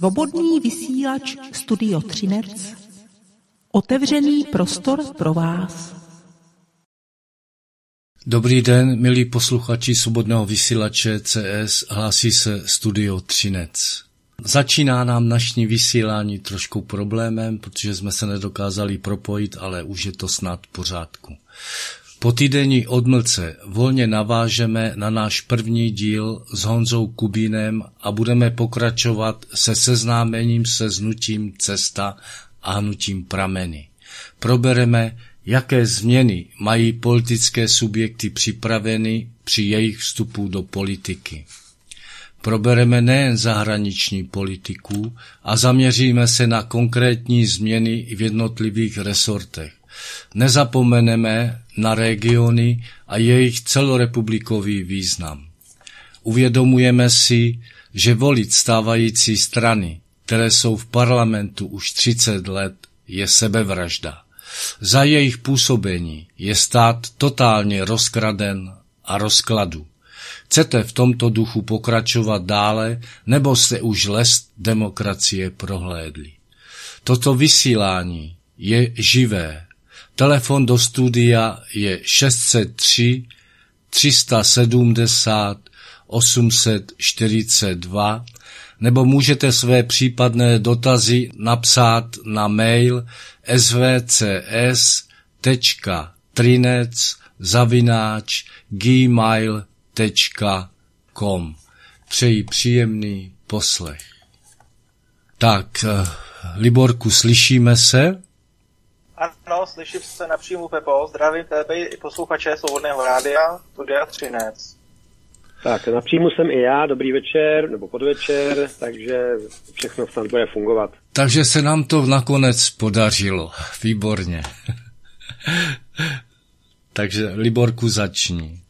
Svobodný vysílač Studio Třinec. Otevřený prostor pro vás. Dobrý den, milí posluchači Svobodného vysílače CS, hlásí se Studio Třinec. Začíná nám naší vysílání trošku problémem, protože jsme se nedokázali propojit, ale už je to snad v pořádku. Po týdenní odmlce volně navážeme na náš první díl s Honzou Kubínem a budeme pokračovat se seznámením se znutím cesta a hnutím prameny. Probereme, jaké změny mají politické subjekty připraveny při jejich vstupu do politiky. Probereme nejen zahraniční politiku a zaměříme se na konkrétní změny v jednotlivých resortech. Nezapomeneme na regiony a jejich celorepublikový význam. Uvědomujeme si, že volit stávající strany, které jsou v parlamentu už 30 let, je sebevražda. Za jejich působení je stát totálně rozkraden a rozkladu. Chcete v tomto duchu pokračovat dále, nebo jste už lest demokracie prohlédli? Toto vysílání je živé Telefon do studia je 603 370 842 nebo můžete své případné dotazy napsat na mail svcs.trinec zavináč gmail.com Přeji příjemný poslech. Tak, eh, Liborku, slyšíme se? Ano, slyším se na příjmu Pepo. Zdravím tebe i posluchače Svobodného rádia, studia Třinec. Tak, na příjmu jsem i já, dobrý večer, nebo podvečer, takže všechno snad bude fungovat. Takže se nám to nakonec podařilo. Výborně. takže Liborku začni.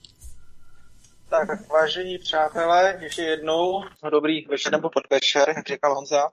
Tak, vážení přátelé, ještě jednou dobrý večer nebo podvečer, jak říkal Honza.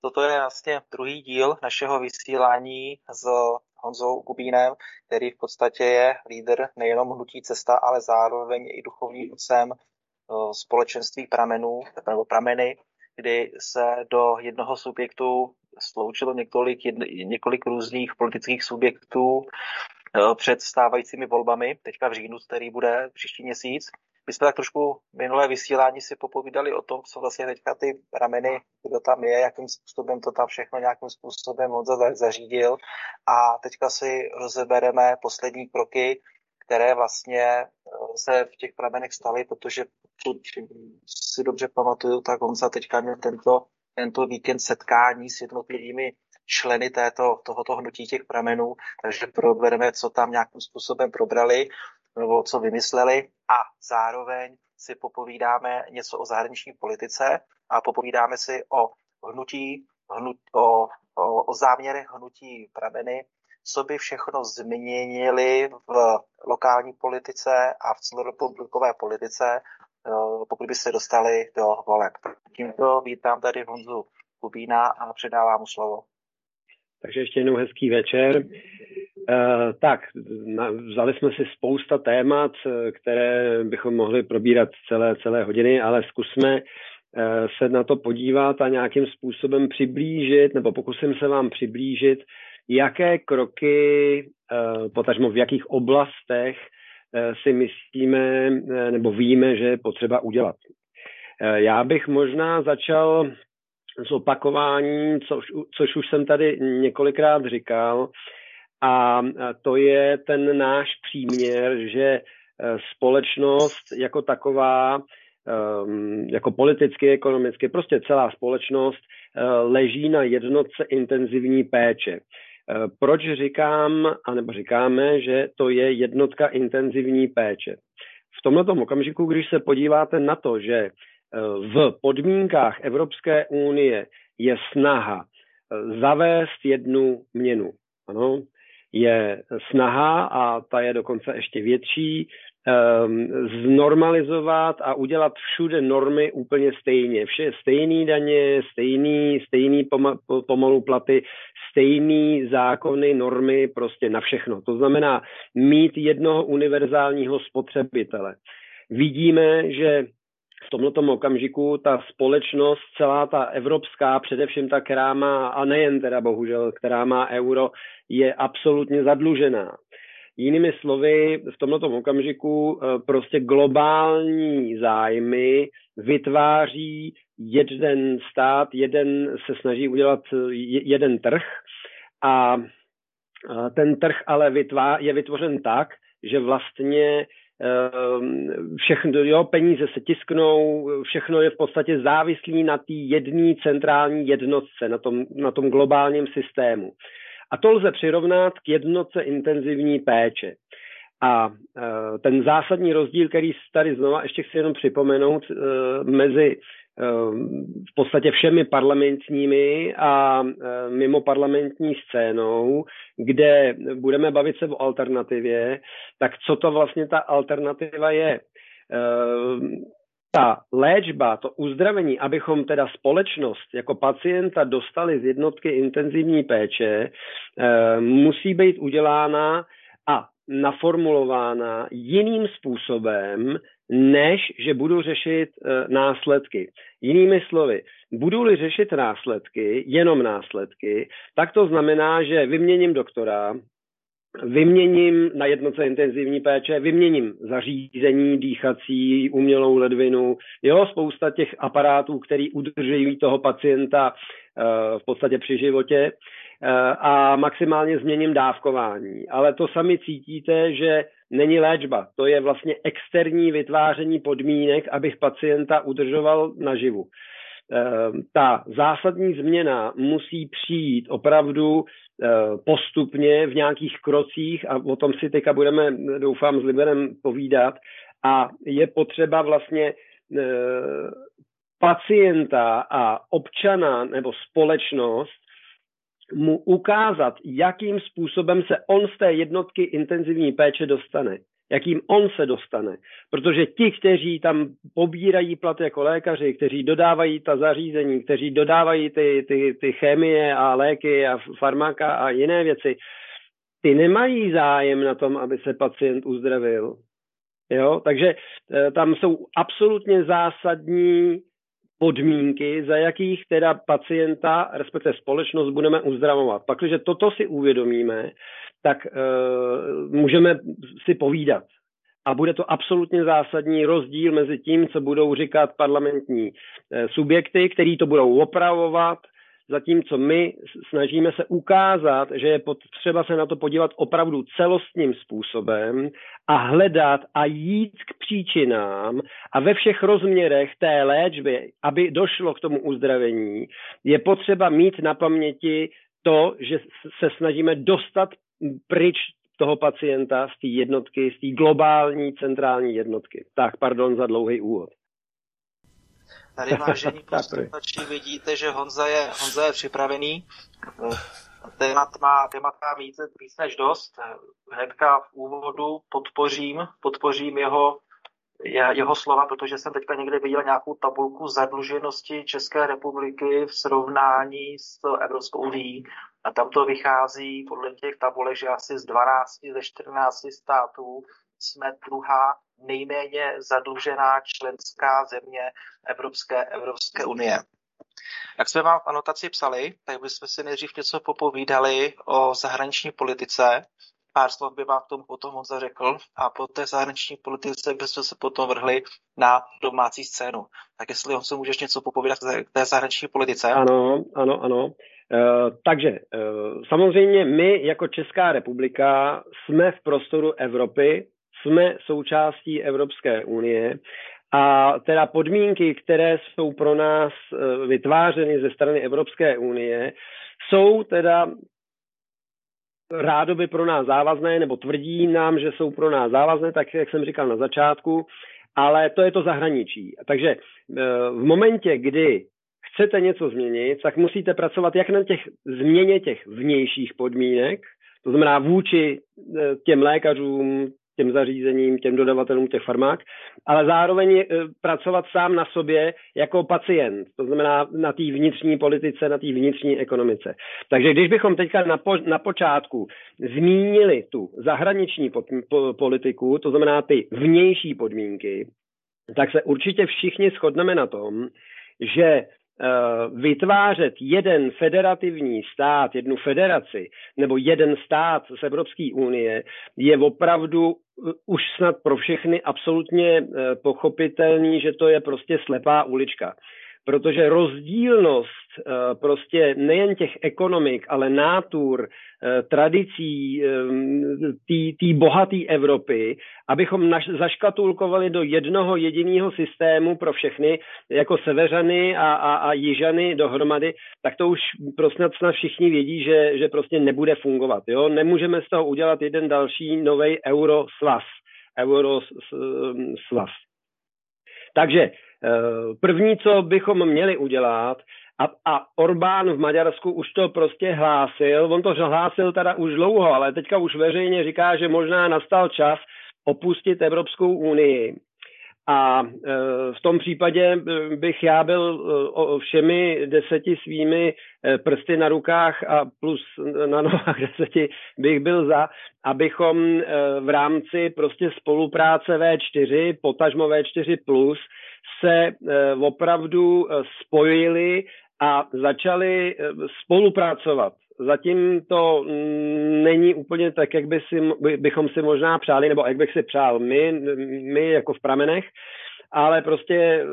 Toto je vlastně druhý díl našeho vysílání s Honzou Kubínem, který v podstatě je lídr nejenom hnutí cesta, ale zároveň i duchovním otcem eh, společenství pramenů, nebo prameny, kdy se do jednoho subjektu sloučilo několik, několik různých politických subjektů eh, před stávajícími volbami, teďka v říjnu, který bude příští měsíc. My jsme tak trošku minulé vysílání si popovídali o tom, co vlastně teďka ty rameny, kdo tam je, jakým způsobem to tam všechno nějakým způsobem moc zařídil. A teďka si rozebereme poslední kroky, které vlastně eh, se v těch pramenech staly, protože pokud si dobře pamatuju, tak Honza teďka měl tento, tento víkend setkání s jednotlivými členy této, tohoto hnutí těch pramenů, takže probereme, co tam nějakým způsobem probrali nebo co vymysleli a zároveň si popovídáme něco o zahraniční politice a popovídáme si o hnutí, hnut, o, o, o záměrech hnutí prameny, co by všechno změnili v lokální politice a v celorepublikové politice, eh, pokud by se dostali do voleb. Tímto vítám tady Honzu Kubína a předávám mu slovo. Takže ještě jednou hezký večer. Uh, tak, vzali jsme si spousta témat, eh, které bychom mohli probírat celé, celé hodiny, ale zkusme uh, se na to podívat a nějakým způsobem přiblížit, nebo pokusím se vám přiblížit, jaké kroky, potažmo v jakých oblastech si myslíme nebo víme, že je potřeba udělat. Já bych možná začal s opakováním, což, což už jsem tady několikrát říkal, a to je ten náš příměr, že e, společnost jako taková, jako politicky, ekonomicky, prostě celá společnost e, leží na jednotce intenzivní péče. E, proč říkám, anebo říkáme, že to je jednotka intenzivní péče? V tomto okamžiku, když se podíváte na to, že v podmínkách Evropské unie je snaha zavést jednu měnu. Ano, je snaha, a ta je dokonce ještě větší, um, znormalizovat a udělat všude normy úplně stejně. Vše stejný daně, stejný, stejný poma, pomalu platy, stejný zákony, normy, prostě na všechno. To znamená mít jednoho univerzálního spotřebitele. Vidíme, že v tomto okamžiku ta společnost, celá ta evropská, především ta, která má, a nejen teda bohužel, která má euro, je absolutně zadlužená. Jinými slovy, v tomto okamžiku eh, prostě globální zájmy vytváří jeden stát, jeden se snaží udělat jeden trh a eh, ten trh ale vytvá, je vytvořen tak, že vlastně všechno, jo, peníze se tisknou, všechno je v podstatě závislý na té jedné centrální jednotce, na tom, na tom globálním systému. A to lze přirovnat k jednotce intenzivní péče. A e, ten zásadní rozdíl, který tady znova ještě chci jenom připomenout e, mezi v podstatě všemi parlamentními a mimo parlamentní scénou, kde budeme bavit se o alternativě, tak co to vlastně ta alternativa je? ta léčba, to uzdravení, abychom teda společnost jako pacienta dostali z jednotky intenzivní péče, eh, musí být udělána a naformulována jiným způsobem, než že budu řešit eh, následky. Jinými slovy, budu-li řešit následky, jenom následky, tak to znamená, že vyměním doktora, vyměním na jednoce intenzivní péče, vyměním zařízení dýchací, umělou ledvinu, jo, spousta těch aparátů, který udržují toho pacienta uh, v podstatě při životě uh, a maximálně změním dávkování. Ale to sami cítíte, že není léčba. To je vlastně externí vytváření podmínek, abych pacienta udržoval naživu. Ehm, ta zásadní změna musí přijít opravdu eh, postupně v nějakých krocích a o tom si teďka budeme, doufám, s Liberem povídat. A je potřeba vlastně eh, pacienta a občana nebo společnost mu ukázat, jakým způsobem se on z té jednotky intenzivní péče dostane jakým on se dostane. Protože ti, kteří tam pobírají plat jako lékaři, kteří dodávají ta zařízení, kteří dodávají ty, ty, ty chemie a léky a farmaka a jiné věci, ty nemají zájem na tom, aby se pacient uzdravil. Jo? Takže e, tam jsou absolutně zásadní podmínky, za jakých teda pacienta, respektive společnost budeme uzdravovat. Pak, když toto si uvědomíme, tak uh, můžeme si povídat. A bude to absolutně zásadní rozdíl mezi tím, co budou říkat parlamentní uh, subjekty, který to budou opravovat, zatímco my snažíme se ukázat, že je potřeba se na to podívat opravdu celostním způsobem a hledat a jít k příčinám a ve všech rozměrech té léčby, aby došlo k tomu uzdravení, je potřeba mít na paměti to, že se snažíme dostat pryč toho pacienta z té jednotky, z té globální centrální jednotky. Tak, pardon za dlouhý úvod. Tady vážení posluchači vidíte, že Honza je, Honza je připravený. Témat má, témat má víc, víc než dost. Hnedka v úvodu podpořím, podpořím jeho, jeho slova, protože jsem teďka někde viděl nějakou tabulku zadluženosti České republiky v srovnání s Evropskou unii a tam to vychází podle těch tabulek, že asi z 12 ze 14 států jsme druhá nejméně zadlužená členská země Evropské, Evropské unie. Jak jsme vám v anotaci psali, tak bychom si nejdřív něco popovídali o zahraniční politice. Pár slov by vám k tomu potom moc řekl a po té zahraniční politice bychom se potom vrhli na domácí scénu. Tak jestli on se můžeš něco popovídat k té zahraniční politice? Ano, ano, ano. Eh, takže eh, samozřejmě my jako Česká republika jsme v prostoru Evropy, jsme součástí Evropské unie a teda podmínky, které jsou pro nás eh, vytvářeny ze strany Evropské unie, jsou teda rádoby pro nás závazné, nebo tvrdí nám, že jsou pro nás závazné, tak jak jsem říkal na začátku, ale to je to zahraničí. Takže v momentě, kdy chcete něco změnit, tak musíte pracovat jak na těch změně těch vnějších podmínek, to znamená vůči e, těm lékařům, těm zařízením, těm dodavatelům těch farmák, ale zároveň e, pracovat sám na sobě jako pacient, to znamená na té vnitřní politice, na té vnitřní ekonomice. Takže když bychom teďka na, po, na počátku zmínili tu zahraniční po, po, politiku, to znamená ty vnější podmínky, tak se určitě všichni shodneme na tom, že vytvářet jeden federativní stát, jednu federaci, nebo jeden stát z Evropské unie je opravdu už snad pro všechny absolutně pochopitelný, že to je prostě slepá ulička protože rozdílnost eh, prostě nejen těch ekonomik, ale nátur, eh, tradicí eh, té bohaté Evropy, abychom naš, zaškatulkovali do jednoho jediného systému pro všechny, jako severany a, a, a jižany dohromady, tak to už prostě snad všichni vědí, že, že prostě nebude fungovat. Jo? Nemůžeme z toho udělat jeden další nový eurosvaz. Eurosvaz. Takže Eh, první, co bychom měli udělat, a, a Orbán v Maďarsku už to prostě hlásil, on to hlásil teda už dlouho, ale teďka už veřejně říká, že možná nastal čas opustit Evropskou unii. A e, v tom případě bych já byl e, všemi deseti svými e, prsty na rukách a plus na nohách deseti bych byl za, abychom v rámci prostě spolupráce V4, potažmo V4+, plus, se opravdu spojili a začali spolupracovat. Zatím to mm, není úplně tak, jak by si, bychom si možná přáli, nebo jak bych si přál my, my jako v pramenech, ale prostě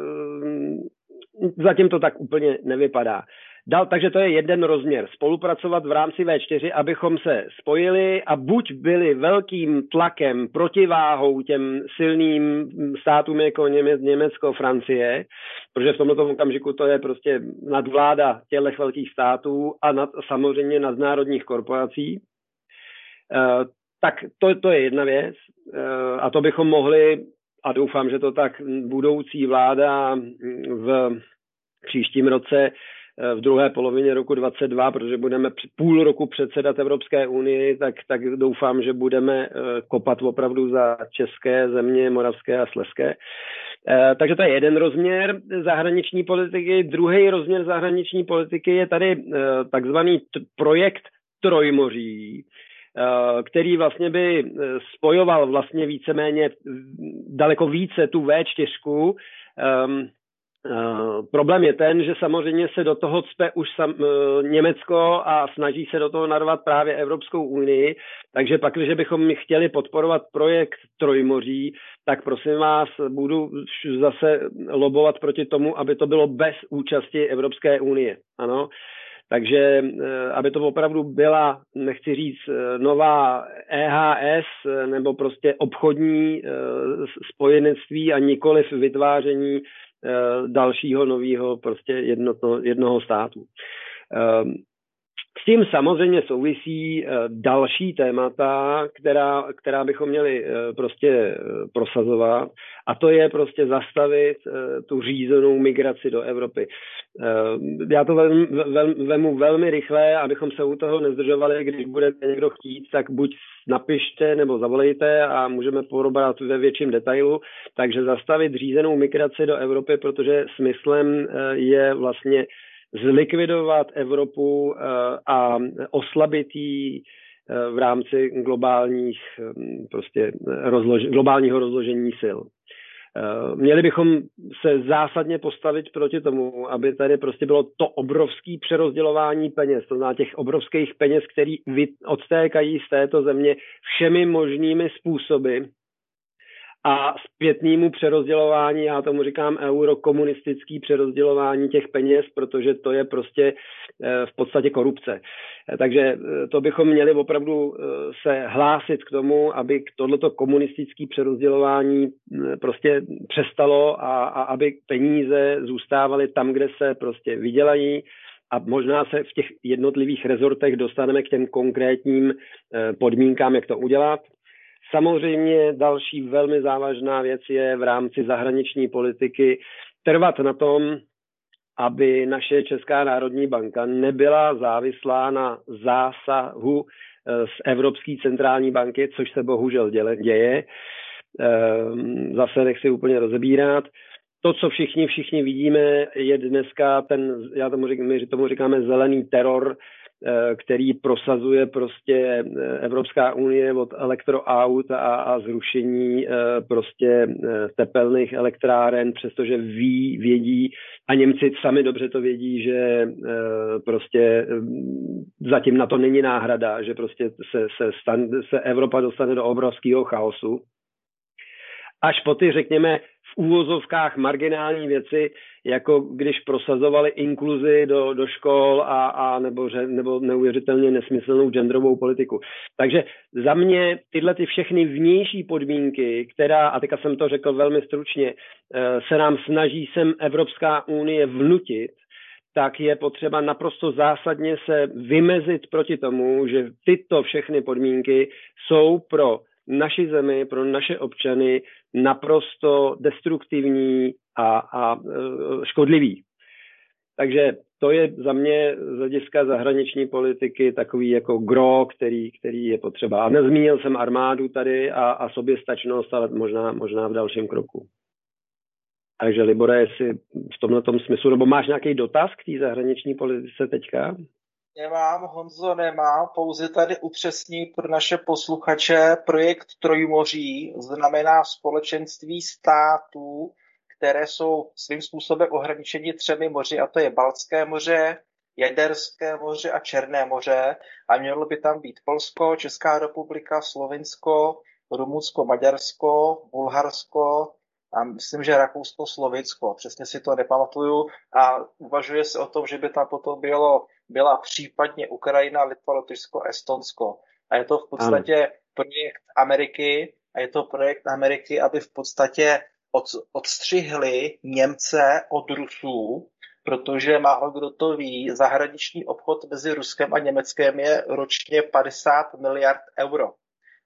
zatím to tak úplně nevypadá. Dal, takže to je jeden rozměr. Spolupracovat v rámci V4, abychom se spojili a buď byli velkým tlakem, protiváhou těm silným státům jako Němec, Německo, Francie, protože v tomto okamžiku to je prostě nadvláda těch velkých států a nad, samozřejmě nadnárodních korporací. Uh, tak to, to je jedna věc uh, a to bychom mohli, a doufám, že to tak budoucí vláda v příštím roce v druhé polovině roku 2022, protože budeme půl roku předsedat Evropské unii, tak, tak doufám, že budeme eh, kopat opravdu za české země, moravské a sleské. Eh, takže to je jeden rozměr zahraniční politiky. Druhý rozměr zahraniční politiky je tady eh, takzvaný projekt Trojmoří, který vlastně by spojoval vlastně víceméně daleko více tu V4, Uh, problém je ten, že samozřejmě se do toho cpe už sam, uh, Německo a snaží se do toho narvat právě Evropskou unii, takže pak, když bychom chtěli podporovat projekt Trojmoří, tak prosím vás, budu zase lobovat proti tomu, aby to bylo bez účasti Evropské unie. Ano. Takže eh, aby to opravdu byla, nechci říct, nová EHS nebo prostě obchodní spojenectví a nikoliv vytváření Eh, dalšího nového prostě jednoto, jednoho státu. S tím samozřejmě souvisí eh, další témata, která, která bychom měli eh, prostě prosazovat a to je prostě zastavit tu řízenou migraci do Evropy. Já to vem, vem, vemu velmi rychle, abychom se u toho nezdržovali, když bude někdo chtít, tak buď napište nebo zavolejte a můžeme porobrat ve větším detailu. Takže zastavit řízenou migraci do Evropy, protože smyslem je vlastně zlikvidovat Evropu eh, a oslabit ji eh, v rámci globálních, hm, prostě rozlož, globálního rozložení sil. Eh, měli bychom se zásadně postavit proti tomu, aby tady prostě bylo to obrovské přerozdělování peněz, to znamená těch obrovských peněz, který odtékají z této země všemi možnými způsoby, a zpětnému přerozdělování, já tomu říkám eurokomunistický přerozdělování těch peněz, protože to je prostě eh, v podstatě korupce. Eh, takže eh, to bychom měli opravdu se hlásit k tomu, aby tohleto komunistické přerozdělování prostě přestalo a, a aby peníze zůstávaly tam, kde se prostě vydělají, a možná se v těch jednotlivých rezortech dostaneme k těm konkrétním podmínkám, jak to udělat. Samozřejmě další velmi závažná věc je v rámci zahraniční politiky trvat na tom, aby naše Česká národní banka nebyla závislá na zásahu eh, z Evropské centrální banky, což se bohužel děje. Ehm, zase nechci úplně rozebírat. To, co všichni, všichni vidíme, je dneska ten, já tomu říkám, my tomu říkáme zelený teror, který prosazuje prostě eh, Evropská unie od elektroaut a, a zrušení eh, prostě tepelných elektráren, přestože ví, vědí a Němci sami dobře to vědí, že prostě zatím na to není náhrada, že prostě se, se, stan, se Evropa dostane do obrovského chaosu. Až po ty, řekněme, úvozovkách marginální věci, jako když prosazovali inkluzi do, do škol a, a nebo, nebo neuvěřitelně nesmyslnou genderovou politiku. Takže za mě tyhle ty všechny vnější podmínky, která, a teďka jsem to řekl velmi stručně, eh, se nám snaží sem Evropská unie vnutit, tak je potřeba naprosto zásadně se vymezit proti tomu, že tyto všechny podmínky jsou pro naši zemi, pro naše občany naprosto destruktivní a, a e, škodlivý. Takže to je za mě z hlediska zahraniční politiky takový jako gro, který, který je potřeba. A nezmínil jsem armádu tady a, a soběstačnost, ale možná, možná v dalším kroku. Takže Libore, jestli v tomhle smyslu, nebo máš nějaký dotaz k té zahraniční politice teďka? Nemám, Honzo nemá, pouze tady upřesní pro naše posluchače projekt Trojmoří znamená společenství států, které jsou svým způsobem ohraničeni třemi moři, a to je Baltské moře, Jaderské moře a Černé moře. A mělo by tam být Polsko, Česká republika, Slovinsko, Rumunsko, Maďarsko, Bulharsko a myslím, že Rakousko, Slovinsko. Přesně si to nepamatuju. A uvažuje se o tom, že by tam potom bylo byla případně Ukrajina, Litva, Lotyšsko, Estonsko. A je to v podstatě ano. projekt Ameriky a je to projekt Ameriky, aby v podstatě od, odstřihli Němce od Rusů, protože málo kdo to ví, zahraniční obchod mezi Ruskem a Německem je ročně 50 miliard euro.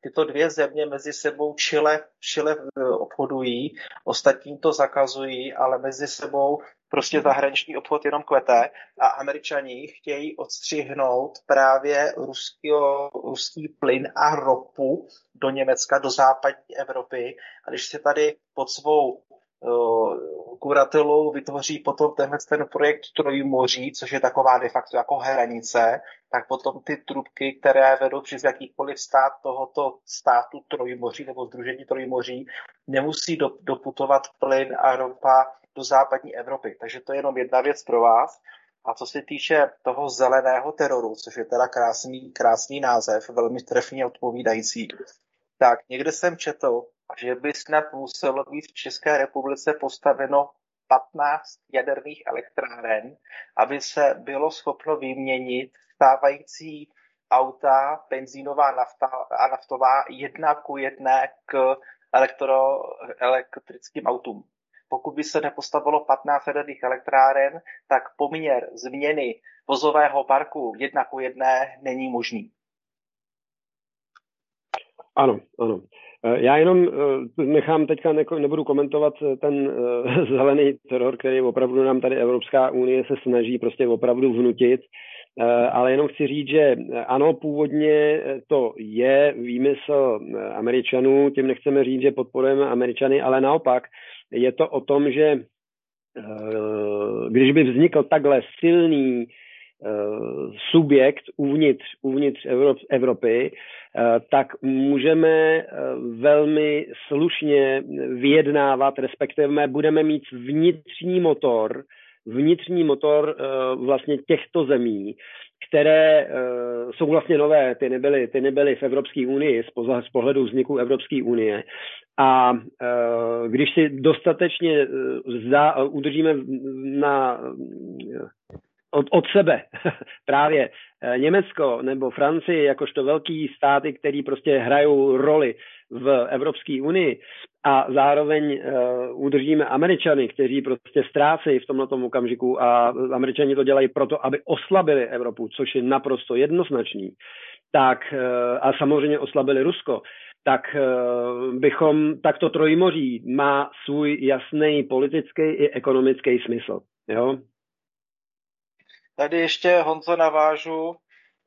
Tyto dvě země mezi sebou čile, čile obchodují, ostatní to zakazují, ale mezi sebou prostě zahraniční obchod jenom kvete a američani chtějí odstřihnout právě ruský, ruský plyn a ropu do Německa, do západní Evropy. A když se tady pod svou kuratelou vytvoří potom tenhle ten projekt Trojmoří, což je taková de facto jako hranice, tak potom ty trubky, které vedou přes jakýkoliv stát tohoto státu Trojmoří nebo Združení Trojmoří, nemusí do, doputovat plyn a ropa do západní Evropy. Takže to je jenom jedna věc pro vás. A co se týče toho zeleného teroru, což je teda krásný, krásný název, velmi trefně odpovídající, tak někde jsem četl, že by snad muselo být v České republice postaveno 15 jaderných elektráren, aby se bylo schopno vyměnit stávající auta, benzínová nafta a naftová jedna ku jedné k elektro, elektrickým autům. Pokud by se nepostavilo 15 jaderných elektráren, tak poměr změny vozového parku jedna ku jedné není možný. Ano, ano. Eh, já jenom eh, nechám teďka, nebudu komentovat eh, ten zelený teror, který opravdu nám tady Evropská unie se snaží prostě opravdu vnutit, ale jenom chci říct, že ano, původně to je výmysl Američanů, tím nechceme říct, že podporujeme Američany, ale naopak je to o tom, že když by vznikl takhle silný subjekt uvnitř, uvnitř Evropy, Eh, tak můžeme eh, velmi slušně vyjednávat, respektive budeme mít vnitřní motor, vnitřní motor eh, vlastně těchto zemí, které jsou vlastně nové, ty nebyly, ty nebyly v Evropské unii z pohledu vzniku Evropské unie. A když si dostatečně udržíme na od, od sebe právě eh, Německo nebo Francii, jakožto velký státy, který prostě hrajou roli v Evropské unii a zároveň uh, udržíme Američany, kteří prostě ztrácejí v tomto okamžiku a Američani to dělají proto, aby oslabili Evropu, což je naprosto jednoznačný, tak uh, a samozřejmě oslabili Rusko, tak uh, bychom, takto trojmoří má svůj jasný politický i ekonomický smysl. Jo? Tady ještě, Honzo, navážu,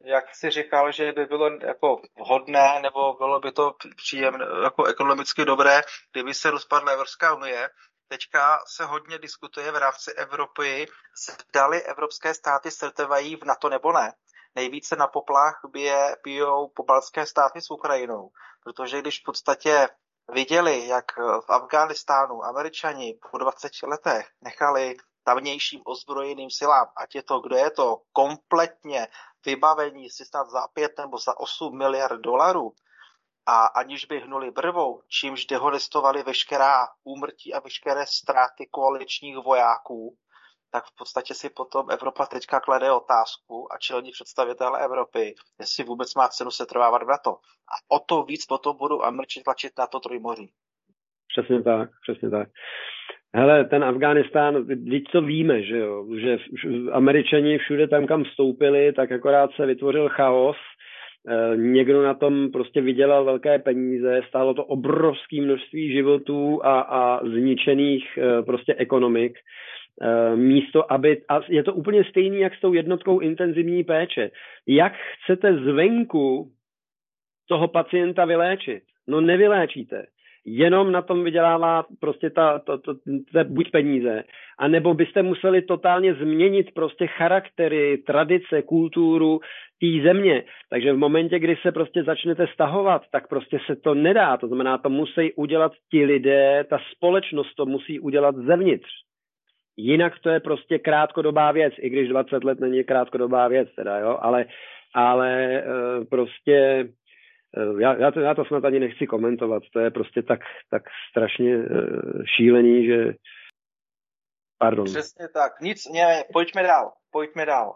jak si říkal, že by bylo jako hodné, nebo bylo by to příjemné, jako ekonomicky dobré, kdyby se rozpadla Evropská unie. Teďka se hodně diskutuje v rámci Evropy, zdali evropské státy setrvají v NATO nebo ne. nejvíce na poplách bije, bijou pobaltské státy s Ukrajinou. Protože když v podstatě viděli, jak v Afghánistánu američani po 20 letech nechali tamnějším ozbrojeným silám, ať je to, kdo je to, kompletně vybavení si snad za 5 nebo za 8 miliard dolarů, a aniž by hnuli brvou, čímž dehonestovali veškerá úmrtí a veškeré ztráty koaličních vojáků, tak v podstatě si potom Evropa teďka klade otázku a čelní představitelé Evropy, jestli vůbec má cenu se trvávat v NATO. A o to víc potom budou Američané tlačit na to trojmoří. Přesně tak, přesně tak. Hele, ten Afghánistán, teď co víme, že jo, že Američani všude tam, kam vstoupili, tak akorát se vytvořil chaos, e, někdo na tom prostě vydělal velké peníze, stálo to obrovské množství životů a, a zničených e, prostě ekonomik. E, místo, aby, a je to úplně stejný, jak s tou jednotkou intenzivní péče. Jak chcete zvenku toho pacienta vyléčit? No nevyléčíte jenom na tom vydělává prostě ta, to, to, to, buď peníze, anebo byste museli totálně změnit prostě charaktery, tradice, kulturu té země. Takže v momentě, kdy se prostě začnete stahovat, tak prostě se to nedá. To znamená, to musí udělat ti lidé, ta společnost to musí udělat zevnitř. Jinak to je prostě krátkodobá věc, i když 20 let není krátkodobá věc, teda, jo, ale, ale e, prostě Eh, já, já, to, já to snad ani nechci komentovat, to je prostě tak, tak strašně uh, šílený, že pardon. Přesně tak, nic, ne, pojďme dál, pojďme dál.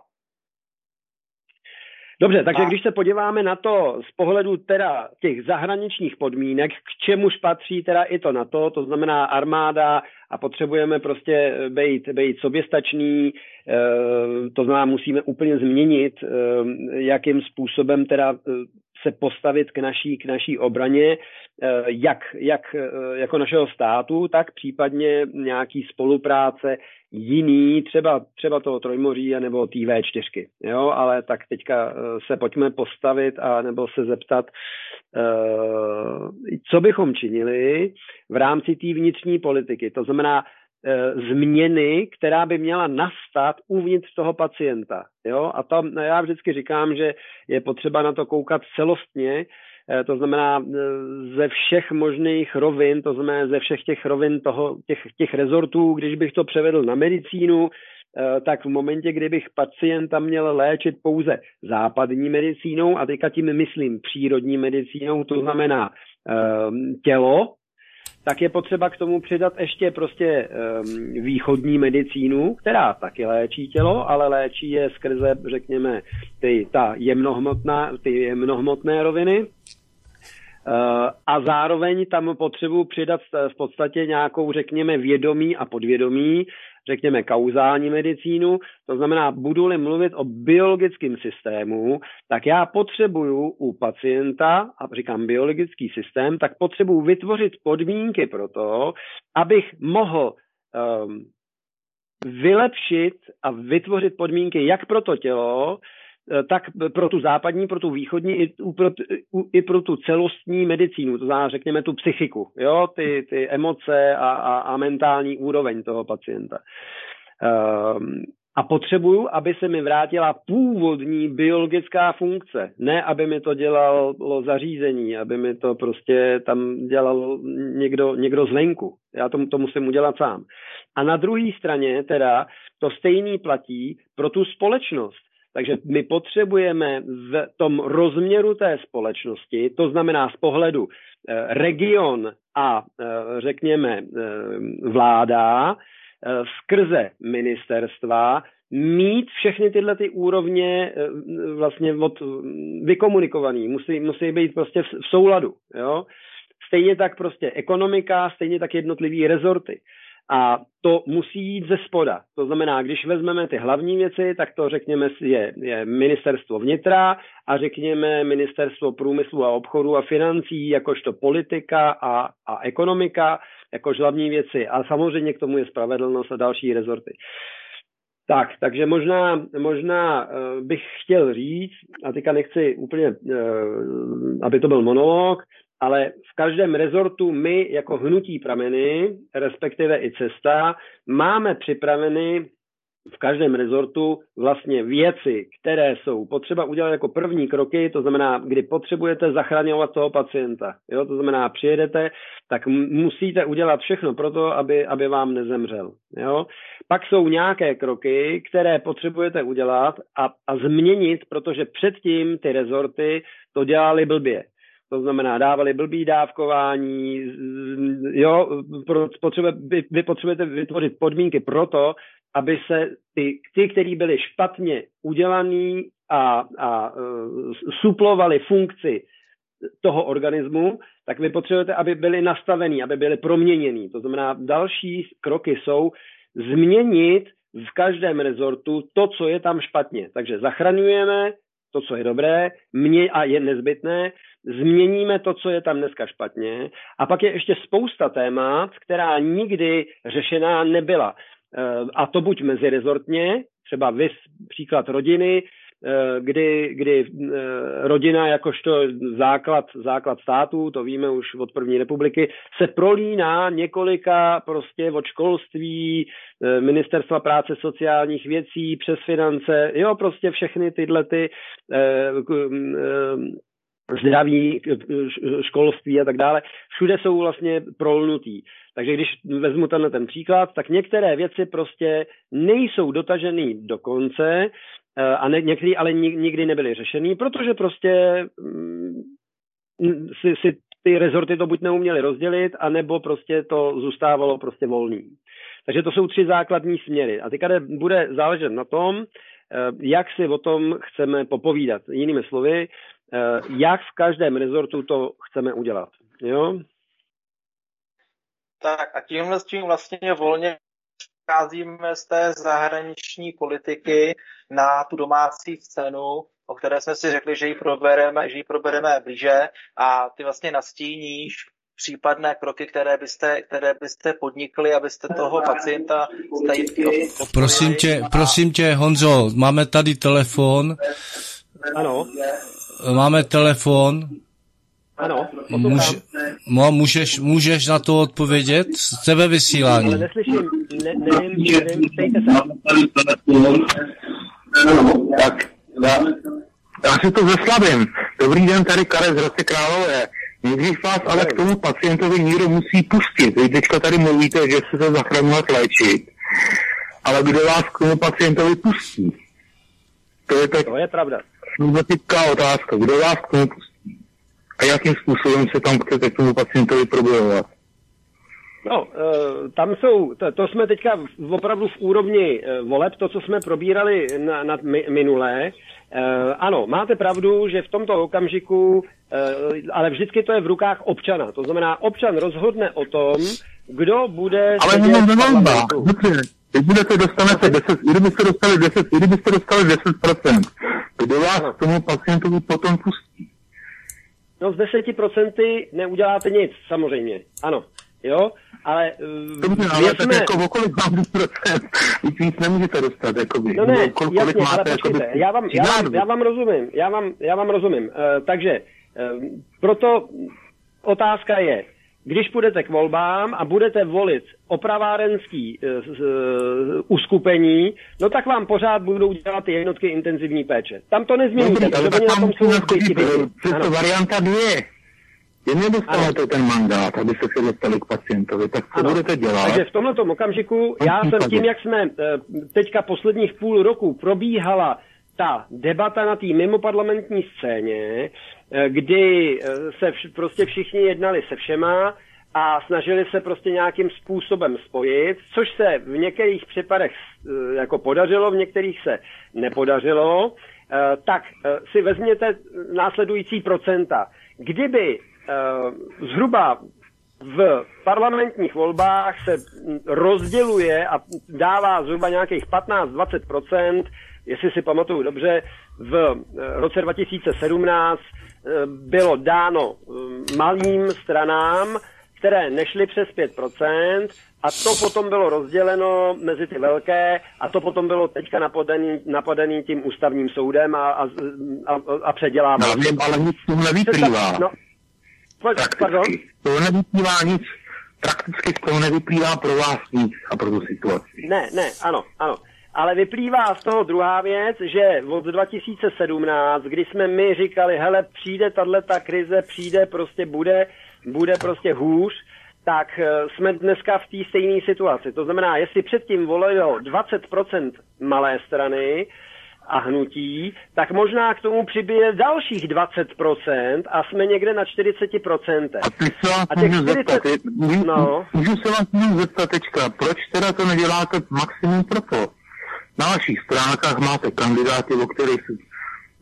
Dobře, takže když se podíváme na to z pohledu teda těch zahraničních podmínek, k čemuž patří teda i to na to, to znamená armáda a potřebujeme prostě být, být soběstačný, eh, to znamená musíme úplně změnit, jakým způsobem teda se postavit k naší, k naší obraně, eh, jak, jak eh, jako našeho státu, tak případně nějaký spolupráce jiný, třeba, třeba toho Trojmoří nebo té V4. Jo, ale tak teďka eh, se pojďme postavit a nebo se zeptat, co bychom činili v rámci té vnitřní politiky. To znamená, změny, která by měla nastat uvnitř toho pacienta. Jo? A tam já vždycky říkám, že je potřeba na to koukat celostně, e, to znamená e, ze všech možných rovin, to znamená ze všech těch rovin toho, těch, těch rezortů, když bych to převedl na medicínu, tak v momentě, kdybych pacienta měl léčit pouze západní medicínou, a teďka tím myslím přírodní medicínou, to znamená tělo, tak je potřeba k tomu přidat ještě prostě um, východní medicínu, která taky léčí tělo, ale léčí je skrze, řekněme, ty, ta jemnohmotná, ty jemnohmotné roviny. Uh, a zároveň tam potřebuji přidat v podstatě nějakou, řekněme, vědomí a podvědomí, řekněme, kauzální medicínu, to znamená, budu-li mluvit o biologickém systému, tak já potřebuju u pacienta, a říkám biologický systém, tak potřebuju vytvořit podmínky pro to, abych mohl um, vylepšit a vytvořit podmínky jak pro to tělo, tak pro tu západní, pro tu východní i pro, i pro tu celostní medicínu, to znamená, řekněme, tu psychiku, jo, ty, ty emoce a, a, a mentální úroveň toho pacienta. Um, a potřebuju, aby se mi vrátila původní biologická funkce. Ne, aby mi to dělalo zařízení, aby mi to prostě tam dělal někdo, někdo zvenku. Já to, to musím udělat sám. A na druhé straně teda to stejný platí pro tu společnost. Takže my potřebujeme v tom rozměru té společnosti, to znamená z pohledu eh, region a eh, řekněme eh, vláda, skrze ministerstva, mít všechny tyhle ty úrovně vlastně od, vykomunikovaný, musí, musí být prostě v, v souladu. Jo? Stejně tak prostě ekonomika, stejně tak jednotlivý rezorty. A to musí jít ze spoda. To znamená, když vezmeme ty hlavní věci, tak to řekněme je, je ministerstvo vnitra a řekněme ministerstvo průmyslu a obchodu a financí, jakožto politika a, a ekonomika, jakož hlavní věci. A samozřejmě k tomu je spravedlnost a další rezorty. Tak, takže možná, možná uh, bych chtěl říct, a teďka nechci úplně, uh, aby to byl monolog, ale v každém rezortu my jako hnutí prameny, respektive i cesta, máme připraveny v každém rezortu vlastně věci, které jsou potřeba udělat jako první kroky, to znamená, kdy potřebujete zachraňovat toho pacienta. Jo? To znamená, přijedete, tak musíte udělat všechno pro to, aby, aby vám nezemřel. Jo? Pak jsou nějaké kroky, které potřebujete udělat a, a změnit, protože předtím ty rezorty to dělali blbě. To znamená, dávali blbý dávkování, jo, potřebuje, vy, vy potřebujete vytvořit podmínky pro to, aby se ty, ty kteří byli špatně udělaný a, a uh, suplovali funkci toho organismu, tak vy potřebujete, aby byli nastavení, aby byli proměněný. To znamená, další kroky jsou změnit v každém rezortu to, co je tam špatně. Takže zachraňujeme to, co je dobré mě a je nezbytné, změníme to, co je tam dneska špatně. A pak je ještě spousta témat, která nikdy řešená nebyla. Eh, a to buď mezirezortně, třeba vys příklad rodiny, kdy, kdy eh, rodina jakožto základ, základ států, to víme už od první republiky, se prolíná několika prostě od školství, ministerstva práce sociálních věcí, přes finance, jo, prostě všechny tyhle ty zdraví, školství a tak dále, všude jsou vlastně prolnutý. Takže když vezmu tenhle ten příklad, tak některé věci prostě nejsou dotažený do konce eh, a ne, některé ale nikdy nebyly řešený, protože prostě mm, si, si ty rezorty to buď neuměly rozdělit, anebo prostě to zůstávalo prostě volný. Takže to jsou tři základní směry. A teďka bude záležet na tom, eh, jak si o tom chceme popovídat. Jinými slovy, eh, jak v každém rezortu to chceme udělat. Jo? Tak a tímhle s tím vlastně volně přecházíme z té zahraniční politiky na tu domácí scénu, o které jsme si řekli, že ji probereme, že ji probereme blíže a ty vlastně nastíníš případné kroky, které byste, které byste podnikli, abyste toho pacienta Prosím tě, prosím tě, Honzo, máme tady telefon. Ano. Máme telefon. Ano, Můž, můžeš, můžeš na to odpovědět? Jste ve vysílání. Ale neslyším, ne, nevím, nevím, ptejte se. Tak, já, já si to zeslavím. Dobrý den, tady Karel z Hradce Králové. Nejdřív vás ale k tomu pacientovi někdo musí pustit. Vy teďka tady mluvíte, že se to zachraňovat léčit. Ale kdo vás k tomu pacientovi pustí? To je, teď, to je pravda. Důležitá otázka. Kdo vás k tomu pustí? a jakým způsobem se tam chcete k tomu pacientovi probojovat? No, e, tam jsou, to, to jsme teďka opravdu v úrovni e, voleb, to, co jsme probírali na, na minulé. E, ano, máte pravdu, že v tomto okamžiku, ale vždycky to je v rukách občana. To znamená, občan rozhodne o tom, kdo bude... Ale jenom ve volbách. Vy budete, dostanete 10, kdybyste dostali 10, kdybyste dostali 10%, kdo vás k tomu pacientovi potom pustí? No z deseti neuděláte nic, samozřejmě. Ano. Jo, ale... Dobře, ale tak jsme... jako okolik mám procent, víc nemůžete dostat, jakoby. No ne, kolik, jasně, kolik máte, ale počkejte, jakoby, já vám, já, vám, já vám rozumím, já vám, já vám rozumím. Uh, takže uh, proto otázka je, když půjdete k volbám a budete volit opravárenský uh, uh, uskupení, no tak vám pořád budou dělat ty jednotky intenzivní péče. Tam to nezměníte, Dobrý, ale tak tam jsou přesto varianta dvě. Jen nedostanete ano. ten mandát, aby se dostali k pacientovi, tak co ano. budete dělat? Takže v tomto okamžiku, já jsem tím, jak jsme teďka posledních půl roku probíhala ta debata na té mimoparlamentní scéně, Eh, kdy eh, se vš- prostě všichni jednali se všema a snažili se prostě nějakým způsobem spojit, což se v některých případech eh, jako podařilo, v některých se nepodařilo, tak si vezměte následující procenta. Kdyby zhruba v parlamentních volbách se rozděluje a dává zhruba nějakých 15-20%, jestli si pamatuju dobře, v roce 2017 Eh, bylo dáno eh, malým stranám, které nešly přes 5%, a to potom bylo rozděleno mezi ty velké a to potom bylo teďka napadený, napadený tím ústavním soudem a, a, a, a předělávalo. No, ale nic z toho nevyplývá. No, pardon? To nevyplývá nic, prakticky z toho nevyplývá pro vás nic a pro tu situaci. Ne, ne, ano, ano. ale vyplývá z toho druhá věc, že od 2017, kdy jsme my říkali, hele, přijde tato krize, přijde, prostě bude, bude prostě hůř, tak eh, jsme dneska v té stejné situaci. To znamená, jestli předtím volilo 20% malé strany, a hnutí, tak možná k tomu přibije dalších 20% a jsme někde na 40%. A ty se vás a těch můžu 40... zeptat, můžu, no. můžu se vás můžu zeptat teďka, proč teda to neděláte maximum pro to? Na vašich stránkách máte kandidáty, o kterých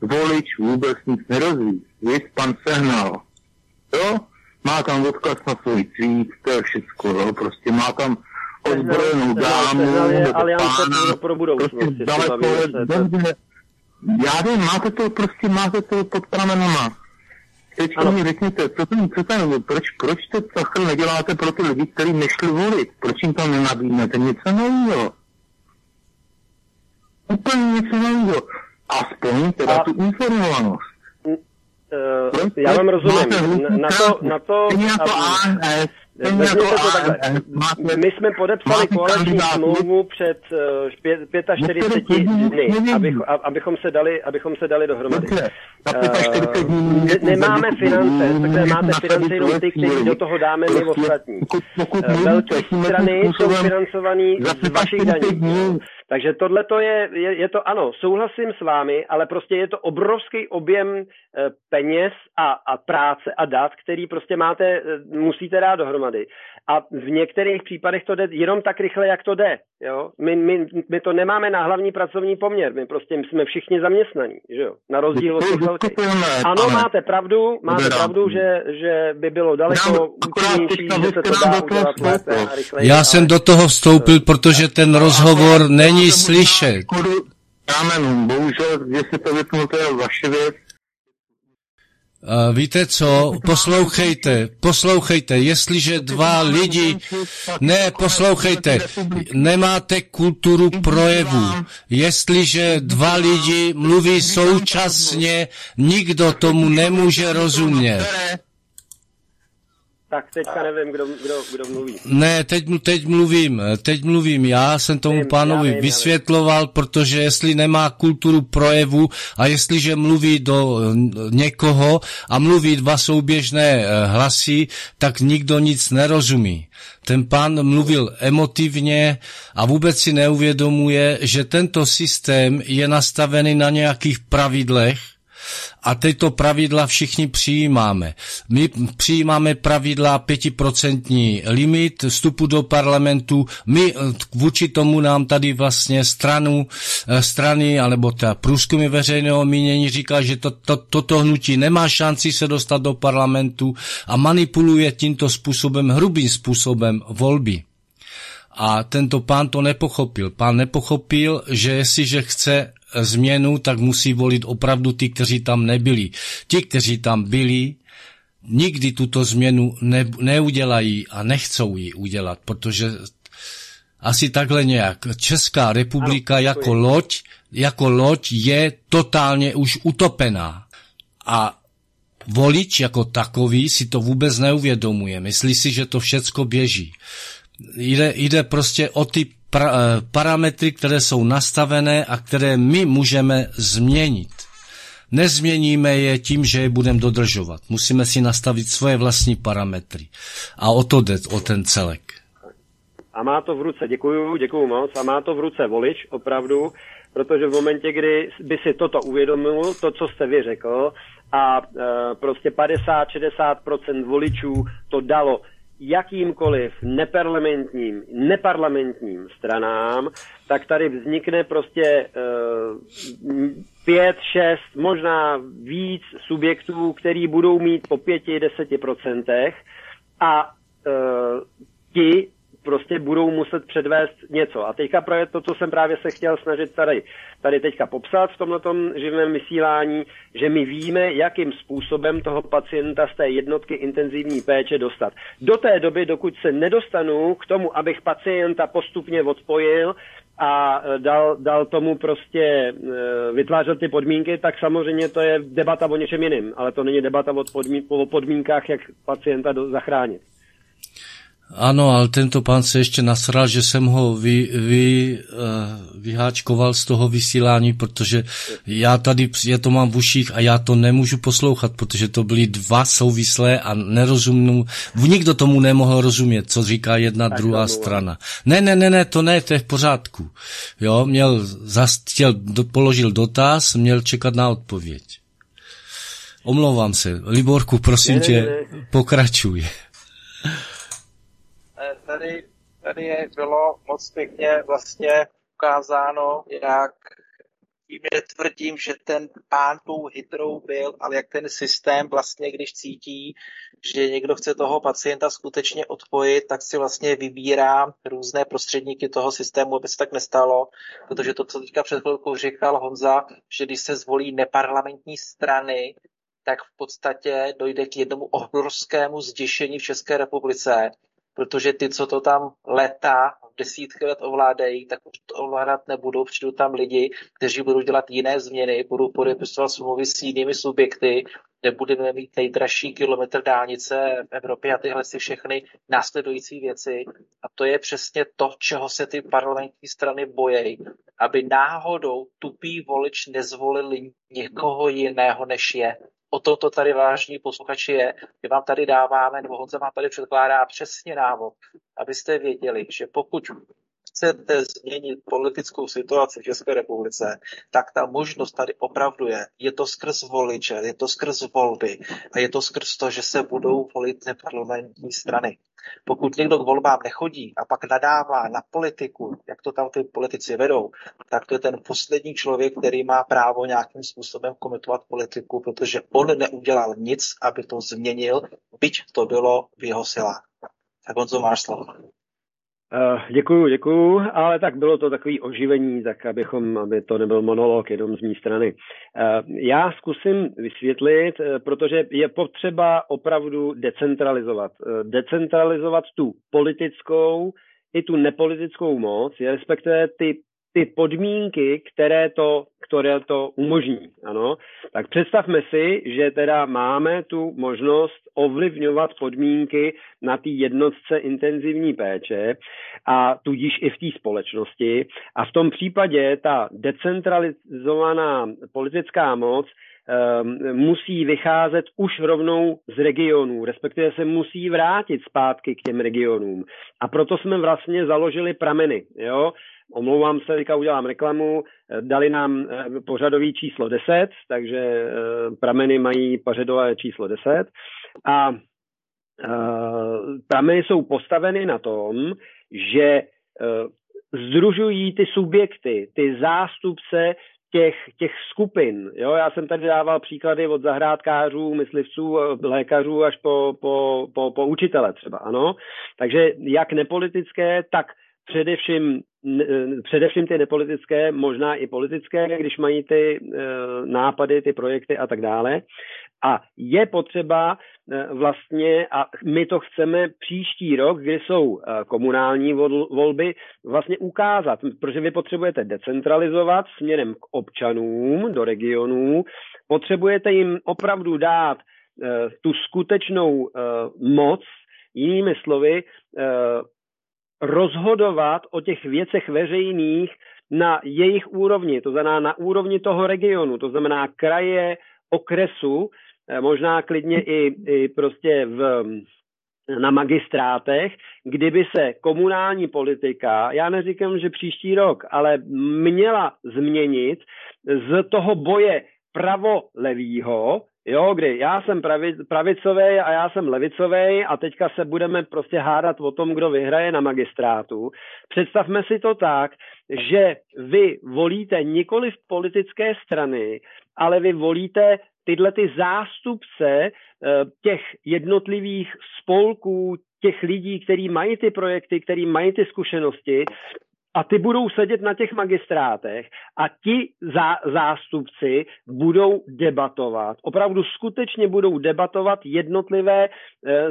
volič vůbec nic nerozví. Vy pan Sehnal. Jo? Má tam odkaz na svůj tweet, to je všechno, jo? Prostě má tam ozbrojenou dámu, aliance pro, pro budoucnost. Prostě daleko, dobře, já vím, máte to, prostě máte to pod pramenama. Teďka mi řekněte, co ten, co ten, proč, proč to takhle neděláte pro ty lidi, kteří nešli volit? Proč jim to nenabídnete? Něco nového. Úplně něco nového. Aspoň teda a... tu informovanost. Uh, já vám rozumím. Na to, na to, na to Vezměte to takhle. My jsme podepsali koaliční smlouvu před 45 eh, dny, abych, abychom, se dali, abychom se dali dohromady. Uh, nemáme finance, takhle máte finance jenom ty, kteří do toho dáme my ostatní. Velké strany jsou financované z vašich daní. Takže tohle je, je, je to ano, souhlasím s vámi, ale prostě je to obrovský objem e, peněz a, a práce a dat, který prostě máte, e, musíte dát dohromady. A v některých případech to jde jenom tak rychle, jak to jde. Jo? My, my, my to nemáme na hlavní pracovní poměr, my prostě jsme všichni zaměstnaní, že jo? na rozdíl od těch velkých. Ano, máte pravdu, máte pravdu, že, že by bylo daleko účinnější, že se to dá udělat lépe a rychleji. Já jsem do toho vstoupil, protože ten rozhovor není slyšet. Kámenům, bohužel, jestli to vypnu, to je vaše věc, Uh, víte co, poslouchejte, poslouchejte, jestliže dva lidi, ne, poslouchejte, nemáte kulturu projevu, jestliže dva lidi mluví současně, nikdo tomu nemůže rozumět tak teďka nevím, kdo, kdo, kdo mluví. Ne, teď, teď mluvím, teď mluvím. Já jsem tomu vím, pánovi vím, vysvětloval, protože jestli nemá kulturu projevu a jestliže mluví do někoho a mluví dva souběžné eh, hlasy, tak nikdo nic nerozumí. Ten pán mluvil emotivně a vůbec si neuvědomuje, že tento systém je nastavený na nějakých pravidlech, a tyto pravidla všichni přijímáme. My přijímáme pravidla 5% limit vstupu do parlamentu. My eh, vůči tomu nám tady vlastně stranu, eh, strany, alebo ta průzkumy veřejného mínění říká, že to, to, toto hnutí nemá šanci se dostat do parlamentu a manipuluje tímto způsobem, hrubým způsobem volby. A tento pán to nepochopil. Pán nepochopil, že jestliže chce změnu, tak musí volit opravdu ty, kteří tam nebyli. Ti, kteří tam byli, nikdy tuto změnu ne, neudělají a nechcou ji udělat, protože asi takhle nějak. Česká republika ano, jako loď, jako loď je totálně už utopená. A volič jako takový si to vůbec neuvědomuje. Myslí si, že to všecko běží. Jde, jde prostě o ty pra, eh, parametry, které jsou nastavené a které my můžeme změnit. Nezměníme je tím, že je budeme dodržovat. Musíme si nastavit svoje vlastní parametry. A o to jde, o ten celek. A má to v ruce, děkuju, děkuju moc, a má to v ruce volič, opravdu, protože v momentě, kdy by si toto uvědomil, to, co jste vy řekl, a e, prostě 50-60% voličů to dalo jakýmkoliv neparlamentním, neparlamentním stranám, tak tady vznikne prostě uh, pět, šest, možná víc subjektů, který budou mít po pěti, deseti procentech a uh, ti prostě budou muset předvést něco. A teďka právě to, co jsem právě se chtěl snažit tady, tady teďka popsat v tomto živém vysílání, že my víme, jakým způsobem toho pacienta z té jednotky intenzivní péče dostat. Do té doby, dokud se nedostanu k tomu, abych pacienta postupně odpojil, a e, dal, dal tomu prostě e, vytvářet ty podmínky, tak samozřejmě to je debata o něčem jiném, ale to není debata o, podmín, o podmínkách, jak pacienta do, zachránit. Ano, ale tento pán se ještě nasral, že jsem ho vy, vy, uh, vyháčkoval z toho vysílání, protože já tady, já to mám v uších a já to nemůžu poslouchat, protože to byly dva souvislé a nerozumnou, nikdo tomu nemohl rozumět, co říká jedna, tak druhá strana. Ne, ne, ne, ne, to ne, to je v pořádku. Jo, měl, zast, chtěl, do, položil dotaz, měl čekat na odpověď. Omlouvám se. Liborku, prosím ne, tě, ne, ne. pokračuj tady, tady je, bylo moc pěkně vlastně ukázáno, jak tím netvrdím, že ten pán tou hytrou byl, ale jak ten systém vlastně, když cítí, že někdo chce toho pacienta skutečně odpojit, tak si vlastně vybírá různé prostředníky toho systému, aby se tak nestalo, protože to, co teďka před chvilkou říkal Honza, že když se zvolí neparlamentní strany, tak v podstatě dojde k jednomu obrovskému zděšení v České republice, protože ty, co to tam leta desítky let ovládají, tak už to ovládat nebudou. Přijdou tam lidi, kteří budou dělat jiné změny, budou podepisovat smlouvy s jinými subjekty, nebudeme mít nejdražší kilometr dálnice v Evropě a tyhle si všechny následující věci. A to je přesně to, čeho se ty parlamentní strany bojejí, aby náhodou tupý volič nezvolili někoho jiného, než je o tom to tady vážní posluchači je. My vám tady dáváme, nebo Honza vám tady předkládá přesně návod, abyste věděli, že pokud chcete změnit politickou situaci v České republice, tak ta možnost tady opravdu je. Je to skrz voliče, je to skrz volby a je to skrz to, že se budou volit neparlamentní strany. Pokud někdo k volbám nechodí a pak nadává na politiku, jak to tam ty politici vedou, tak to je ten poslední člověk, který má právo nějakým způsobem komentovat politiku, protože on neudělal nic, aby to změnil, byť to bylo v jeho silách. Tak on to máš slovo. Uh, děkuju, děkuju, ale tak bylo to takový oživení, tak abychom, aby to nebyl monolog jenom z mé strany. Uh, já zkusím vysvětlit, uh, protože je potřeba opravdu decentralizovat. Decentralizovat tu politickou i tu nepolitickou moc, respektive ty ty podmínky, které to, které to umožní. Ano? Tak představme si, že teda máme tu možnost ovlivňovat podmínky na té jednotce intenzivní péče a tudíž i v té společnosti. A v tom případě ta decentralizovaná politická moc um, musí vycházet už rovnou z regionů, respektive se musí vrátit zpátky k těm regionům. A proto jsme vlastně založili prameny. Jo? Omlouvám se, teďka udělám reklamu. Dali nám eh, pořadový číslo 10, takže eh, prameny mají pořadové číslo 10. A eh, prameny jsou postaveny na tom, že združují ty subjekty, ty zástupce těch, těch skupin. Jo, já jsem tady dával příklady od zahrádkářů, myslivců, lékařů až po, po, po, po učitele třeba, ano. Takže jak nepolitické, tak především, především ty nepolitické, možná i politické, když mají ty e, nápady, ty projekty a tak dále. A je potřeba e, vlastně, a my to chceme příští rok, kdy jsou e, komunální volby, vlastně ukázat, protože vy potřebujete decentralizovat směrem k občanům do regionů, potřebujete jim opravdu dát tu skutečnou moc, jinými slovy, rozhodovat o těch věcech veřejných na jejich úrovni, to znamená na úrovni toho regionu, to znamená kraje, okresu, eh, možná klidně i, i prostě v, na magistrátech, kdyby se komunální politika, já neříkám, že příští rok, ale měla změnit z toho boje pravo-levýho, Jo, kdy já jsem pravi, pravicový a já jsem levicový a teďka se budeme prostě hádat o tom, kdo vyhraje na magistrátu. Představme si to tak, že vy volíte nikoli v politické strany, ale vy volíte tyhle ty zástupce eh, těch jednotlivých spolků, těch lidí, kteří mají ty projekty, kteří mají ty zkušenosti a ty budou sedět na těch magistrátech a ti zá, zástupci budou debatovat, opravdu skutečně budou debatovat jednotlivé e,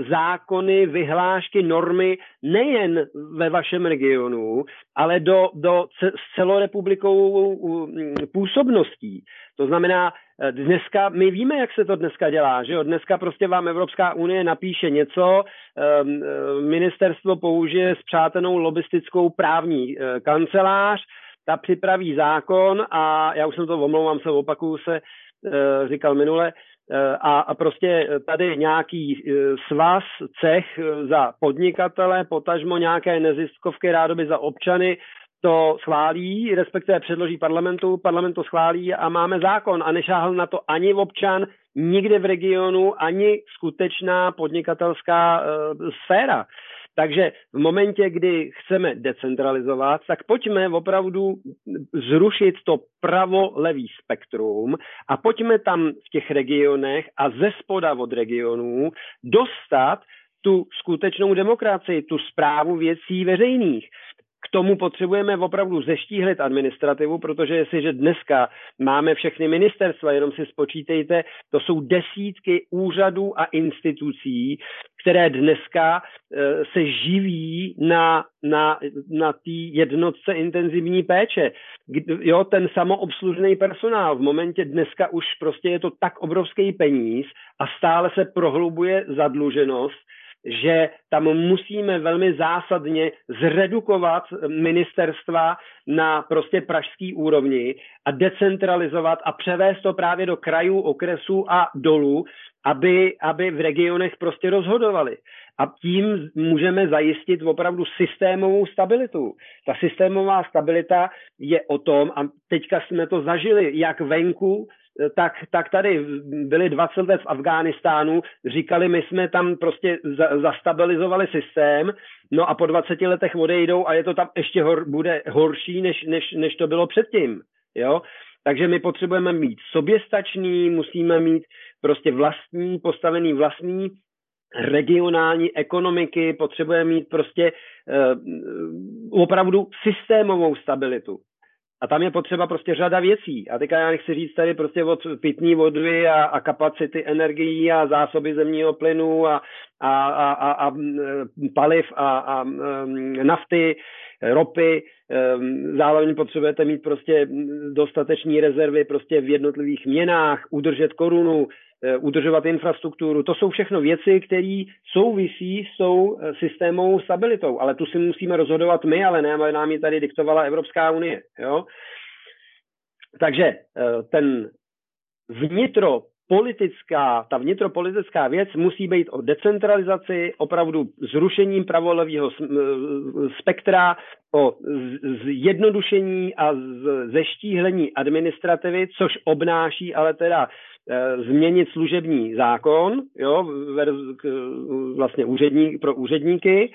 zákony, vyhlášky, normy nejen ve vašem regionu, ale do, do s celorepublikovou působností. To znamená, dneska, my víme, jak se to dneska dělá, že jo? Dneska prostě vám Evropská unie napíše něco, ehm, ministerstvo použije spřátenou lobistickou právní kancelář, ta připraví zákon a já už jsem to omlouvám se, opakuju se, říkal minule, a, a prostě tady nějaký svaz, cech za podnikatele, potažmo nějaké neziskovky rádoby za občany, to schválí, respektive předloží parlamentu, parlament to schválí a máme zákon a nešáhl na to ani občan, nikde v regionu, ani skutečná podnikatelská uh, sféra. Takže v momentě, kdy chceme decentralizovat, tak pojďme opravdu zrušit to pravo-levý spektrum a pojďme tam v těch regionech a ze spoda od regionů dostat tu skutečnou demokracii, tu zprávu věcí veřejných. Tomu potřebujeme opravdu zeštíhlit administrativu, protože jestliže dneska máme všechny ministerstva, jenom si spočítejte, to jsou desítky úřadů a institucí, které dneska e, se živí na, na, na té jednotce intenzivní péče. Jo, ten samoobslužný personál v momentě dneska už prostě je to tak obrovský peníz a stále se prohlubuje zadluženost, že tam musíme velmi zásadně zredukovat ministerstva na prostě pražský úrovni a decentralizovat a převést to právě do krajů, okresů a dolů, aby, aby v regionech prostě rozhodovali. A tím můžeme zajistit opravdu systémovou stabilitu. Ta systémová stabilita je o tom, a teďka jsme to zažili, jak venku, tak, tak tady byli 20 let v Afghánistánu, říkali, my jsme tam prostě za, zastabilizovali systém, no a po 20 letech odejdou a je to tam ještě hor, bude horší, než, než, než to bylo předtím. Jo? Takže my potřebujeme mít soběstačný, musíme mít prostě vlastní, postavený vlastní regionální ekonomiky, potřebujeme mít prostě uh, opravdu systémovou stabilitu. A tam je potřeba prostě řada věcí. A teďka já nechci říct tady prostě od pitní vody a, a kapacity energií a zásoby zemního plynu a, a, a, a, a paliv a, a nafty, ropy. Zároveň potřebujete mít prostě dostateční rezervy prostě v jednotlivých měnách, udržet korunu, udržovat infrastrukturu. To jsou všechno věci, které souvisí s tou eh, systémovou stabilitou, ale tu si musíme rozhodovat my, ale ne, nám ji tady diktovala Evropská unie. Jo? Takže eh, ten vnitro politická, ta vnitropolitická věc musí být o decentralizaci, opravdu zrušením pravolevého spektra, o zjednodušení a zeštíhlení administrativy, což obnáší ale teda Eh, změnit služební zákon, jo, vlastně úředník, pro úředníky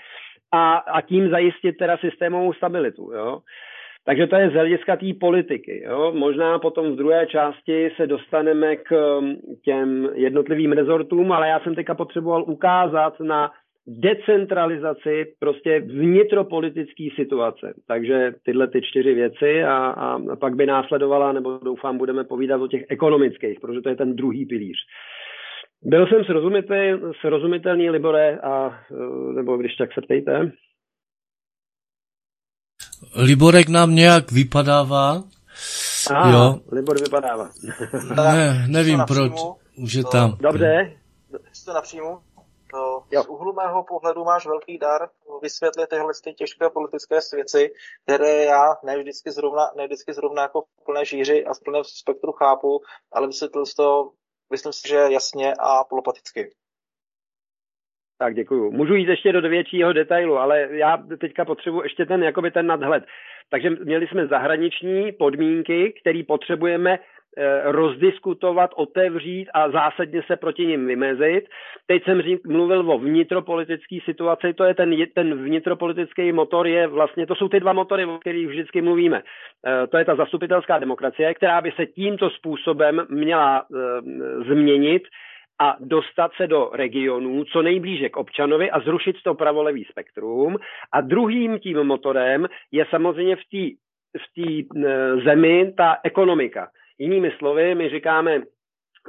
a, a tím zajistit teda systémovou stabilitu, jo. Takže to je z hlediska té politiky. Jo? Možná potom v druhé části se dostaneme k těm jednotlivým rezortům, ale já jsem teďka potřeboval ukázat na decentralizaci prostě vnitropolitické situace. Takže tyhle ty čtyři věci a, a pak by následovala, nebo doufám, budeme povídat o těch ekonomických, protože to je ten druhý pilíř. Byl jsem srozumitelný, srozumitelný Libore, a, nebo když tak se ptejte. Liborek nám nějak vypadává. A, jo. Libor vypadává. ne, nevím proč. Už je tam. Dobře. to napřímo. Jo. Z úhlu mého pohledu máš velký dar vysvětlit tyhle ty těžké politické věci, které já ne vždycky zrovna, ne vždycky zrovna jako v plné žíři a v plném spektru chápu, ale vysvětlil jsi to, myslím si, že jasně a polopaticky. Tak děkuju. Můžu jít ještě do většího detailu, ale já teďka potřebuji ještě ten, jakoby ten nadhled. Takže měli jsme zahraniční podmínky, které potřebujeme Eh, rozdiskutovat, otevřít a zásadně se proti nim vymezit. Teď jsem řík, mluvil o vnitropolitické situaci, to je ten, ten vnitropolitický motor, je vlastně, to jsou ty dva motory, o kterých vždycky mluvíme. Eh, to je ta zastupitelská demokracie, která by se tímto způsobem měla eh, změnit a dostat se do regionů co nejblíže k občanovi a zrušit to pravolevý spektrum. A druhým tím motorem je samozřejmě v té v té zemi ta ekonomika. Jinými slovy, my říkáme,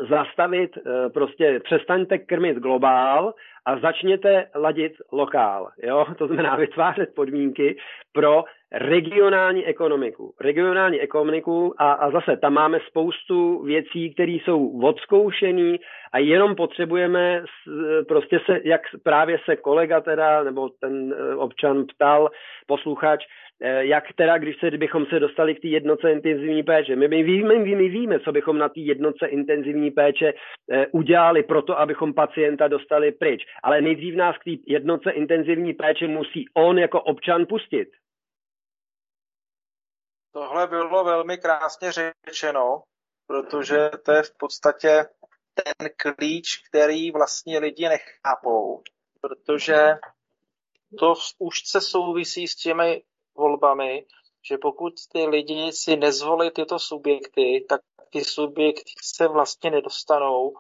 zastavit, eh, prostě přestaňte krmit globál a začněte ladit lokál. Jo? To znamená vytvářet podmínky pro regionální ekonomiku. Regionální ekonomiku a, a zase tam máme spoustu věcí, které jsou odzkoušené a jenom potřebujeme prostě se, jak právě se kolega teda, nebo ten e, občan ptal, posluchač, jak teda, když se, bychom se dostali k té jednoce intenzivní péče. My, my, víme, my víme, co bychom na té jednoce intenzivní péče e, udělali pro to, abychom pacienta dostali pryč. Ale nejdřív nás k té jednoce intenzivní péče musí on jako občan pustit. Tohle bylo velmi krásně řečeno, protože to je v podstatě ten klíč, který vlastně lidi nechápou, protože to už se souvisí s těmi volbami, že pokud ty lidi si nezvolí tyto subjekty, tak ty subjekty se vlastně nedostanou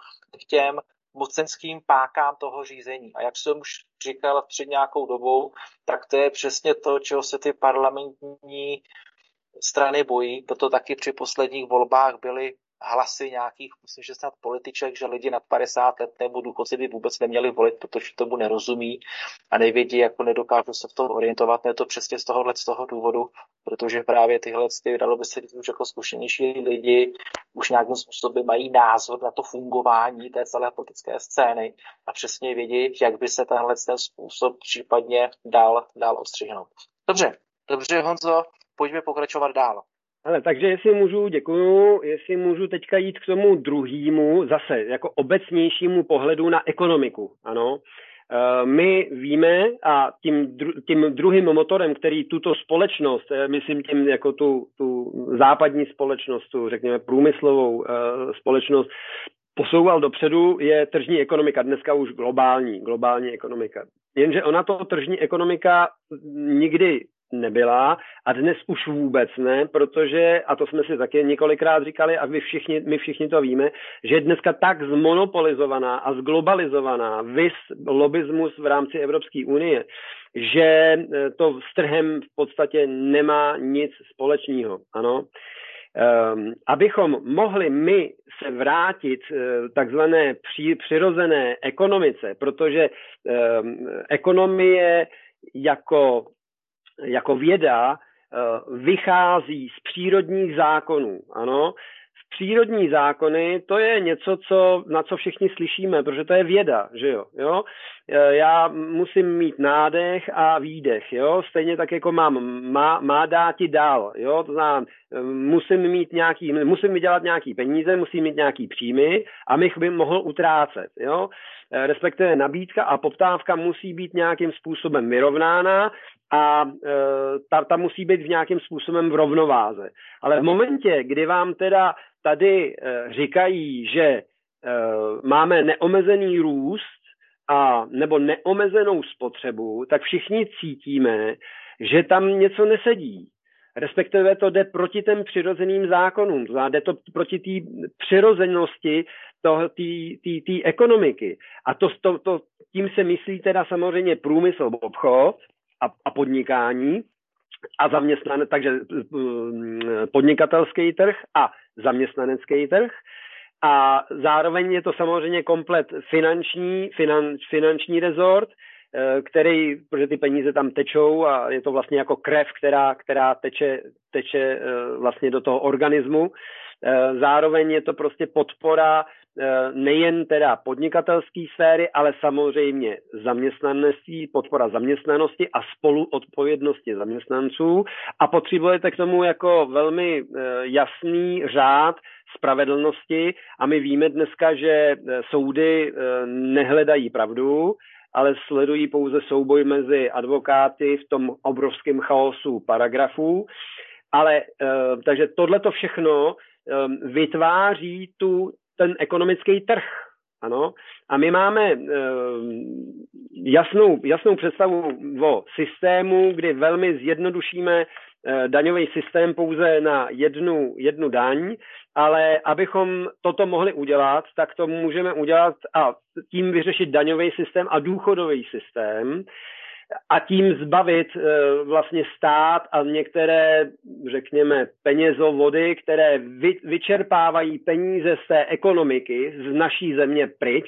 k těm mocenským pákám toho řízení. A jak jsem už říkal před nějakou dobou, tak to je přesně to, čeho se ty parlamentní strany bojí, proto taky při posledních volbách byly hlasy nějakých, myslím, že snad političek, že lidi nad 50 let nebo důchodci by vůbec neměli volit, protože tomu nerozumí a nevědí, jako nedokážou se v tom orientovat. Ne to přesně z tohohle z toho důvodu, protože právě tyhle, ty, dalo by se říct, jako zkušenější lidi už nějakým způsobem mají názor na to fungování té celé politické scény a přesně vědí, jak by se tenhle ten způsob případně dal, dal odstřihnout. Dobře, dobře Honzo, pojďme pokračovat dál. Ale takže jestli můžu, děkuju, jestli můžu teďka jít k tomu druhému, zase jako obecnějšímu pohledu na ekonomiku, ano. Eh, my víme a tím, tím druhým motorem, který tuto společnost, eh, myslím tím jako tu, tu západní společnost, tu řekněme průmyslovou eh, společnost, posouval dopředu, je tržní ekonomika, dneska už globální, globální ekonomika. Jenže ona to tržní ekonomika nikdy nebyla a dnes už vůbec ne, protože, a to jsme si taky několikrát říkali a my všichni, my všichni to víme, že je dneska tak zmonopolizovaná a zglobalizovaná vis lobismus v rámci Evropské unie, že e, to s trhem v podstatě nemá nic společného. Ano. Um, abychom mohli my se vrátit uh, takzvané při, přirozené ekonomice, protože um, ekonomie jako jako věda eh, vychází z přírodních zákonů. Ano, přírodní zákony, to je něco, co, na co všichni slyšíme, protože to je věda, že jo, jo. E, já musím mít nádech a výdech, jo, stejně tak jako mám, má, má dáti dál, jo, to znamená, e, musím mít nějaký, musím vydělat nějaký peníze, musím mít nějaký příjmy, abych by mohl utrácet, jo, respektive nabídka a poptávka musí být nějakým způsobem vyrovnána a e, ta, ta musí být v nějakým způsobem v rovnováze. Ale v momentě, kdy vám teda tady eh, říkají, že eh, máme neomezený růst a nebo neomezenou spotřebu, tak všichni cítíme, že tam něco nesedí. Respektive to jde proti těm přirozeným zákonům, to jde to proti té přirozenosti té ekonomiky. A to, to, to, tím se myslí teda samozřejmě průmysl, obchod a, a podnikání, a zaměstnané, takže mm, podnikatelský trh a zaměstnanecký trh. A zároveň je to samozřejmě komplet finanční, finan, finanční rezort, eh, který, protože ty peníze tam tečou a je to vlastně jako krev, která, která teče, teče eh, vlastně do toho organismu. Eh, zároveň je to prostě podpora Eh, nejen teda podnikatelské sféry, ale samozřejmě zaměstnanosti, podpora zaměstnanosti a spoluodpovědnosti zaměstnanců a potřebujete k tomu jako velmi eh, jasný řád spravedlnosti a my víme dneska, že eh, soudy nehledají pravdu, ale sledují pouze souboj mezi advokáty v tom obrovském chaosu paragrafů. Ale takže tohle to všechno vytváří tu ten ekonomický trh. Ano. A my máme uh, jasnou, jasnou představu o systému, kdy velmi zjednodušíme uh, daňový systém pouze na jednu, jednu daň, ale abychom toto mohli udělat, tak to můžeme udělat a tím vyřešit daňový systém a důchodový systém a tím zbavit e, vlastně stát a některé, řekněme, penězovody, které vy, vyčerpávají peníze z té ekonomiky z naší země pryč,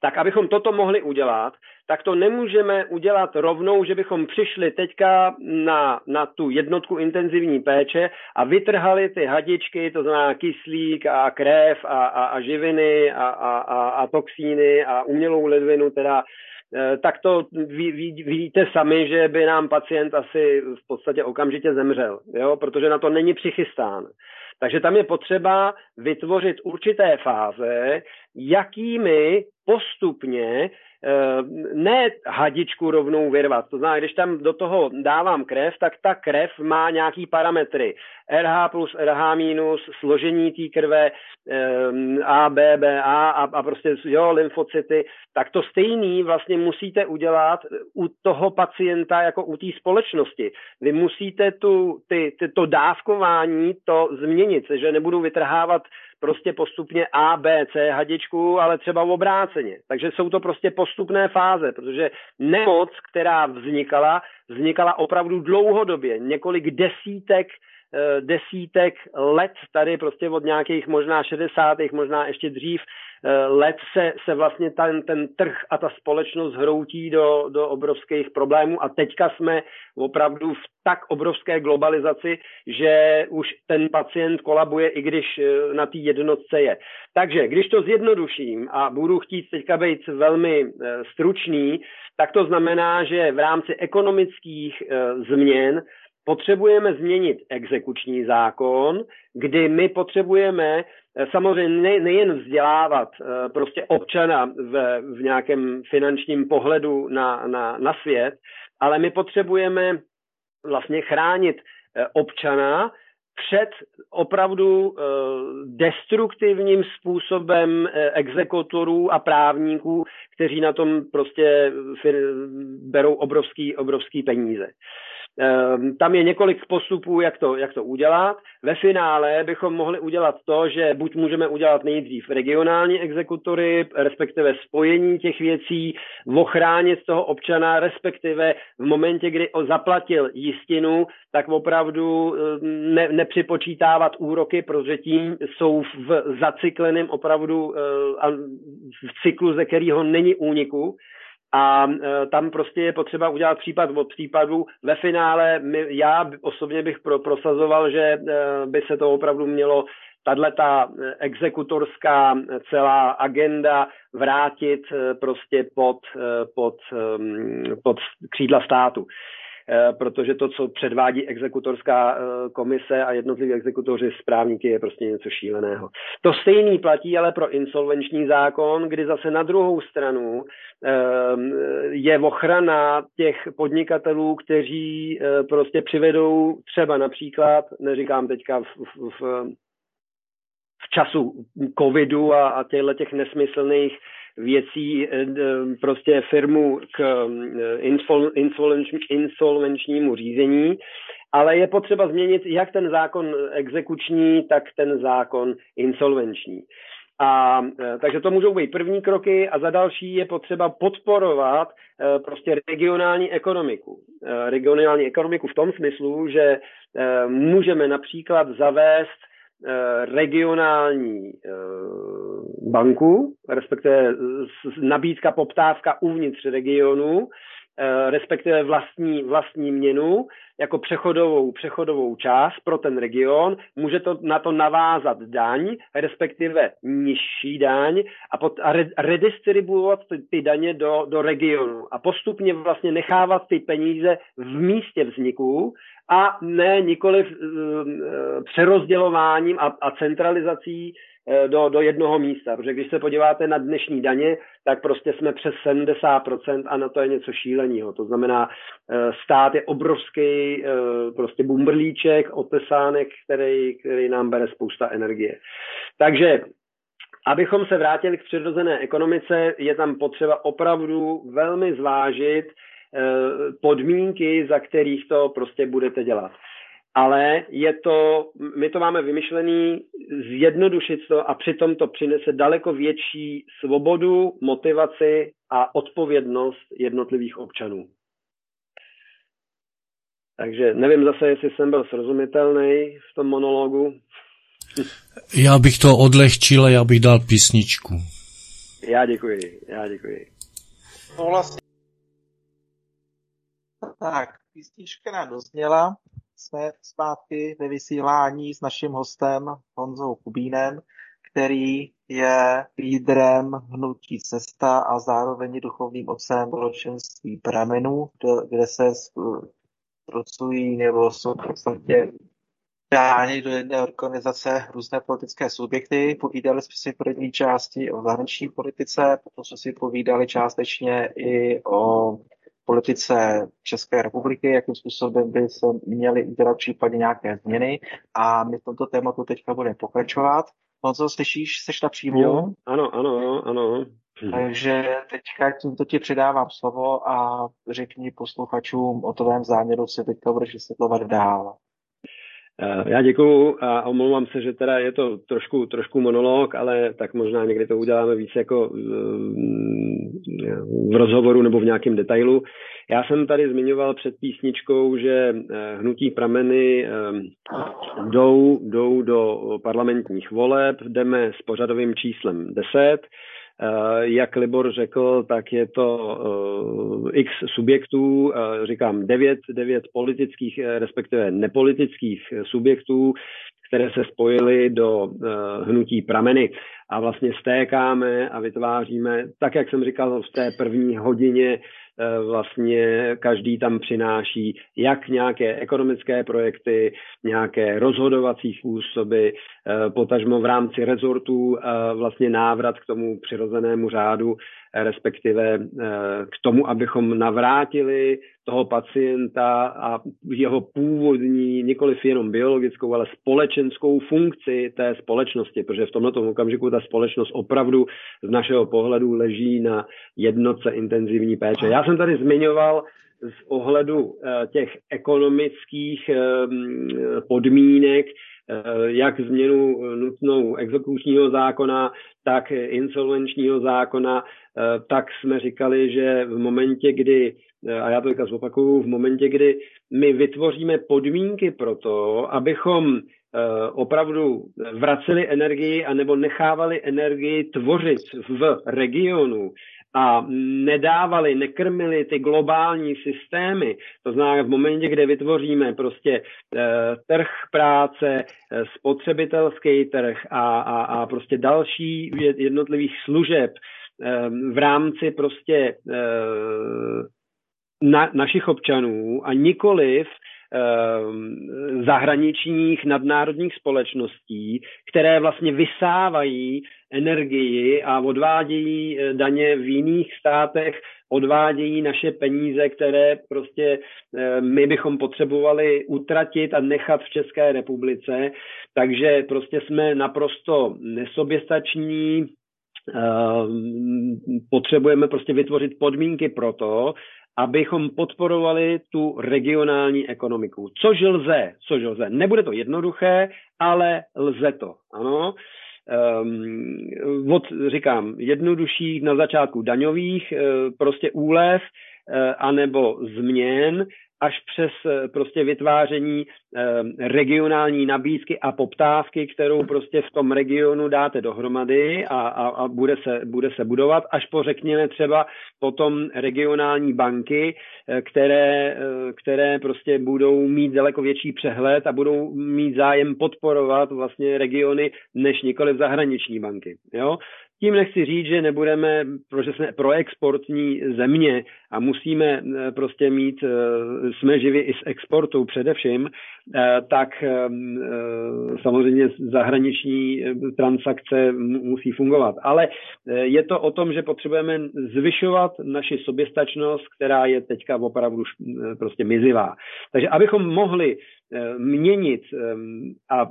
tak abychom toto mohli udělat, tak to nemůžeme udělat rovnou, že bychom přišli teďka na, na tu jednotku intenzivní péče a vytrhali ty hadičky, to znamená kyslík a krev a, a, a živiny a, a, a, a toxíny a umělou ledvinu, teda eh, tak to ví, ví, víte sami, že by nám pacient asi v podstatě okamžitě zemřel, jo? protože na to není přichystán. Takže tam je potřeba vytvořit určité fáze, jakými postupně Eh, ne hadičku rovnou vyrvat. To znamená, když tam do toho dávám krev, tak ta krev má nějaký parametry. RH plus RH minus, složení té krve, eh, A, B, B, A a, a prostě jo, lymfocyty, tak to stejný vlastně musíte udělat u toho pacienta jako u té společnosti. Vy musíte tu, ty, ty, to dávkování to změnit, že nebudu vytrhávat prostě postupně A, B, C hadičku, ale třeba obráceně. Takže jsou to prostě postupné fáze, protože nemoc, která vznikala, vznikala opravdu dlouhodobě, několik desítek desítek let tady prostě od nějakých možná 60. možná ještě dřív eh, let se, se vlastně ten, ten trh a ta společnost hroutí do, do obrovských problémů a teďka jsme opravdu v tak obrovské globalizaci, že už ten pacient kolabuje, i když eh, na té jednotce je. Takže když to zjednoduším a budu chtít teďka být velmi stručný, tak to znamená, že v rámci ekonomických změn potřebujeme změnit exekuční zákon, kdy my potřebujeme eh, samozřejmě nejen vzdělávat eh, prostě občana v, v nějakém finančním pohledu na, na, na svět, ale my potřebujeme vlastně chránit eh, občana před opravdu destruktivním způsobem exekutorů a právníků, kteří na tom prostě berou obrovský, obrovský peníze. Ehm, tam je několik postupů, jak to, jak to udělat. Ve finále bychom mohli udělat to, že buď můžeme udělat nejdřív regionální exekutory, respektive spojení těch věcí, ochránit toho občana, respektive v momentě, kdy on zaplatil jistinu, tak opravdu ehm, ne, nepřipočítávat úroky, protože tím jsou v zacykleném opravdu ehm, v cyklu, ze kterého není úniku a e, tam prostě je potřeba udělat případ od případu. Ve finále my, já osobně bych pro, prosazoval, že e, by se to opravdu mělo tahle ta exekutorská celá agenda vrátit e, prostě pod, pod, pod křídla státu. Eh, protože to, co předvádí exekutorská eh, komise a jednotliví exekutoři správníky, je prostě něco šíleného. To stejný platí ale pro insolvenční zákon, kdy zase na druhou stranu eh, je ochrana těch podnikatelů, kteří prostě přivedou třeba například, neříkám teďka v, v, v v času covidu a, a těchto těch nesmyslných věcí eh, prostě firmu k eh, insolvenčnímu řízení, ale je potřeba změnit jak ten zákon exekuční, tak ten zákon insolvenční. A eh, takže to můžou být první kroky a za další je potřeba podporovat prostě regionální ekonomiku. Regionální ekonomiku v tom smyslu, že můžeme například zavést Eh, regionální eh, banku, respektive nabídka, poptávka uvnitř regionu, eh, respektive vlastní, vlastní měnu jako přechodovou, přechodovou část pro ten region, může to na to navázat daň, respektive nižší daň a, pot, a redistribuovat ty, ty daně do, do regionu. A postupně vlastně nechávat ty peníze v místě vzniku a ne nikoli uh, přerozdělováním a, a centralizací do, do jednoho místa. Protože když se podíváte na dnešní daně, tak prostě jsme přes 70% a na to je něco šíleného. To znamená, uh, stát je obrovský prostě bumbrlíček, otesánek, který, který nám bere spousta energie. Takže Abychom se vrátili k přirozené ekonomice, je tam potřeba opravdu velmi zvážit, Eh, podmínky, za kterých to prostě budete dělat. Ale je to, my to máme vymyšlený, zjednodušit to a přitom to přinese daleko větší svobodu, motivaci a odpovědnost jednotlivých občanů. Takže nevím zase, jestli jsem byl srozumitelný v tom monologu. Já bych to odlehčil a já bych dal písničku. Já děkuji, já děkuji. No vlastně Tak, písnička nám dozněla. Jsme zpátky ve vysílání s naším hostem Honzou Kubínem, který je lídrem hnutí Cesta a zároveň duchovním otcem společenství Pramenů, kde se pracují nebo jsou v podstatě dáni do jedné organizace různé politické subjekty. Povídali jsme si v první části o zahraniční politice, potom jsme si povídali částečně i o politice České republiky, jakým způsobem by se měly udělat případně nějaké změny a my v tomto tématu teďka budeme pokračovat. co slyšíš? Seš na příjmu? Jo, ano, ano, ano. Takže teďka tímto ti předávám slovo a řekni posluchačům o tvém záměru, co teďka budeš vysvětlovat dál. Eh, já děkuju a omlouvám se, že teda je to trošku, trošku monolog, ale tak možná někdy to uděláme více jako eh, v rozhovoru nebo v nějakém detailu. Já jsem tady zmiňoval před písničkou, že eh, hnutí prameny jdou, jdou do parlamentních voleb, jdeme s pořadovým číslem 10 Eh, jak Libor řekl, tak je to eh, x subjektů, eh, říkám devět, devět politických, respektive nepolitických subjektů, které se spojily do hnutí prameny. A vlastně stékáme a vytváříme, tak jak jsem říkal v té první hodině, Eh, vlastně každý tam přináší jak nějaké ekonomické projekty, nějaké rozhodovací způsoby, eh, potažmo v rámci rezortů eh, vlastně návrat k tomu přirozenému řádu, respektive k tomu, abychom navrátili toho pacienta a jeho původní, nikoliv jenom biologickou, ale společenskou funkci té společnosti, protože v tomto okamžiku ta společnost opravdu z našeho pohledu leží na jednotce intenzivní péče. Já jsem tady zmiňoval z ohledu eh, těch ekonomických eh, podmínek, eh, jak změnu nutnou exekučního zákona, tak insolvenčního zákona, tak jsme říkali, že v momentě, kdy a já to teďka zopakuju, v momentě, kdy my vytvoříme podmínky pro to, abychom eh, opravdu vraceli energii anebo nechávali energii tvořit v regionu a nedávali, nekrmili ty globální systémy, to znamená v momentě, kde vytvoříme prostě eh, trh práce, eh, spotřebitelský trh a, a, a prostě další jednotlivých služeb v rámci prostě na, našich občanů a nikoliv eh, zahraničních nadnárodních společností, které vlastně vysávají energii a odvádějí eh, daně v jiných státech, odvádějí naše peníze, které prostě eh, my bychom potřebovali utratit a nechat v České republice. Takže prostě jsme naprosto nesoběstační, potřebujeme prostě vytvořit podmínky pro to, abychom podporovali tu regionální ekonomiku. Což lze, což lze. Nebude to jednoduché, ale lze to. Ano. Um, od, říkám, jednodušší na začátku daňových, uh, prostě úlev, anebo změn, až přes eh, prostě vytváření eh, regionální nabídky a poptávky, kterou prostě v tom regionu dáte dohromady a, a, a bude, se, bude se budovat, až po řekněme třeba potom regionální banky, eh, které, které prostě budou mít daleko větší přehled a budou mít zájem podporovat vlastně regiony než nikoli zahraniční banky. Jo? Tím nechci říct, že nebudeme, protože jsme proexportní země a musíme eh, prostě mít, eh, jsme živi i z exportu především, eh, tak samozřejmě zahraniční transakce musí fungovat. Ale je to o tom, že potřebujeme zvyšovat naši soběstačnost, která je teďka opravdu prostě mizivá. Takže abychom mohli měnit ehm, a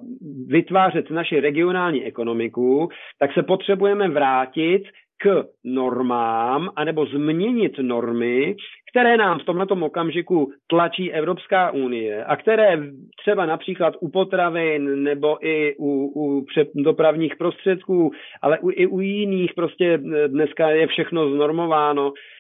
vytvářet naši regionální ekonomiku, tak se potřebujeme vrátit k normám, anebo změnit normy, které nám v tomto okamžiku tlačí Evropská unie a které třeba například u potravin nebo i u, u dopravních prostředků, ale u, i u jiných prostě eh, dneska je všechno znormováno, Eh,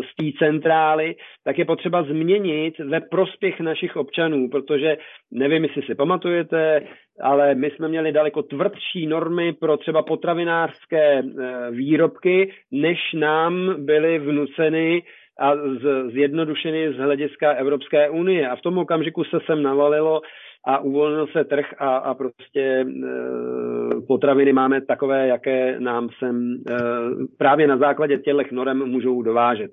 z té centrály, tak je potřeba změnit ve prospěch našich občanů, protože nevím, jestli si pamatujete, ale my jsme měli daleko tvrdší normy pro třeba potravinářské eh, výrobky, než nám byly vnuceny a zjednodušeny z hlediska Evropské unie. A v tom okamžiku se sem navalilo a uvolnil se trh a, a prostě e, potraviny máme takové, jaké nám sem e, právě na základě těch norem můžou dovážet.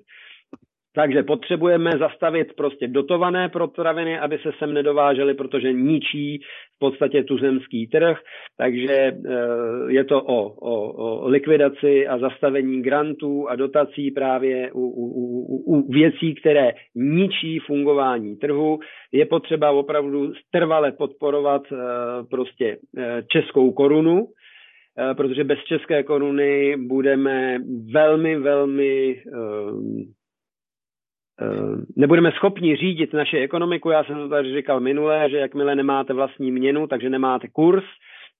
Takže potřebujeme zastavit prostě dotované potraviny, aby se sem nedovážely, protože ničí v podstatě tuzemský trh. Takže eh, je to o, o, o likvidaci a zastavení grantů a dotací právě u, u, u, u věcí, které ničí fungování trhu. Je potřeba opravdu trvale podporovat eh, prostě eh, českou korunu, protože bez české koruny budeme velmi, velmi nebudeme schopni řídit naši ekonomiku. Já jsem to tady říkal minule, že jakmile nemáte vlastní měnu, takže nemáte kurz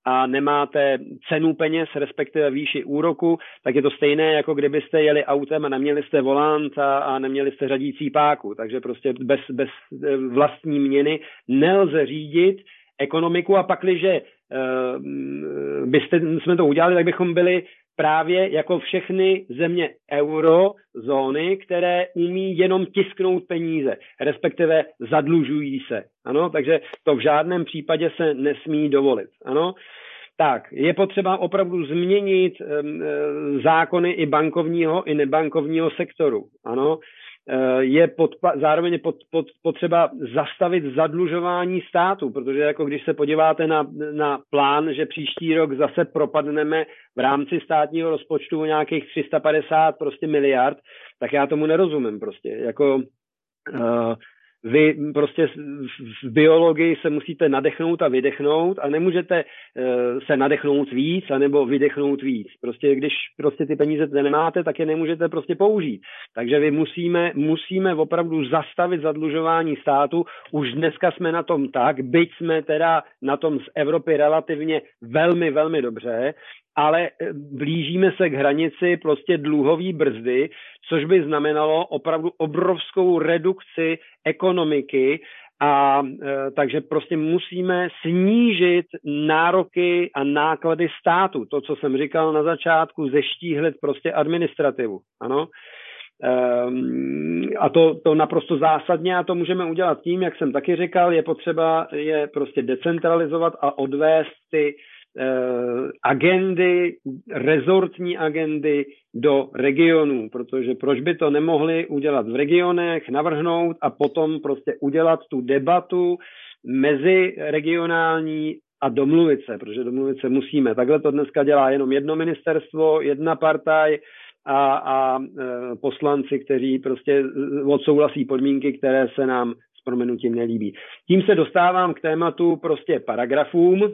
a nemáte cenu peněz, respektive výši úroku, tak je to stejné, jako kdybyste jeli autem a neměli jste volant a, a neměli jste řadící páku. Takže prostě bez, bez eh, vlastní měny nelze řídit ekonomiku a pakliže uh, byste, jsme to udělali, tak bychom byli právě jako všechny země eurozóny, které umí jenom tisknout peníze, respektive zadlužují se. Ano, takže to v žádném případě se nesmí dovolit. Ano, tak, je potřeba opravdu změnit um, zákony i bankovního, i nebankovního sektoru. Ano, je pod, zároveň pod, pod, potřeba zastavit zadlužování státu, protože jako když se podíváte na, na plán, že příští rok zase propadneme v rámci státního rozpočtu o nějakých 350 prostě miliard, tak já tomu nerozumím prostě. Jako uh, vy prostě v biologii se musíte nadechnout a vydechnout a nemůžete uh, se nadechnout víc anebo vydechnout víc. Prostě když prostě ty peníze nemáte, tak je nemůžete prostě použít. Takže vy musíme, musíme opravdu zastavit zadlužování státu. Už dneska jsme na tom tak, byť jsme teda na tom z Evropy relativně velmi, velmi dobře, ale eh, blížíme se k hranici prostě dluhový brzdy, což by znamenalo opravdu obrovskou redukci ekonomiky a e, takže prostě musíme snížit nároky a náklady státu. To, co jsem říkal na začátku, zeštíhlet prostě administrativu. Ano. Um, a to, to naprosto zásadně a to můžeme udělat tím, jak jsem taky říkal, je potřeba je prostě decentralizovat a odvést ty agendy, rezortní agendy do regionů, protože proč by to nemohli udělat v regionech, navrhnout a potom prostě udělat tu debatu mezi regionální a domluvit se, protože domluvit se musíme. Takhle to dneska dělá jenom jedno ministerstvo, jedna partaj a, a e, poslanci, kteří prostě odsouhlasí podmínky, které se nám s proměnutím nelíbí. Tím se dostávám k tématu prostě paragrafům,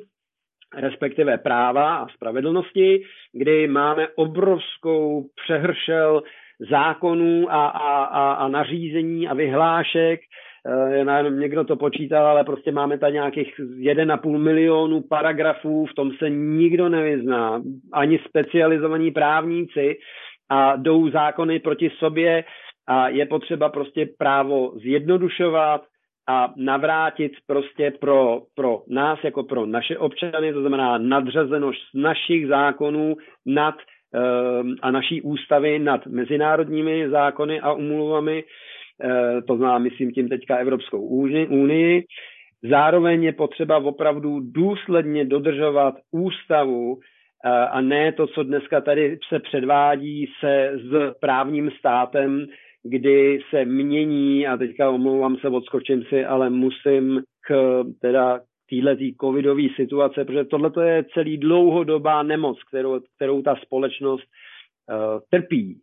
respektive práva a spravedlnosti, kdy máme obrovskou přehršel zákonů a, a, a, a nařízení a vyhlášek. E, někdo to počítal, ale prostě máme tady nějakých 1,5 milionu paragrafů, v tom se nikdo nevyzná, ani specializovaní právníci a jdou zákony proti sobě a je potřeba prostě právo zjednodušovat, a navrátit prostě pro, pro nás, jako pro naše občany, to znamená nadřazenost našich zákonů nad uh, a naší ústavy nad mezinárodními zákony a umluvami, uh, to znamená, myslím tím teďka Evropskou unii. Zároveň je potřeba opravdu důsledně dodržovat ústavu uh, a ne to, co dneska tady se předvádí se s právním státem, kdy se mění, a teďka omlouvám se, odskočím si, ale musím k teda téhle covidové situace, protože tohle je celý dlouhodobá nemoc, kterou, kterou ta společnost uh, trpí.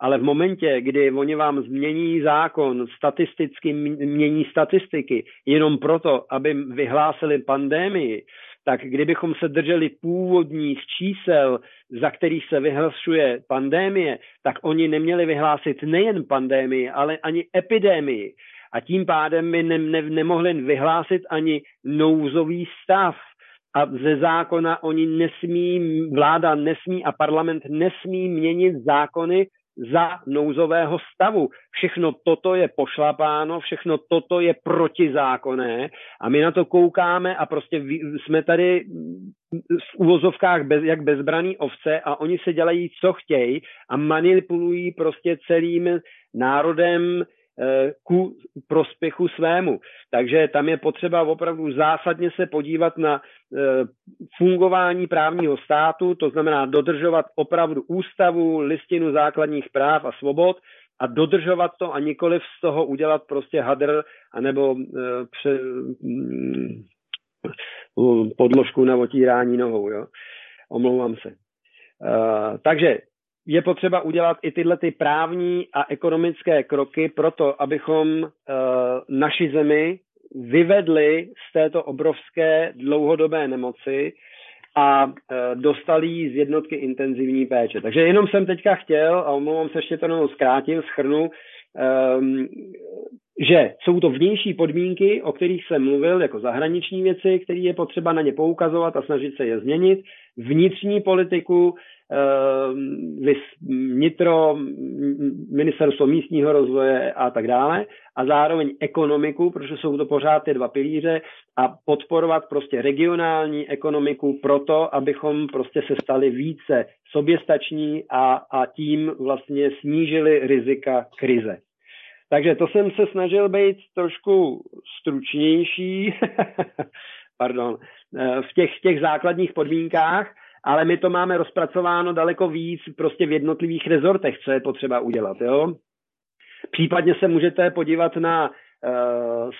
Ale v momentě, kdy oni vám změní zákon, statisticky mění statistiky, jenom proto, aby vyhlásili pandémii, tak kdybychom se drželi původních čísel, za kterých se vyhlašuje pandémie, tak oni neměli vyhlásit nejen pandémii, ale ani epidémii. A tím pádem by ne, ne, nemohli vyhlásit ani nouzový stav. A ze zákona oni nesmí, vláda nesmí a parlament nesmí měnit zákony, za nouzového stavu. Všechno toto je pošlapáno, všechno toto je protizákonné a my na to koukáme a prostě jsme tady v uvozovkách bez, jak bezbraný ovce a oni se dělají, co chtějí a manipulují prostě celým národem ku prospěchu svému. Takže tam je potřeba opravdu zásadně se podívat na eh, fungování právního státu, to znamená dodržovat opravdu ústavu, listinu základních práv a svobod a dodržovat to a nikoli z toho udělat prostě hadr anebo pře, mm, podložku na otírání nohou. Jo? Omlouvám se. Uh, takže je potřeba udělat i tyhle ty právní a ekonomické kroky pro to, abychom uh, naši zemi vyvedli z této obrovské dlouhodobé nemoci a uh, dostali ji z jednotky intenzivní péče. Takže jenom jsem teďka chtěl, a omlouvám se, ještě to jenom zkrátím, schrnu, um, že jsou to vnější podmínky, o kterých jsem mluvil, jako zahraniční věci, které je potřeba na ně poukazovat a snažit se je změnit, vnitřní politiku, vys vnitro, ministerstvo místního rozvoje a tak dále a zároveň ekonomiku, protože jsou to pořád ty dva pilíře a podporovat prostě regionální ekonomiku proto, abychom prostě se stali více soběstační a, a tím vlastně snížili rizika krize. Takže to jsem se snažil být trošku stručnější, pardon, eh, v těch, těch základních podmínkách, ale my to máme rozpracováno daleko víc prostě v jednotlivých rezortech, co je potřeba udělat. Jo? Případně se můžete podívat na uh,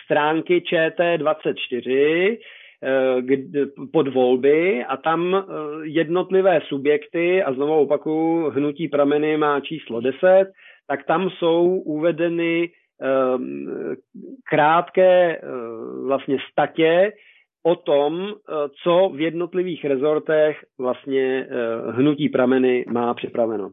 stránky ČT24 uh, pod volby a tam jednotlivé subjekty, a znovu opakuju, hnutí prameny má číslo 10, tak tam jsou uvedeny um, krátké uh, vlastně statě o tom, uh, co v jednotlivých rezortech vlastně uh, hnutí prameny má připraveno.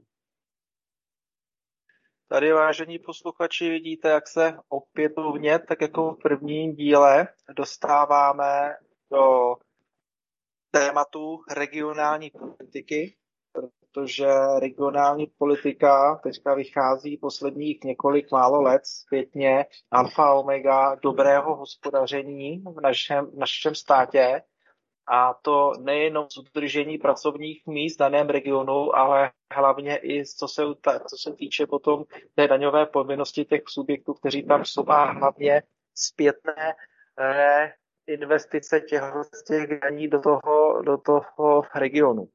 Tady, vážení posluchači, vidíte, jak se opětovně, tak jako v prvním díle, dostáváme do tématu regionální politiky protože regionální politika teďka vychází posledních několik málo let zpětně alfa omega dobrého hospodaření v našem, v našem státě a to nejenom z udržení pracovních míst v daném regionu, ale hlavně i co se, co se týče potom té daňové povinnosti těch subjektů, kteří tam jsou a hlavně zpětné eh, investice těch, těch daní do toho, do toho regionu.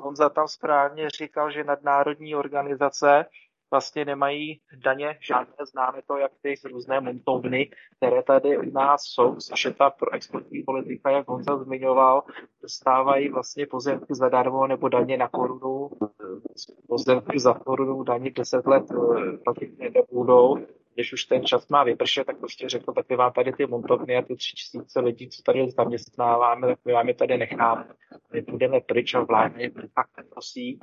Honza tam správně říkal, že nadnárodní organizace vlastně nemají daně žádné, známe to, jak ty různé montovny, které tady u nás jsou, což je ta proexportní politika, jak Honza zmiňoval, dostávají vlastně pozemky zadarmo nebo daně na korunu, pozemky za korunu daně 10 let eh, platit nebudou, když už ten čas má vypršet, tak prostě řekl, tak vám tady ty montovny a ty tři tisíce lidí, co tady zaměstnáváme, tak my vám je tady necháme. My budeme pryč a vládne je neprosí.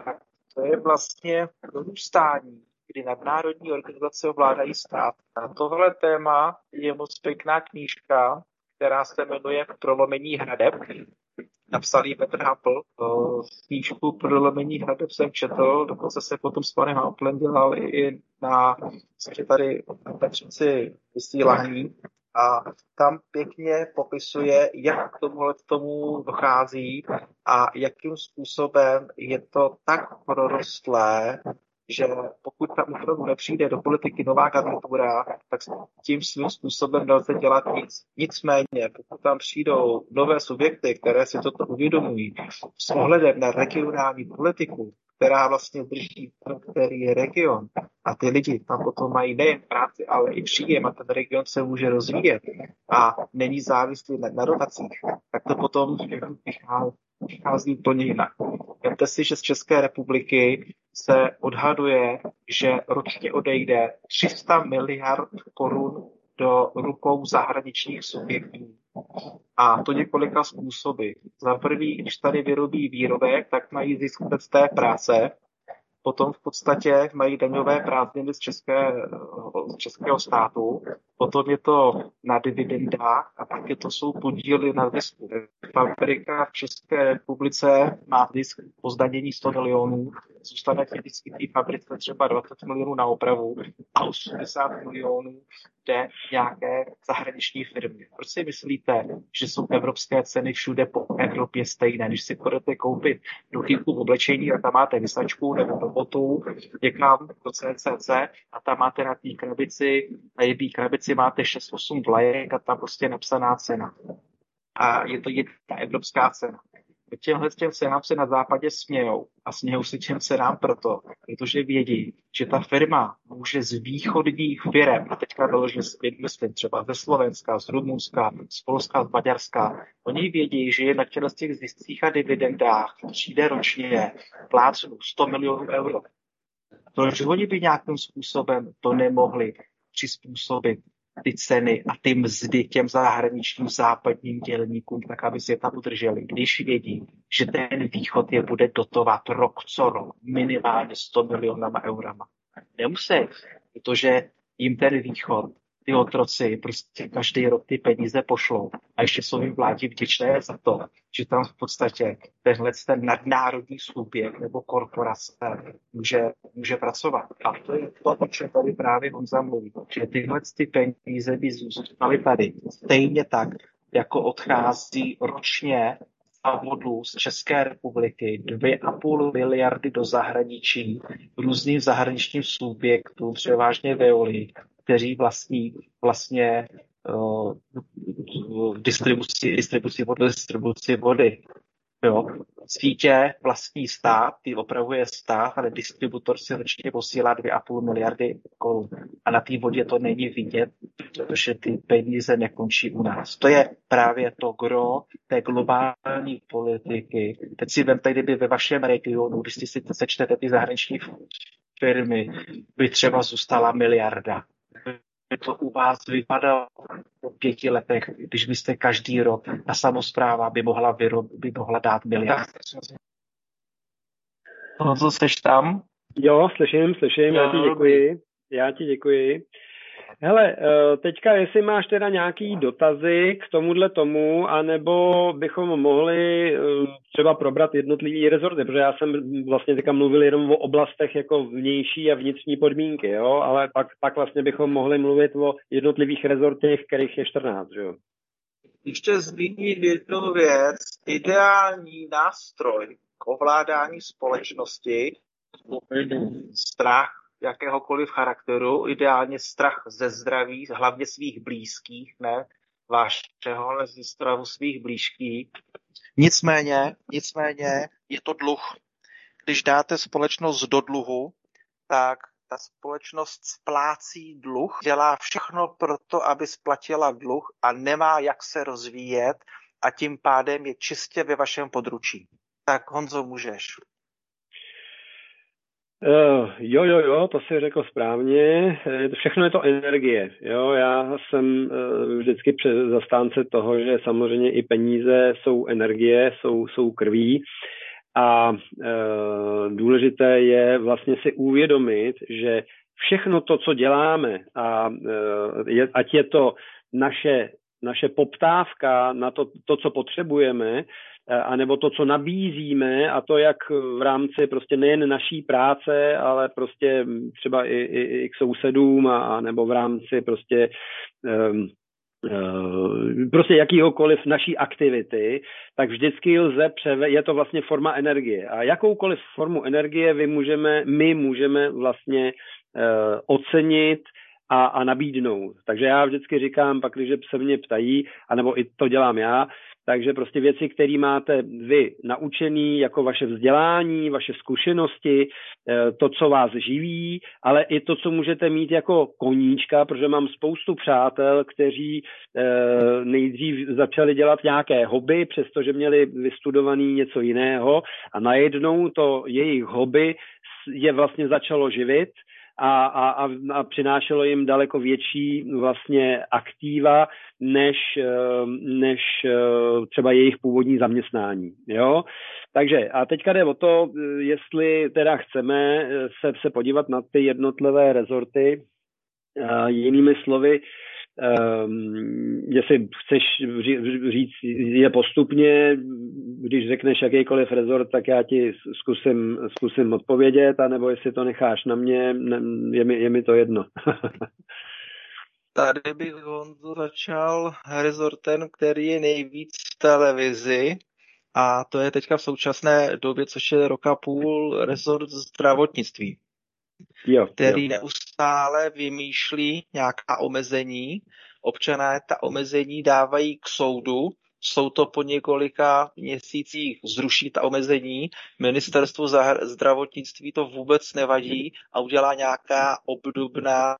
To je vlastně dorůstání, kdy nadnárodní organizace ovládají stát. Na tohle téma je moc pěkná knížka, která se jmenuje Prolomení hradeb napsal Petr Hapl. Knížku Prolomení hradeb jsem četl, dokonce se potom s panem Haplem dělal i na tady na Petřici vysílání a tam pěkně popisuje, jak k tomuhle tomu dochází a jakým způsobem je to tak prorostlé, že pokud tam opravdu nepřijde do politiky nová garnitura, tak tím svým způsobem nelze dělat nic. Nicméně, pokud tam přijdou nové subjekty, které si toto uvědomují s ohledem na regionální politiku, která vlastně drží který region a ty lidi tam potom mají nejen práci, ale i příjem a ten region se může rozvíjet a není závislý na, na dotacích, tak to potom vychází, vychází úplně jinak. Vemte si, že z České republiky se odhaduje, že ročně odejde 300 miliard korun do rukou zahraničních subjektů. A to několika způsoby. Za prvý, když tady vyrobí výrobek, tak mají zisk z té práce, potom v podstatě mají daňové prázdniny z, české, z českého státu, potom je to na dividendách a pak je to jsou podíly na zisku. Fabrika v České republice má zisk po zdanění 100 milionů, zůstane vždycky té fabrice třeba 20 milionů na opravu a 80 milionů jde nějaké zahraniční firmy. Proč si myslíte, že jsou evropské ceny všude po Evropě stejné? Když si budete koupit do v oblečení a tam máte vysačku nebo robotu někam do CCC a tam máte na té krabici, na jedné krabici máte 6-8 vlajek a tam prostě napsaná cena. A je to jedna evropská cena těmhle těm cenám se na západě smějou. A smějou se těm cenám proto, protože vědí, že ta firma může z východních firm, a teďka doložně myslím třeba ze Slovenska, z Rumunska, z Polska, z Maďarska, oni vědí, že na těchto těch ziscích a dividendách přijde ročně plácnu 100 milionů euro. Protože oni by nějakým způsobem to nemohli přizpůsobit ty ceny a ty mzdy těm zahraničním západním dělníkům, tak aby si je tam udrželi, když vědí, že ten východ je bude dotovat rok co rok minimálně 100 milionama eurama. Nemusí, protože jim ten východ ty otroci prostě každý rok ty peníze pošlou a ještě jsou jim vládě vděčné za to, že tam v podstatě tenhle ten nadnárodní subjekt nebo korporace může, může pracovat. A to je to, o čem tady právě Honza mluví, že tyhle ty peníze by zůstaly tady stejně tak, jako odchází ročně vodu z České republiky 2,5 miliardy do zahraničí různým zahraničním subjektům, převážně Veoli, kteří vlastní vlastně uh, distribuci, distribuci vody, distribuci vody. Jo. Sítě vlastní stát, ty opravuje stát, ale distributor si ročně posílá 2,5 miliardy korun. A na té vodě to není vidět, protože ty peníze nekončí u nás. To je právě to gro té globální politiky. Teď si vemte, kdyby ve vašem regionu, když si sečtete ty zahraniční firmy, by třeba zůstala miliarda to u vás vypadalo po pěti letech, když byste každý rok, ta samozpráva by mohla, vyrob, by mohla dát miliard. No, co seš tam? Jo, slyším, slyším, já ti děkuji. Já ti děkuji. Hele, eh, teďka jestli máš teda nějaký dotazy k tomuhle tomu, anebo bychom mohli eh, třeba probrat jednotlivý rezorty, protože já jsem vlastně teďka mluvil jenom o oblastech jako vnější a vnitřní podmínky, jo, ale pak, pak vlastně bychom mohli mluvit o jednotlivých rezortech, kterých je 14, že jo. Ještě zmíním jednu věc. Ideální nástroj k ovládání společnosti, strach, jakéhokoliv charakteru, ideálně strach ze zdraví, hlavně svých blízkých, ne vašeho, ale ze stravu svých blízkých. Nicméně, nicméně je to dluh. Když dáte společnost do dluhu, tak ta společnost splácí dluh, dělá všechno pro to, aby splatila dluh a nemá jak se rozvíjet a tím pádem je čistě ve vašem područí. Tak Honzo, můžeš. Uh, jo, jo, jo, to si řekl správně. Všechno je to energie. Jo, já jsem uh, vždycky zastánce toho, že samozřejmě i peníze jsou energie, jsou, jsou krví. A uh, důležité je vlastně si uvědomit, že všechno to, co děláme, a uh, je, ať je to naše, naše poptávka na to, to, co potřebujeme, Eh, anebo to, co nabízíme a to jak v rámci prostě nejen naší práce, ale prostě třeba i, i, i k sousedům a, a nebo v rámci prostě um, prostě jakýhokoliv naší aktivity, tak vždycky lze převe, je to vlastně forma energie. A jakoukoliv formu energie vy můžeme, my můžeme vlastně uh, ocenit a, a nabídnout. Takže já vždycky říkám, pak když se mě ptají, anebo i to dělám já, takže prostě věci, které máte vy naučený, jako vaše vzdělání, vaše zkušenosti, eh, to, co vás živí, ale i to, co můžete mít jako koníčka, protože mám spoustu přátel, kteří eh, nejdřív začali dělat nějaké hobby, přestože měli vystudovaný něco jiného a najednou to jejich hobby je vlastně začalo živit a, a, a přinášelo jim daleko větší vlastně aktíva než, eh, než eh, třeba jejich původní zaměstnání. Jo? Takže a teďka jde o to, eh, jestli teda chceme se, se podívat na ty jednotlivé rezorty, jinými slovy, Um, jestli chceš říct je postupně, když řekneš jakýkoliv rezort, tak já ti zkusím, zkusím odpovědět, anebo jestli to necháš na mě, je mi, je mi to jedno. Tady bych Honzo začal rezortem, který je nejvíc v televizi a to je teďka v současné době, což je roka půl rezort zdravotnictví, jo, který jo. neustále vymýšlí nějaká omezení. Občané ta omezení dávají k soudu, jsou to po několika měsících zruší ta omezení, ministerstvo zdravotnictví to vůbec nevadí a udělá nějaká obdobná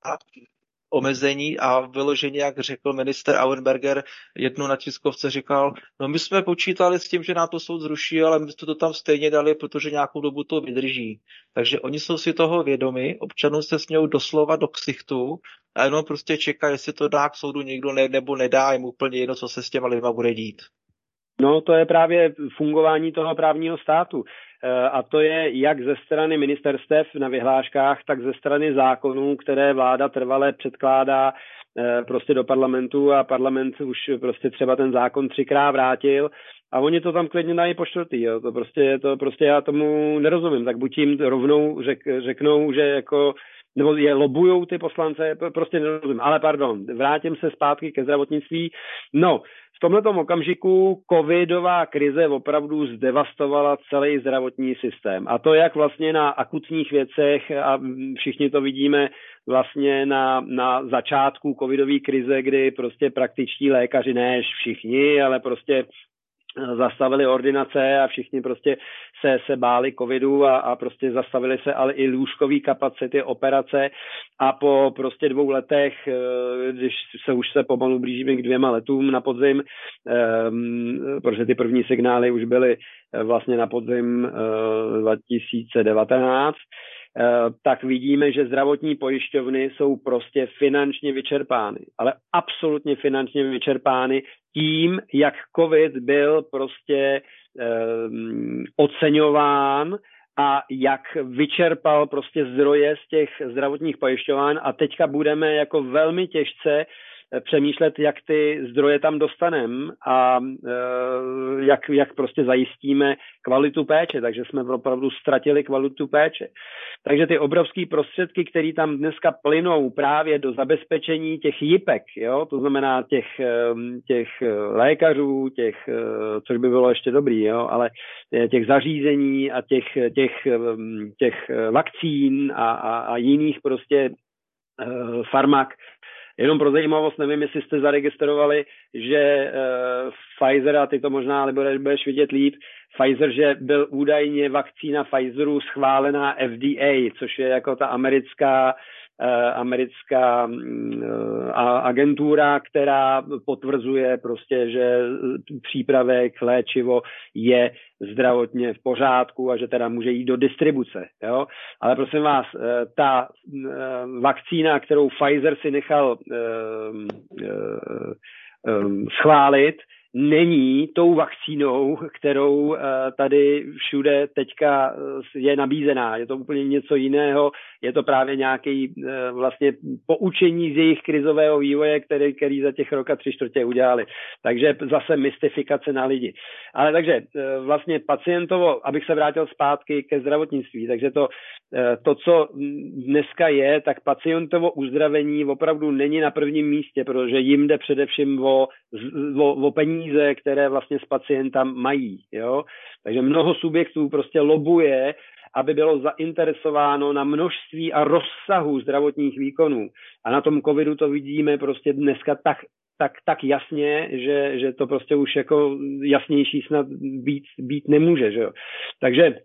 omezení a vyloženě, jak řekl minister Auenberger, jednou na tiskovce říkal, no my jsme počítali s tím, že nám to soud zruší, ale my jsme to tam stejně dali, protože nějakou dobu to vydrží. Takže oni jsou si toho vědomi, občanů se smějou doslova do ksichtu a jenom prostě čeká, jestli to dá k soudu někdo ne, nebo nedá, jim úplně jedno, co se s těma lidma bude dít. No, to je právě fungování toho právního státu. Eh, a to je jak ze strany ministerstev na vyhláškách, tak ze strany zákonů, které vláda trvale předkládá eh, prostě do parlamentu a parlament už prostě třeba ten zákon třikrát vrátil a oni to tam klidně dají po čtvrtý, jo. To prostě, to prostě já tomu nerozumím, tak buď jim rovnou řek, řeknou, že jako nebo je lobujou ty poslance, prostě nerozumím. Ale pardon, vrátím se zpátky ke zdravotnictví. No, tomto okamžiku covidová krize opravdu zdevastovala celý zdravotní systém. A to jak vlastně na akutních věcech, a všichni to vidíme vlastně na, na začátku covidové krize, kdy prostě praktičtí lékaři, ne všichni, ale prostě zastavili ordinace a všichni prostě se, se báli covidu a, a prostě zastavili se ale i lůžkový kapacity, operace. A po prostě dvou letech, eh, když se už se pomalu blížíme k dvěma letům na podzim, um, protože ty první signály už byly eh, vlastně na podzim uh, 2019, tak vidíme, že zdravotní pojišťovny jsou prostě finančně vyčerpány, ale absolutně finančně vyčerpány tím, jak COVID byl prostě um, oceňován a jak vyčerpal prostě zdroje z těch zdravotních pojišťoven a teďka budeme jako velmi těžce přemýšlet, jak ty zdroje tam dostaneme a e, jak, jak prostě zajistíme kvalitu péče, takže jsme opravdu ztratili kvalitu péče. Takže ty obrovské prostředky, které tam dneska plynou právě do zabezpečení těch jipek, jo, to znamená těch, e, těch lékařů, těch, e, což by bylo ještě dobrý, jo, ale těch zařízení a těch, těch, těch vakcín a, a, a jiných prostě farmak, Jenom pro zajímavost, nevím, jestli jste zaregistrovali, že uh, Pfizer, a ty to možná ale budeš, vidět líp, Pfizer, že byl údajně vakcína Pfizeru schválená FDA, což je jako ta americká Eh, americká mm, eh, agentura, která potvrzuje prostě, že přípravek, léčivo je zdravotně v pořádku a že teda může jít do distribuce. Jo? Ale prosím vás, eh, ta vakcína, kterou Pfizer si nechal schválit, není tou vakcínou, kterou eh, tady všude teďka eh, je nabízená. Je to úplně něco jiného, je to právě nějaký eh, vlastně poučení z jejich krizového vývoje, který, který za těch roka tři čtvrtě udělali. Takže zase mystifikace na lidi. Ale takže vlastně pacientovo, abych se vrátil zpátky ke zdravotnictví, takže to, to, co dneska je, tak pacientovo uzdravení opravdu není na prvním místě, protože jim jde především o, o, o peníze které vlastně s pacientem mají. Jo? Takže mnoho subjektů prostě lobuje, aby bylo zainteresováno na množství a rozsahu zdravotních výkonů. A na tom covidu to vidíme prostě dneska tak tak, tak jasně, že, že to prostě už jako jasnější snad být, být nemůže. Že jo? Takže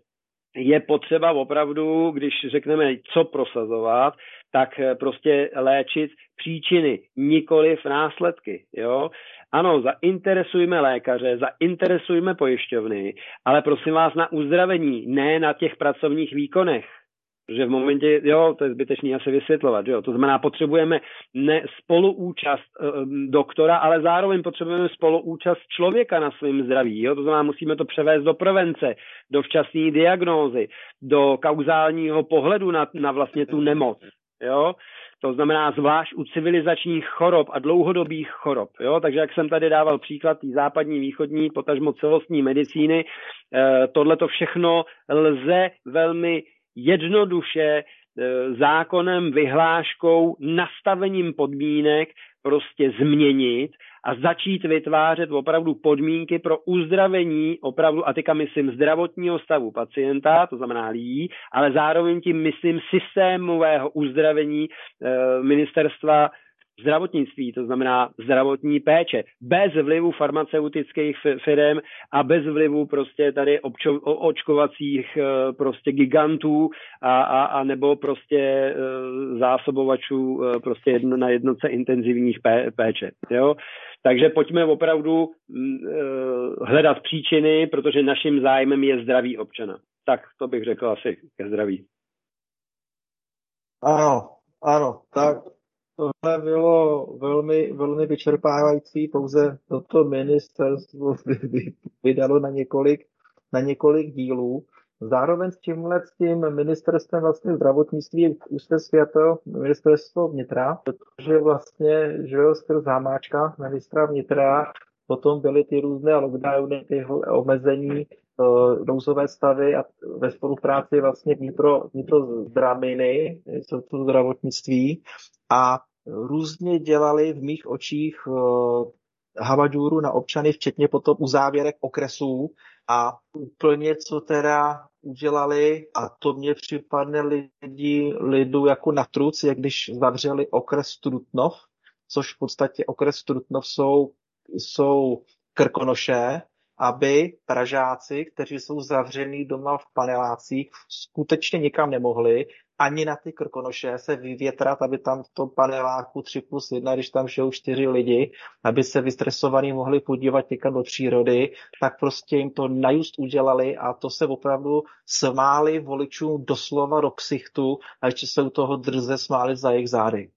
je potřeba opravdu, když řekneme, co prosazovat, tak prostě léčit příčiny, nikoli v následky. Jo? Ano, zainteresujme lékaře, zainteresujme pojišťovny, ale prosím vás na uzdravení, ne na těch pracovních výkonech. Že v momentě, jo, to je zbytečný asi vysvětlovat, jo. To znamená, potřebujeme ne spoluúčast e, doktora, ale zároveň potřebujeme spoluúčast člověka na svém zdraví, jo. To znamená, musíme to převést do prevence, do včasné diagnózy, do kauzálního pohledu na, na vlastně tu nemoc, jo. To znamená zvlášť u civilizačních chorob a dlouhodobých chorob. Jo? Takže jak jsem tady dával příklad té západní, východní, potažmo celostní medicíny, eh, tohle to všechno lze velmi jednoduše zákonem, vyhláškou, nastavením podmínek prostě změnit a začít vytvářet opravdu podmínky pro uzdravení opravdu, a teďka myslím zdravotního stavu pacienta, to znamená lidí, ale zároveň tím myslím systémového uzdravení e, ministerstva zdravotnictví, to znamená zdravotní péče, bez vlivu farmaceutických firm a bez vlivu prostě tady občo, očkovacích eh, prostě gigantů a, a, a nebo prostě eh, zásobovačů prostě jedno, na jednotce intenzivních pé, péče. Jo? Takže pojďme opravdu mm, hledat příčiny, protože naším zájmem je zdraví občana. Tak to bych řekl asi ke zdraví. Ano, ano, tak tohle bylo velmi, velmi vyčerpávající, pouze toto ministerstvo vydalo na několik, na několik dílů. Zároveň s tímhle s tím ministerstvem vlastně zdravotnictví už se světo ministerstvo vnitra, protože vlastně, že jo, skrz Hamáčka, ministra vnitra, potom byly ty různé lockdowny, ty omezení, uh, nouzové stavy a ve spolupráci vlastně vnitro, vnitro zdraviny, to zdravotnictví a různě dělali v mých očích uh, havadžůru na občany, včetně potom uzávěrek okresů a úplně co teda udělali, a to mě připadne lidi, lidu jako na truc, jak když zavřeli okres Trutnov, což v podstatě okres Trutnov jsou, jsou Krkonoše, aby Pražáci, kteří jsou zavřený doma v panelácích, skutečně nikam nemohli, ani na ty krkonoše se vyvětrat, aby tam v tom paneláku 3 plus 1, když tam žijou čtyři lidi, aby se vystresovaní mohli podívat někam do přírody, tak prostě jim to najust udělali a to se opravdu smáli voličům doslova do ksichtu a ještě se u toho drze smáli za jejich zády.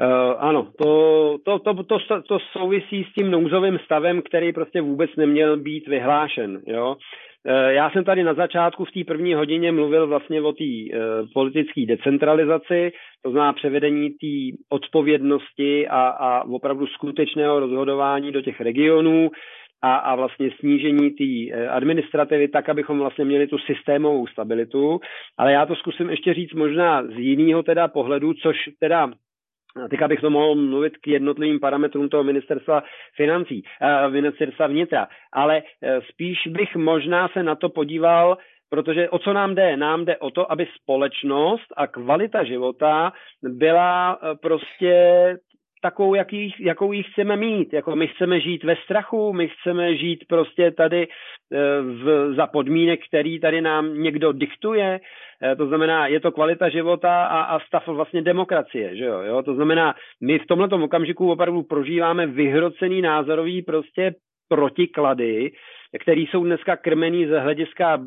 Uh, ano, to, to, to, to, to souvisí s tím nouzovým stavem, který prostě vůbec neměl být vyhlášen. Jo? Uh, já jsem tady na začátku v té první hodině mluvil vlastně o té uh, politické decentralizaci, to znamená převedení té odpovědnosti a, a opravdu skutečného rozhodování do těch regionů a, a vlastně snížení té administrativy tak, abychom vlastně měli tu systémovou stabilitu. Ale já to zkusím ještě říct možná z jiného teda pohledu, což teda Teďka bych to mohl mluvit k jednotlivým parametrům toho ministerstva financí, uh, ministerstva vnitra, ale uh, spíš bych možná se na to podíval, protože o co nám jde? Nám jde o to, aby společnost a kvalita života byla uh, prostě takovou, jaký, jakou ji chceme mít. Jako my chceme žít ve strachu, my chceme žít prostě tady e, v, za podmínek, který tady nám někdo diktuje. E, to znamená, je to kvalita života a, a stav vlastně demokracie. Že jo? Jo? To znamená, my v tomto okamžiku opravdu prožíváme vyhrocený názorový prostě protiklady, který jsou dneska krmený z hlediska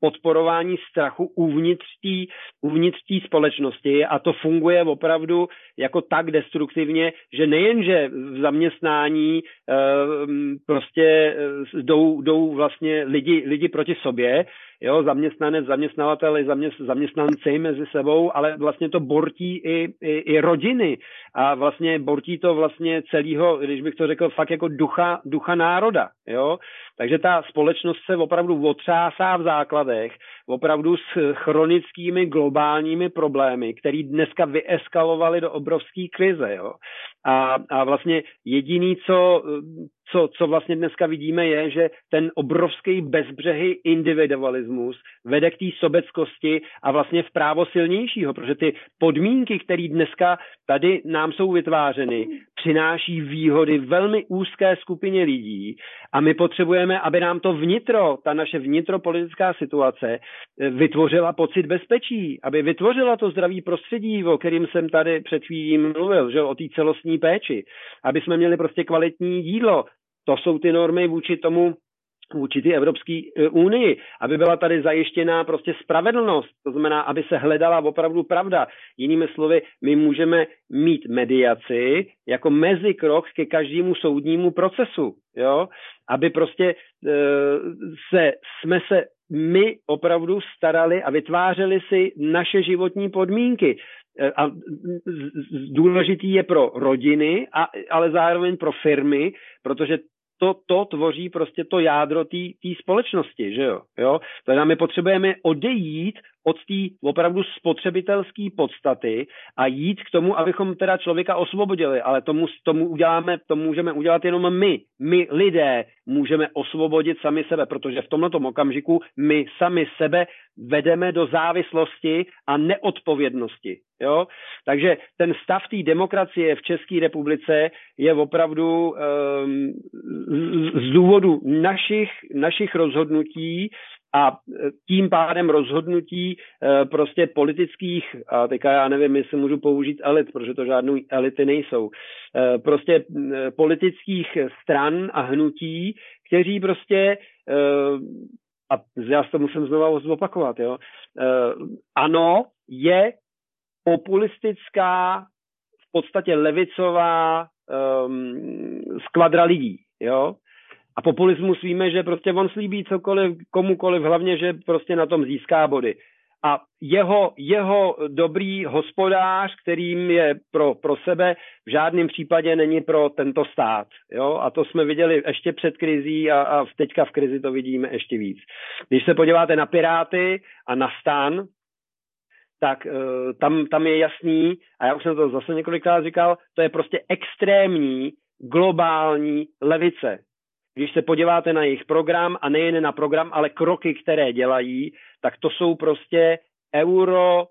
podporování strachu uvnitř té uvnitř společnosti a to funguje opravdu jako tak destruktivně, že nejenže v zaměstnání e, prostě eh, jdou, jdou vlastně lidi, lidi proti sobě, jo, zaměstnanec, zaměstnavatel i zaměst, zaměstnanci mezi sebou, ale vlastně to bortí i, i, i rodiny a vlastně bortí to vlastně celého, když bych to řekl, fakt jako ducha, ducha národa, jo. Takže ta společnost se opravdu otřásá v základech, opravdu s chronickými globálními problémy, které dneska vyeskalovaly do obrovské krize. Jo. A, a vlastně jediný, co, co, co vlastně dneska vidíme, je, že ten obrovský bezbřehý individualismus vede k té sobeckosti a vlastně v právo silnějšího, protože ty podmínky, které dneska tady nám jsou vytvářeny, přináší výhody velmi úzké skupině lidí a my potřebujeme, aby nám to vnitro, ta naše vnitropolitická situace vytvořila pocit bezpečí, aby vytvořila to zdravý prostředí, o kterým jsem tady před chvílí mluvil, že o té celostní péči, aby jsme měli prostě kvalitní jídlo. To jsou ty normy vůči tomu, vůči ty Evropské e, unii, aby byla tady zajištěná prostě spravedlnost, to znamená, aby se hledala opravdu pravda. Jinými slovy, my můžeme mít mediaci jako mezikrok ke každému soudnímu procesu, jo? aby prostě e, se, jsme se my opravdu starali a vytvářeli si naše životní podmínky. E, a důležitý je pro rodiny, a, ale zároveň pro firmy, protože to, to tvoří prostě to jádro té společnosti, že jo? jo? Znamená, my potřebujeme odejít od té opravdu spotřebitelské podstaty a jít k tomu, abychom teda člověka osvobodili, ale tomu, tomu uděláme, to můžeme udělat jenom my. My lidé můžeme osvobodit sami sebe, protože v tomto okamžiku my sami sebe vedeme do závislosti a neodpovědnosti. Jo? Takže ten stav té demokracie v České republice je opravdu um, z, z důvodu našich, našich rozhodnutí a tím pádem rozhodnutí uh, prostě politických, a teďka já nevím, jestli můžu použít elit, protože to žádnou elity nejsou, uh, prostě politických stran a hnutí, kteří prostě a já to musím znova zopakovat, jo. Ano, je populistická, v podstatě levicová um, skvadra lidí, jo. A populismus víme, že prostě on slíbí cokoliv, komukoliv, hlavně, že prostě na tom získá body a jeho, jeho dobrý hospodář, kterým je pro, pro sebe, v žádném případě není pro tento stát. Jo? A to jsme viděli ještě před krizí a, a teďka v krizi to vidíme ještě víc. Když se podíváte na Piráty a na stan, tak uh, tam, tam je jasný, a já už jsem to zase několikrát říkal, to je prostě extrémní globální levice. Když se podíváte na jejich program a nejen na program, ale kroky, které dělají, tak to jsou prostě euro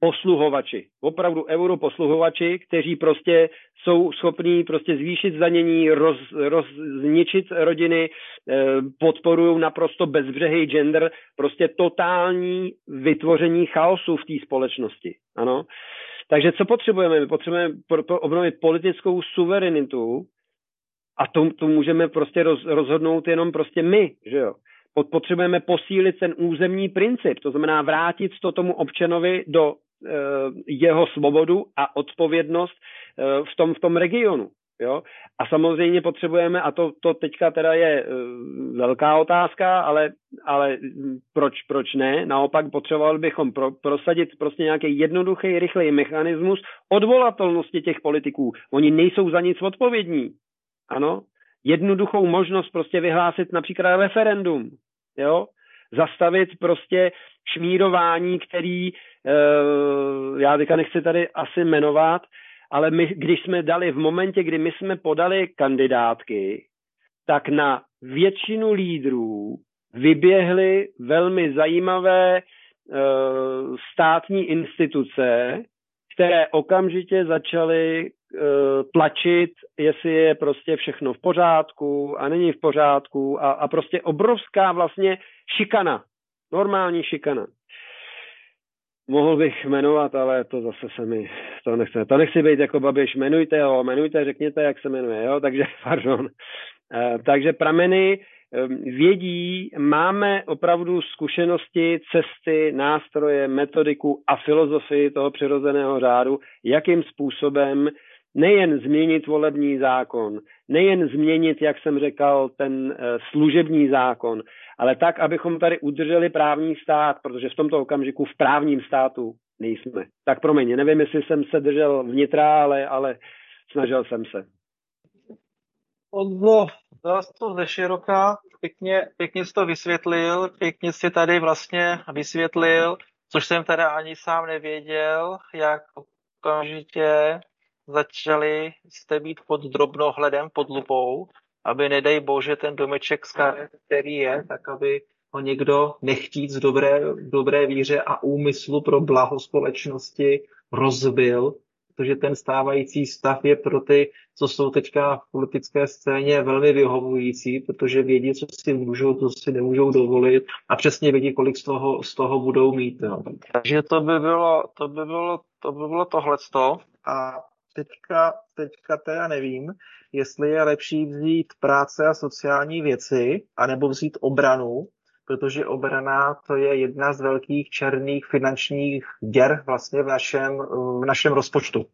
posluhovači. Opravdu euro posluhovači, kteří prostě jsou schopní prostě zvýšit zdanění, roz, roz, zničit rodiny, eh, podporují naprosto bezbřehý gender, prostě totální vytvoření chaosu v té společnosti. Ano. Takže co potřebujeme? My potřebujeme proto obnovit politickou suverenitu a to, to můžeme prostě roz, rozhodnout jenom prostě my, že jo. Potřebujeme posílit ten územní princip, to znamená vrátit to tomu občanovi do e, jeho svobodu a odpovědnost e, v, tom, v tom regionu. Jo? A samozřejmě potřebujeme, a to, to teďka teda je uh, velká otázka, ale, ale proč, proč ne? Naopak potřebovali bychom pro, prosadit prostě nějaký jednoduchý, rychlý mechanismus odvolatelnosti těch politiků. Oni nejsou za nic odpovědní. Ano? Jednoduchou možnost prostě vyhlásit například referendum. Jo? Zastavit prostě šmírování, který uh, já teďka nechci tady asi jmenovat, ale my, když jsme dali v momentě, kdy my jsme podali kandidátky, tak na většinu lídrů vyběhly velmi zajímavé uh, státní instituce, které okamžitě začaly uh, tlačit, jestli je prostě všechno v pořádku a není v pořádku a, a prostě obrovská vlastně šikana, normální šikana. Mohl bych jmenovat, ale to zase se mi, to nechce, to nechci být jako Babiš, jmenujte ho, jmenujte, řekněte, jak se jmenuje, jo, takže, pardon. E, takže prameny ehm, vědí, máme opravdu zkušenosti, cesty, nástroje, metodiku a filozofii toho přirozeného řádu, jakým způsobem nejen změnit volební zákon, nejen změnit, jak jsem řekl, ten eh, služební zákon, ale tak, abychom tady udrželi právní stát, protože v tomto okamžiku v právním státu nejsme. Tak promiň, nevím, jestli jsem se držel vnitra, ale, ale snažil jsem se. Odlo, zase to ze široka, pěkně, pěkně jsi to vysvětlil, pěkně si tady vlastně vysvětlil, což jsem teda ani sám nevěděl, jak okamžitě začali jste být pod drobnohledem, pod lupou, aby nedej bože ten domeček z karet, který je, tak aby ho někdo nechtít z dobré, dobré víře a úmyslu pro blaho společnosti rozbil, protože ten stávající stav je pro ty, co jsou teďka v politické scéně, velmi vyhovující, protože vědí, co si můžou, co si nemůžou dovolit a přesně vědí, kolik z toho, z toho budou mít. Jo. Takže to by bylo, to by bylo, to by bylo tohleto. A teďka, teďka teda nevím, jestli je lepší vzít práce a sociální věci, anebo vzít obranu, protože obrana to je jedna z velkých černých finančních děr vlastně v našem, v našem rozpočtu.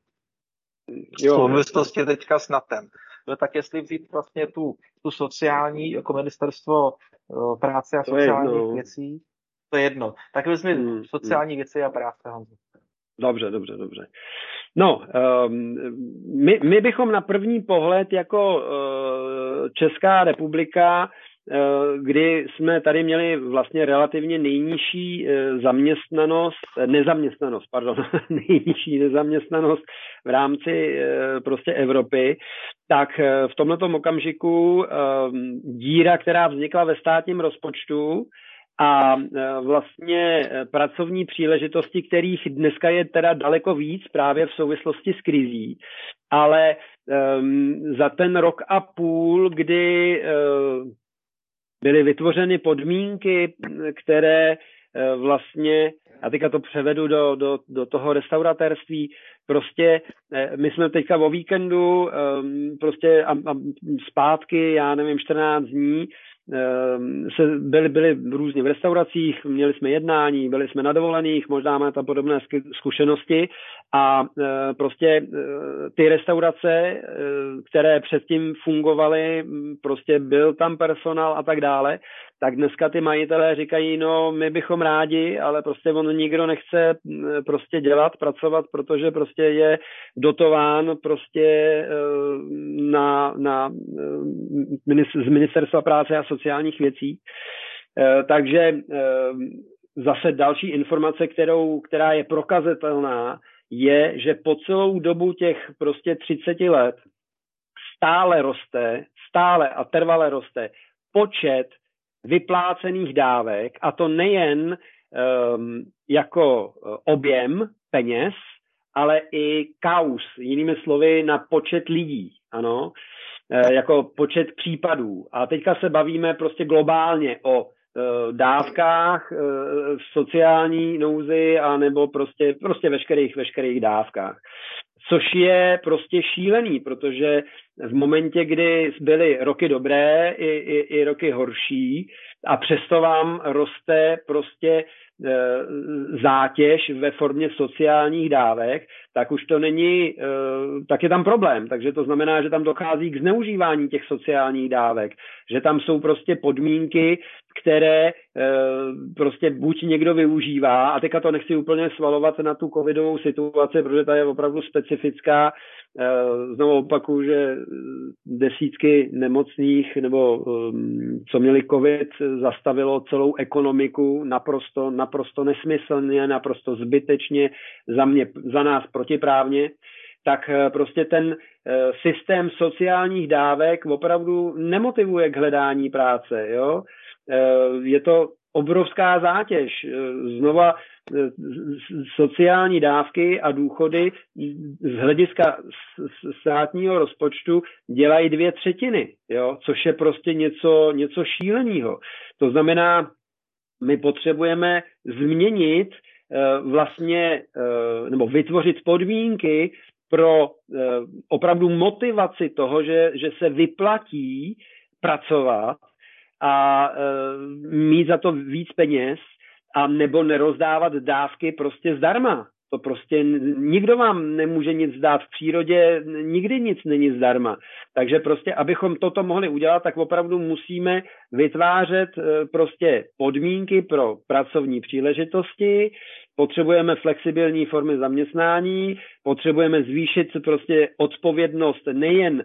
V souvislosti teďka s NATem. No tak jestli vzít vlastně tu, tu sociální, jako ministerstvo eh, práce a sociálních věcí, to je jedno. Tak vezmi hmm, sociální hmm. věci a práce, Honzo. Dobře, dobře, dobře. No, um, my, my bychom na první pohled jako uh, Česká republika kdy jsme tady měli vlastně relativně nejnižší zaměstnanost, nezaměstnanost, pardon, nejnižší nezaměstnanost v rámci prostě Evropy, tak v tomto okamžiku díra, která vznikla ve státním rozpočtu, a vlastně pracovní příležitosti, kterých dneska je teda daleko víc právě v souvislosti s krizí, ale um, za ten rok a půl, kdy uh, byly vytvořeny podmínky, které uh, vlastně, a teďka to převedu do, do, do toho restauratérství, prostě uh, my jsme teďka o víkendu um, prostě a, a zpátky, já nevím, 14 dní, se byli, byli různě v restauracích, měli jsme jednání, byli jsme na dovolených, možná máme tam podobné zkušenosti. A e, prostě e, ty restaurace, e, které předtím fungovaly, prostě byl tam personál a tak dále, tak dneska ty majitelé říkají, no my bychom rádi, ale prostě on nikdo nechce prostě dělat, pracovat, protože prostě je dotován prostě na, na, z ministerstva práce a sociálních věcí. Takže zase další informace, kterou, která je prokazatelná, je, že po celou dobu těch prostě 30 let stále roste, stále a trvale roste počet vyplácených dávek, a to nejen um, jako eh, objem peněz, ale i kaus, jinými slovy na počet lidí, ano, jako počet případů. A teďka se bavíme prostě globálně o Eh, dávkách, eh, v sociální nouzi a nebo prostě, prostě veškerých, veškerých dávkách. Což je prostě šílený, protože v momentě, kdy byly roky dobré i, i, i roky horší a přesto vám roste prostě Eh, zátěž ve formě sociálních dávek, tak už to není, eh, tak je tam problém. Takže to znamená, že tam dochází k zneužívání těch sociálních dávek, že tam jsou prostě podmínky, které eh, prostě buď někdo využívá, a teďka to nechci úplně svalovat na tu covidovou situaci, protože ta je opravdu specifická, Eh, znovu opakuju, že desítky nemocných nebo um, co měli covid zastavilo celou ekonomiku naprosto, naprosto nesmyslně, naprosto zbytečně, za, mě, za nás protiprávně, tak eh, prostě ten systém sociálních dávek opravdu nemotivuje k hledání práce. Jo? Je to obrovská zátěž. Znova sociální dávky a důchody z hlediska státního rozpočtu dělají dvě třetiny, jo? což je prostě něco, něco šíleného. To znamená, my potřebujeme změnit eh, vlastně, eh, nebo vytvořit podmínky pro eh, opravdu motivaci toho, že, že se vyplatí pracovat a mít za to víc peněz a nebo nerozdávat dávky prostě zdarma. To prostě nikdo vám nemůže nic dát v přírodě, nikdy nic není zdarma. Takže prostě, abychom toto mohli udělat, tak opravdu musíme vytvářet e, prostě podmínky pro pracovní příležitosti, potřebujeme flexibilní formy zaměstnání, potřebujeme zvýšit prostě odpovědnost nejen e,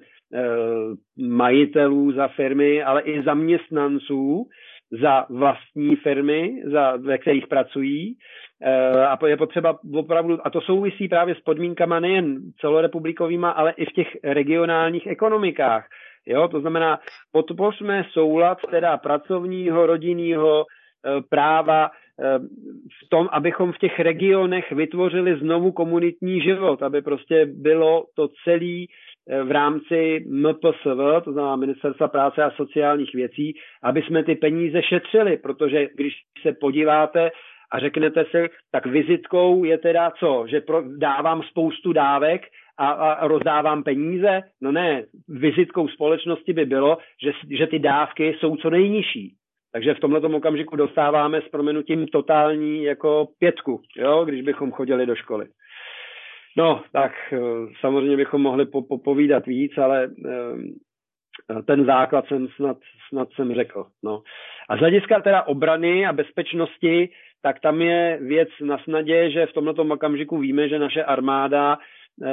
majitelů za firmy, ale i zaměstnanců, za vlastní firmy, za, ve kterých pracují. E, a je potřeba opravdu, a to souvisí právě s podmínkama nejen celorepublikovýma, ale i v těch regionálních ekonomikách. Jo, to znamená, podpořme soulad teda pracovního, rodinného e, práva v tom, abychom v těch regionech vytvořili znovu komunitní život, aby prostě bylo to celý Eh, v rámci MPSV, to znamená Ministerstva práce a sociálních věcí, aby jsme ty peníze šetřili, protože když se podíváte a řeknete si, tak vizitkou je teda co, že pro, dávám spoustu dávek a, a rozdávám peníze? No ne, vizitkou společnosti by bylo, že, že ty dávky jsou co nejnižší. Takže v tomto okamžiku dostáváme s proměnutím totální jako pětku, jo, když bychom chodili do školy. No, tak eh, samozřejmě bychom mohli popovídat víc, ale eh, ten základ jsem snad, snad jsem řekl. No. A z hlediska teda obrany a bezpečnosti, tak tam je věc na snadě, že v tomto okamžiku víme, že naše armáda e,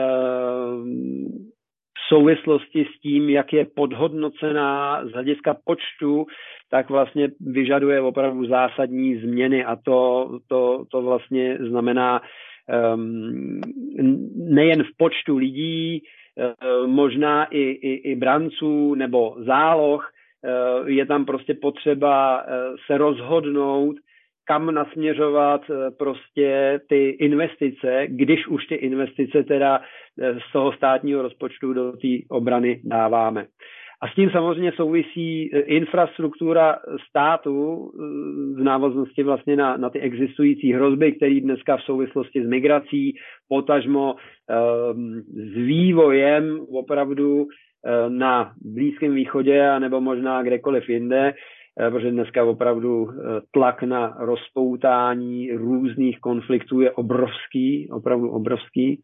souvislosti s tím, jak je podhodnocená z hlediska počtu, tak vlastně vyžaduje opravdu zásadní změny a to, to, to vlastně znamená nejen v počtu lidí, uh, možná i, i, i branců nebo záloh, uh, je tam prostě potřeba uh, se rozhodnout, kam nasměřovat prostě ty investice, když už ty investice teda z toho státního rozpočtu do té obrany dáváme. A s tím samozřejmě souvisí e, infrastruktura státu e, v návaznosti vlastně na, na ty existující hrozby, které dneska v souvislosti s migrací, potažmo um, s vývojem opravdu na Blízkém východě nebo možná kdekoliv jinde, protože dneska opravdu tlak na rozpoutání různých konfliktů je obrovský, opravdu obrovský.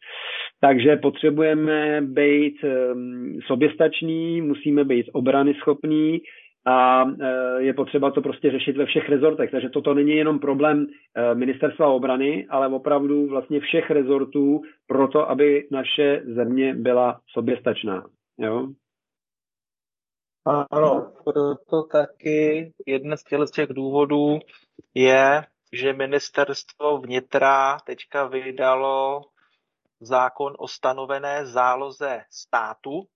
Takže potřebujeme být ehm, soběstační, musíme být obrany schopní a eh, je potřeba to prostě řešit ve všech rezortech. Takže toto není jenom problém ministerstva obrany, ale opravdu vlastně všech rezortů pro to, aby naše země byla soběstačná. Jo? Ano, proto taky jeden z těch důvodů je, že ministerstvo vnitra teďka vydalo zákon o stanovené záloze státu,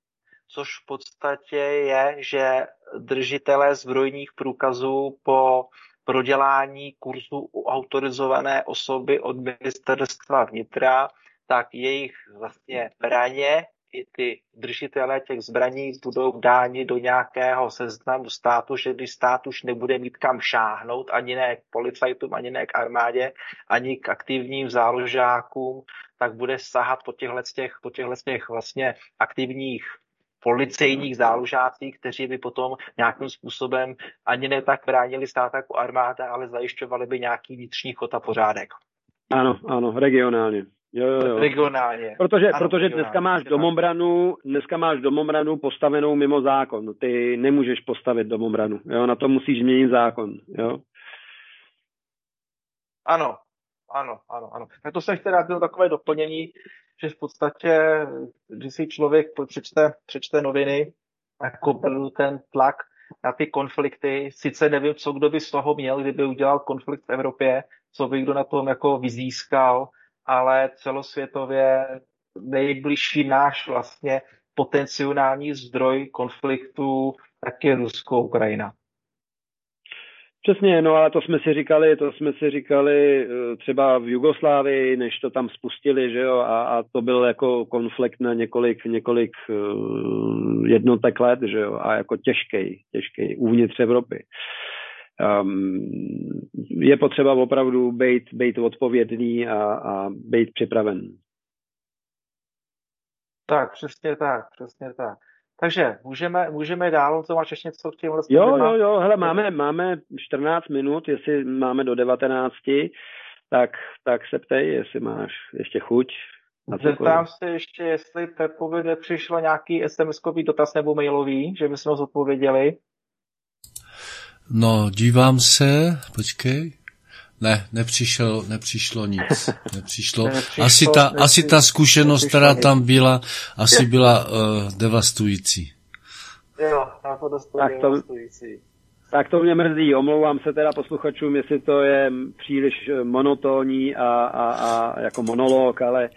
což v podstatě je, že držitelé zbrojních průkazů po prodělání kurzu u autorizované osoby od ministerstva vnitra, tak jejich vlastně braně i ty držitelé těch zbraní budou dáni do nějakého seznamu státu, že když stát už nebude mít kam šáhnout, ani ne k policajtům, ani ne k armádě, ani k aktivním záložákům, tak bude sahat po těchto těch, po těchto těch vlastně aktivních policejních záložácích, kteří by potom nějakým způsobem ani ne tak bránili stát jako armáda, ale zajišťovali by nějaký vnitřní chod a pořádek. Ano, ano, regionálně. Jo, jo, jo. Regionálně. Protože, ano, protože dneska máš domobranu, dneska máš domobranu postavenou mimo zákon. Ty nemůžeš postavit domobranu. Jo? Na to musíš změnit zákon. Jo? Ano, ano, ano, ano. Tak to jsem chtěl dát takové doplnění, že v podstatě, když si člověk přečte, přečte noviny, jako byl ten tlak na ty konflikty, sice nevím, co kdo by z toho měl, kdyby udělal konflikt v Evropě, co by kdo na tom jako vyzískal, ale celosvětově nejbližší náš vlastně potenciální zdroj konfliktu tak je Rusko-Ukrajina. Přesně, no ale to jsme si říkali, to jsme si říkali eh, třeba v Jugoslávii, než to tam spustili, že jo, a, a to byl jako konflikt na několik, několik uh, jednotek let, že jo, a jako těžký, těžký uvnitř Evropy um, je potřeba opravdu být, být odpovědný a, a být připraven. Tak, přesně tak, přesně tak. Takže můžeme, můžeme dál, co máš ještě něco k těm Jo, jo, jo, hele, máme, máme 14 minut, jestli máme do 19, tak, tak se ptej, jestli máš ještě chuť. Zeptám se ještě, jestli Pepovi nepřišlo nějaký SMS-kový dotaz nebo mailový, že bychom ho zodpověděli. No, dívám se, počkej. Ne, nepřišel, nepřišlo nic. Nepřišlo. nepřišlo asi, ta, nepřišlo, asi ta zkušenost, která tam byla, asi byla uh, devastující. Jo, to dost tak to, devastující. Tak to mě mrzí. Omlouvám se teda posluchačům, jestli to je příliš eh, monotónní a, a, a jako monolog, ale,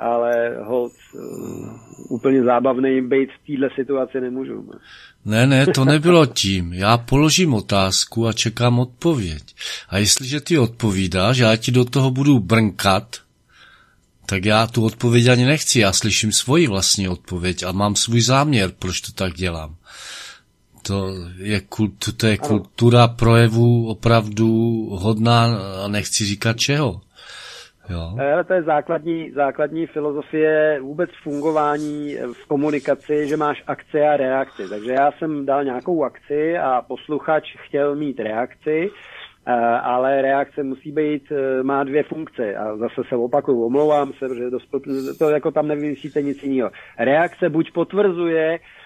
ale hold, uh, úplně zábavný být v této situaci nemůžu. Ne, ne, to nebylo tím. Já položím otázku a čekám odpověď. A jestliže ty odpovídáš, já ti do toho budu brnkat, tak já tu odpověď ani nechci. Já slyším svoji vlastní odpověď a mám svůj záměr, proč to tak dělám. To je, kultu, to je kultura projevu opravdu hodná a nechci říkat čeho. Jo. Eh, to je základní, základní filozofie vůbec fungování v komunikaci, že máš akce a reakci. Takže já jsem dal nějakou akci a posluchač chtěl mít reakci, eh, ale reakce musí být, eh, má dvě funkce a zase se opakuju, omlouvám se, protože to, to jako tam nevymyslíte nic jiného. Reakce buď potvrzuje Eh,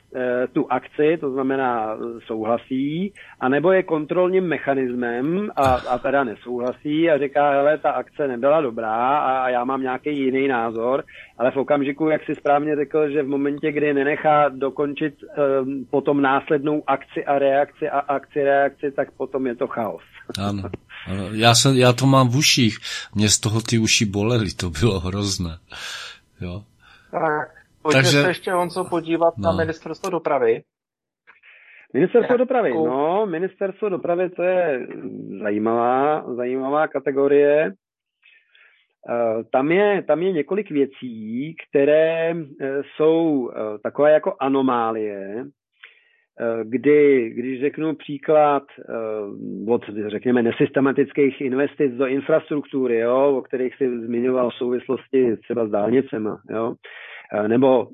tu akci, to znamená souhlasí, anebo je kontrolním mechanismem a, a teda nesouhlasí a říká, hele, ta akce nebyla dobrá a já mám nějaký jiný názor, ale v okamžiku, jak si správně řekl, že v momentě, kdy nenechá dokončit um, potom následnou akci a reakci a akci reakci, tak potom je to chaos. Ano. ano. Já, jsem, já to mám v uších. Mě z toho ty uši bolely, to bylo hrozné. Jo. Tak, Pojďme Takže... se ještě, Honzo, podívat no. na ministerstvo dopravy. Ministerstvo dopravy, no, ministerstvo dopravy to je zajímavá, zajímavá kategorie. Eh, tam je, tam je několik věcí, které eh, jsou eh, takové jako anomálie, kdy, když řeknu příklad od, řekněme, nesystematických investic do infrastruktury, jo, o kterých si zmiňoval v souvislosti třeba s dálnicema, jo, nebo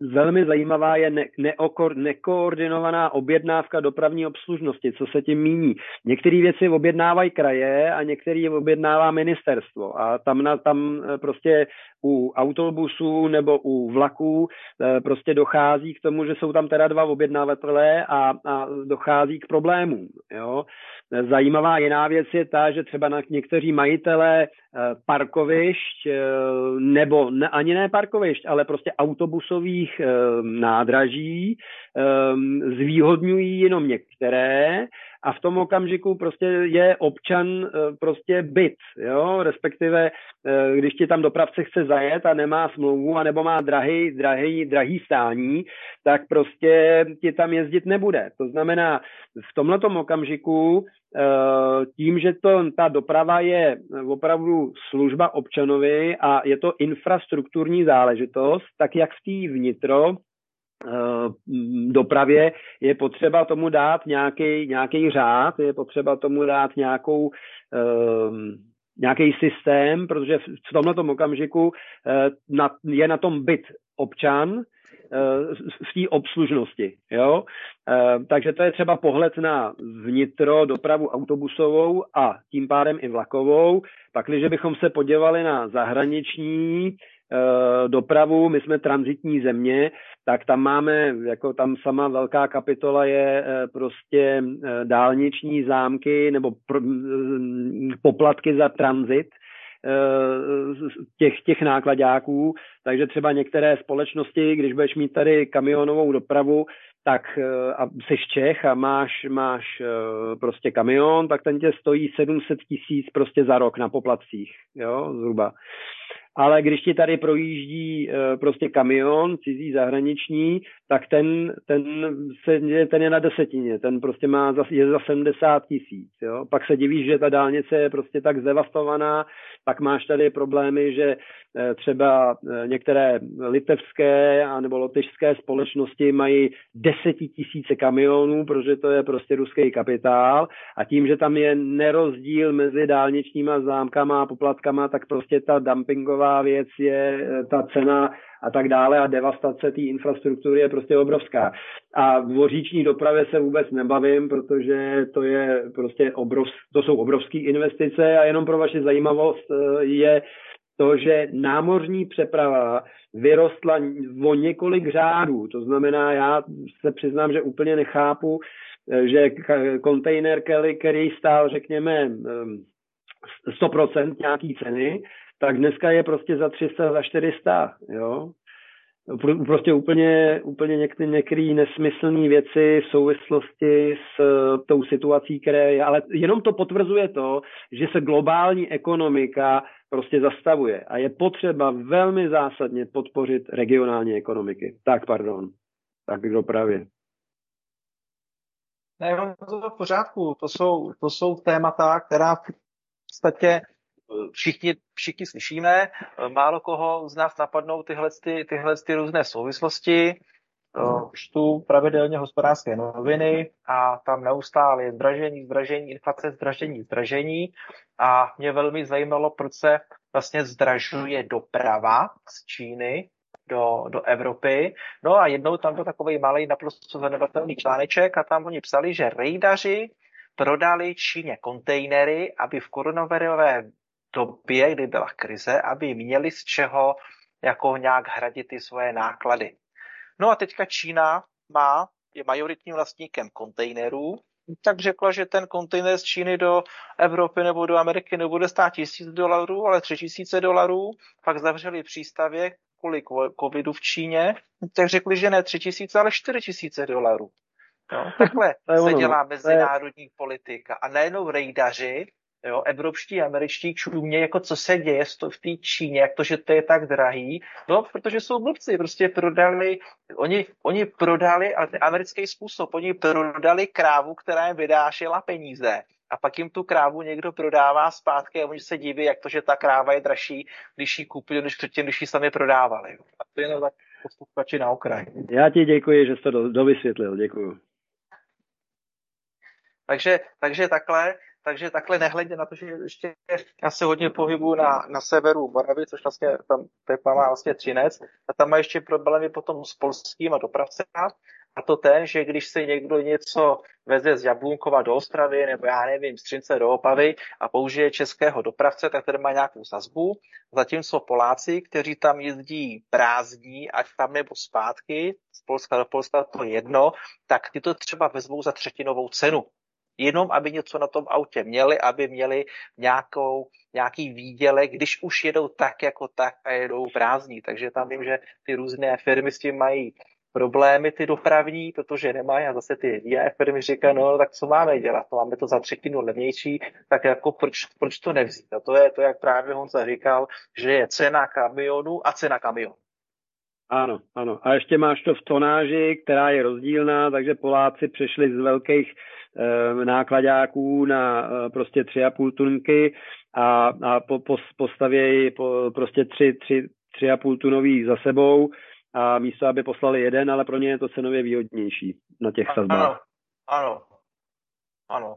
velmi zajímavá je ne, neokor, nekoordinovaná objednávka dopravní obslužnosti. Co se tím míní? Některé věci objednávají kraje a některé objednává ministerstvo. A tam, na, tam eh, prostě u autobusů nebo u vlaků eh, prostě dochází k tomu, že jsou tam teda dva objednavatelé a, a dochází k problémům. Jo? Zajímavá jiná věc je ta, že třeba na někteří majitelé eh, parkovišť, nebo ne, ani ne parkovišť, ale prostě autobusových nádraží zvýhodňují jenom některé a v tom okamžiku prostě je občan eh, prostě byt, jo, respektive eh, když ti tam dopravce chce zajet a nemá smlouvu, anebo má drahý, drahý, drahý stání, tak prostě ti tam jezdit nebude. To znamená, v tomto okamžiku eh, tím, že to, ta doprava je opravdu služba občanovi a je to infrastrukturní záležitost, tak jak v té vnitro, dopravě je potřeba tomu dát nějaký, nějaký řád, je potřeba tomu dát nějakou, uh, nějaký systém, protože v tomto okamžiku na, je na tom byt občan v té obslužnosti. Jo? Takže to je třeba pohled na vnitro dopravu autobusovou a tím pádem i vlakovou. Pak, když bychom se podívali na zahraniční Eh, dopravu, my jsme transitní země, tak tam máme, jako tam sama velká kapitola je eh, prostě eh, dálniční zámky nebo poplatky za tranzit těch, těch nákladáků, takže třeba některé společnosti, když budeš mít tady kamionovou dopravu, tak a jsi Čech a máš, máš prostě kamion, tak ten tě stojí 700 tisíc prostě za rok na poplatcích, jo, zhruba ale když ti tady projíždí uh, prostě kamion cizí zahraniční, tak ten, ten, se, ten je na desetině, ten prostě má za, je za 70 tisíc. Pak se divíš, že ta dálnice je prostě tak zdevastovaná, pak máš tady problémy, že uh, třeba uh, některé litevské nebo lotyšské společnosti mají desetitisíce kamionů, protože to je prostě ruský kapitál a tím, že tam je nerozdíl mezi dálničníma zámkama a poplatkama, tak prostě ta dumpingová klíčová věc je eh, ta cena a tak dále a devastace té infrastruktury je prostě obrovská. A v říční dopravě se vůbec nebavím, protože to je prostě obrov, to jsou obrovské investice a jenom pro vaši zajímavost eh, je to, že námořní přeprava vyrostla o několik řádů. To znamená, já se přiznám, že úplně nechápu, eh, že kontejner, který stál, řekněme, 100% nějaký ceny, tak dneska je prostě za 300, za 400, jo. Prostě úplně, úplně některé, některé nesmyslné věci v souvislosti s eh, tou situací, které je, ale jenom to potvrzuje to, že se globální ekonomika prostě zastavuje a je potřeba velmi zásadně podpořit regionální ekonomiky. Tak, pardon. Tak k dopravě. Ne, to v pořádku. To jsou, to jsou témata, která v podstatě všichni, všichni slyšíme, málo koho z nás napadnou tyhle, ty, tyhle ty různé souvislosti. Čtu pravidelně hospodářské noviny a tam neustále je zdražení, zdražení, inflace, zdražení, zdražení. A mě velmi zajímalo, proč se vlastně zdražuje doprava z Číny do, do Evropy. No a jednou tam byl takový malý, naprosto zanedbatelný článeček a tam oni psali, že rejdaři prodali Číně kontejnery, aby v koronavirové době, kdy byla krize, aby měli z čeho jako nějak hradit ty svoje náklady. No a teďka Čína má, je majoritním vlastníkem kontejnerů, tak řekla, že ten kontejner z Číny do Evropy nebo do Ameriky nebude stát tisíc dolarů, ale tři tisíce dolarů. Pak zavřeli přístavě kvůli covidu v Číně, tak řekli, že ne tři tisíce, ale čtyři tisíce dolarů. No, takhle se dělá mezinárodní politika. A najednou rejdaři jo, evropští, američtí čumě, jako co se děje v té Číně, jak to, že to je tak drahý, no, protože jsou blbci, prostě prodali, oni, oni prodali, ale ten americký způsob, oni prodali krávu, která jim vydášela peníze a pak jim tu krávu někdo prodává zpátky a oni se diví, jak to, že ta kráva je dražší, když ji koupili, než předtím, když ji sami prodávali. A to je tak postupači na okraj. Já ti děkuji, že jsi to dovysvětlil, děkuji. Takže, takže takhle, takže takhle nehledě na to, že ještě já se hodně pohybuju na, na severu Moravy, což vlastně tam Pepa má vlastně Třinec, a tam má ještě problémy potom s polským a dopravcema, a to ten, že když se někdo něco veze z Jablunkova do Ostravy, nebo já nevím, z Třince do Opavy a použije českého dopravce, tak ten má nějakou sazbu, zatímco Poláci, kteří tam jezdí prázdní, ať tam nebo zpátky, z Polska do Polska to jedno, tak ty to třeba vezmou za třetinovou cenu jenom aby něco na tom autě měli, aby měli nějakou, nějaký výdělek, když už jedou tak jako tak a jedou prázdní. Takže tam vím, že ty různé firmy s tím mají problémy ty dopravní, protože nemají a zase ty jiné firmy říkají, no tak co máme dělat, to máme to za třetinu levnější, tak jako proč, proč to nevzít? A to je to, jak právě Honza říkal, že je cena kamionu a cena kamionu. Ano, ano. A ještě máš to v tonáži, která je rozdílná, takže Poláci přešli z velkých e, nákladáků na e, prostě tři a půl tunky a, a po, po, postavějí po, prostě tři, tři, tři a půl tunový za sebou a místo, aby poslali jeden, ale pro ně je to cenově výhodnější na těch sazbách. Ano, ano, ano.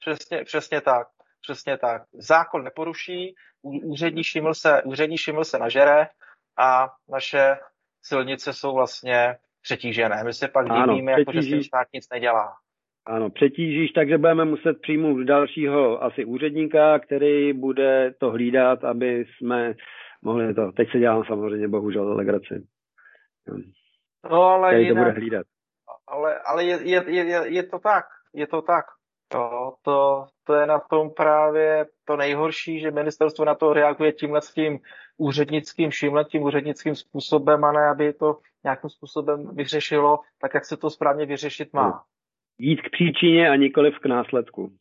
Přesně, přesně tak. Přesně tak. Zákon neporuší, úřední šiml se, úřední šiml se nažere a naše silnice jsou vlastně přetížené. My se pak ano, divíme, jako, že se stát nic nedělá. Ano, přetížíš, takže budeme muset přijmout dalšího asi úředníka, který bude to hlídat, aby jsme mohli to. Teď se dělám samozřejmě bohužel legraci. No, ale který jinak, to bude hlídat. Ale, ale je, je, je, je, to tak, je to tak. To, to, to je na tom právě to nejhorší, že ministerstvo na to reaguje tímhle s tím úřednickým, všimle tím úřednickým způsobem a ne, aby to nějakým způsobem vyřešilo tak, jak se to správně vyřešit má. Jít k příčině a nikoliv k následku.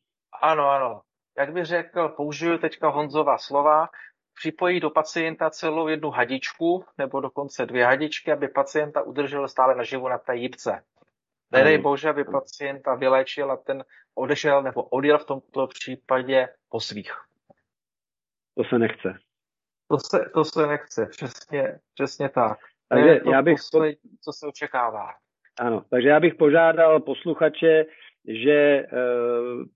Ano, ano. Jak bych řekl, použiju teďka Honzova slova, připojí do pacienta celou jednu hadičku nebo dokonce dvě hadičky, aby pacienta udržel stále naživu na té jípce. Nedej bože, aby pacienta vyléčil a ten odešel nebo odjel v tomto případě po svých. To se nechce. To se, to se nechce, přesně, přesně tak. Takže je to já bych poslední, co se očekává. Ano, takže já bych požádal posluchače, že e,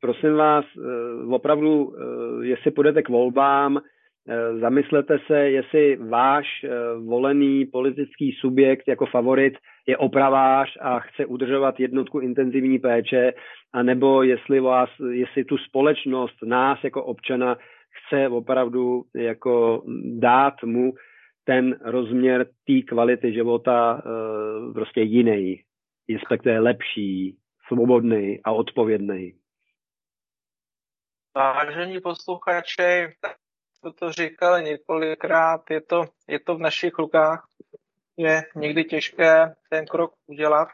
prosím vás, e, opravdu, e, jestli půjdete k volbám, Eh, zamyslete se, jestli váš eh, volený politický subjekt jako favorit je opravář a chce udržovat jednotku intenzivní péče, anebo jestli, vás, jestli tu společnost, nás jako občana, chce opravdu jako dát mu ten rozměr té kvality života eh, prostě jiný, respektive lepší, svobodný a odpovědný. Vážení posluchači, to, to říkal několikrát, je to, je to v našich rukách. Je někdy těžké ten krok udělat,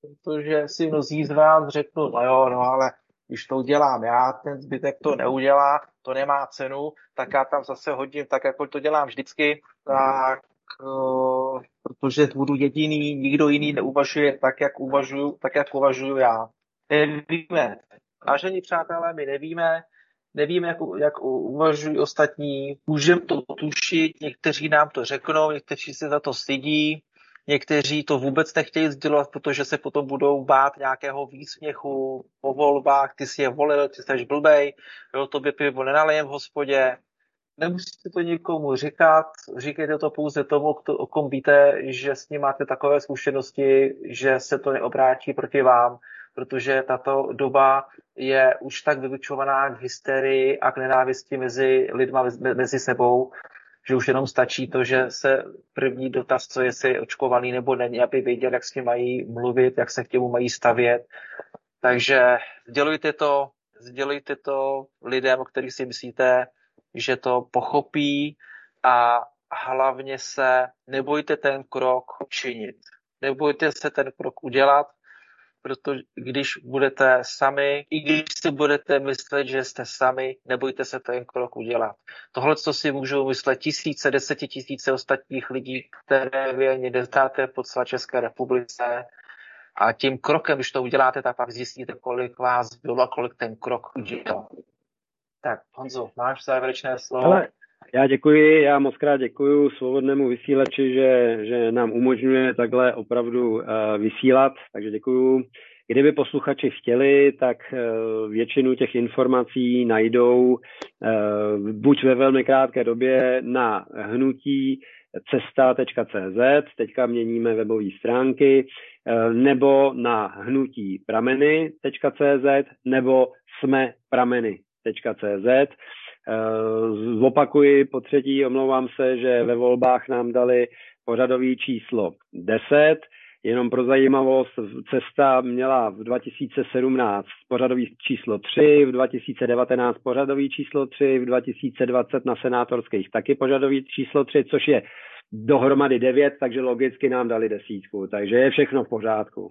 protože si mnozí z vás řeknou, no jo, no ale když to udělám já, ten zbytek to neudělá, to nemá cenu, tak já tam zase hodím tak, jako to dělám vždycky, tak uh, protože budu jediný, nikdo jiný neuvažuje tak, jak uvažuju, tak, jak uvažuju já. Nevíme. Vážení přátelé, my nevíme, nevíme, jak, jak uvažují ostatní, můžeme to tušit, někteří nám to řeknou, někteří se za to stydí, někteří to vůbec nechtějí sdělovat, protože se potom budou bát nějakého výsměchu po volbách, ty si je volil, ty jsi blbej, jo, by pivo nenalejem v hospodě, nemusíte to nikomu říkat, říkejte to pouze tomu, o kom víte, že s ním máte takové zkušenosti, že se to neobrátí proti vám, protože tato doba je už tak vylučovaná k hysterii a k nenávisti mezi lidma, mezi sebou, že už jenom stačí to, že se první dotaz, co je si očkovaný nebo není, aby věděl, jak s tím mají mluvit, jak se k těmu mají stavět. Takže sdělujte to, sdělujte to lidem, o kterých si myslíte, že to pochopí a hlavně se nebojte ten krok činit. Nebojte se ten krok udělat, protože když budete sami, i když si budete myslet, že jste sami, nebojte se ten krok udělat. Tohle, co si můžou myslet tisíce, desetitisíce ostatních lidí, které vy ani neznáte po celé České republice, a tím krokem, když to uděláte, tak pak zjistíte, kolik vás bylo a kolik ten krok udělal. Tak, Honzo, máš závěrečné slovo? Ale já děkuji, já moc krát děkuji svobodnému vysílači, že, že nám umožňuje takhle opravdu uh, vysílat, takže děkuji. Kdyby posluchači chtěli, tak uh, většinu těch informací najdou uh, buď ve velmi krátké době na hnutí cesta.cz, teďka měníme webové stránky, nebo na hnutí prameny.cz, nebo jsme prameny.cz. Eh, zopakuji po třetí, omlouvám se, že ve volbách nám dali pořadový číslo 10. Jenom pro zajímavost, cesta měla v 2017 pořadový číslo 3, v 2019 pořadový číslo 3, v 2020 na senátorských taky pořadový číslo 3, což je dohromady 9, takže logicky nám dali desítku. Takže je všechno v pořádku.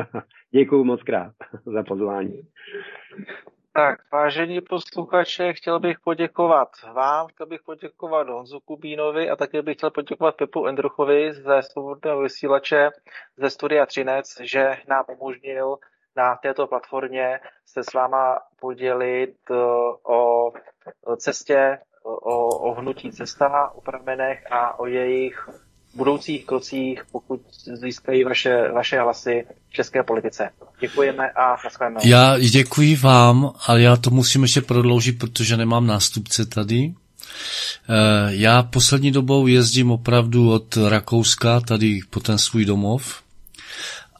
Děkuji moc krát za pozvání. Tak, vážení posluchače, chtěl bych poděkovat vám, chtěl bych poděkovat Honzu Kubínovi a také bych chtěl poděkovat Pepu Endruchovi ze svobodného vysílače ze Studia Třinec, že nám umožnil na této platformě se s váma podělit eh, o cestě, o, o hnutí cesta, o pramenech a o jejich budoucích krocích, pokud získají vaše, vaše hlasy v české politice. Děkujeme a nashledanou. Já děkuji vám, ale já to musím ještě prodloužit, protože nemám nástupce tady. Eh, já poslední dobou jezdím opravdu od Rakouska tady po ten svůj domov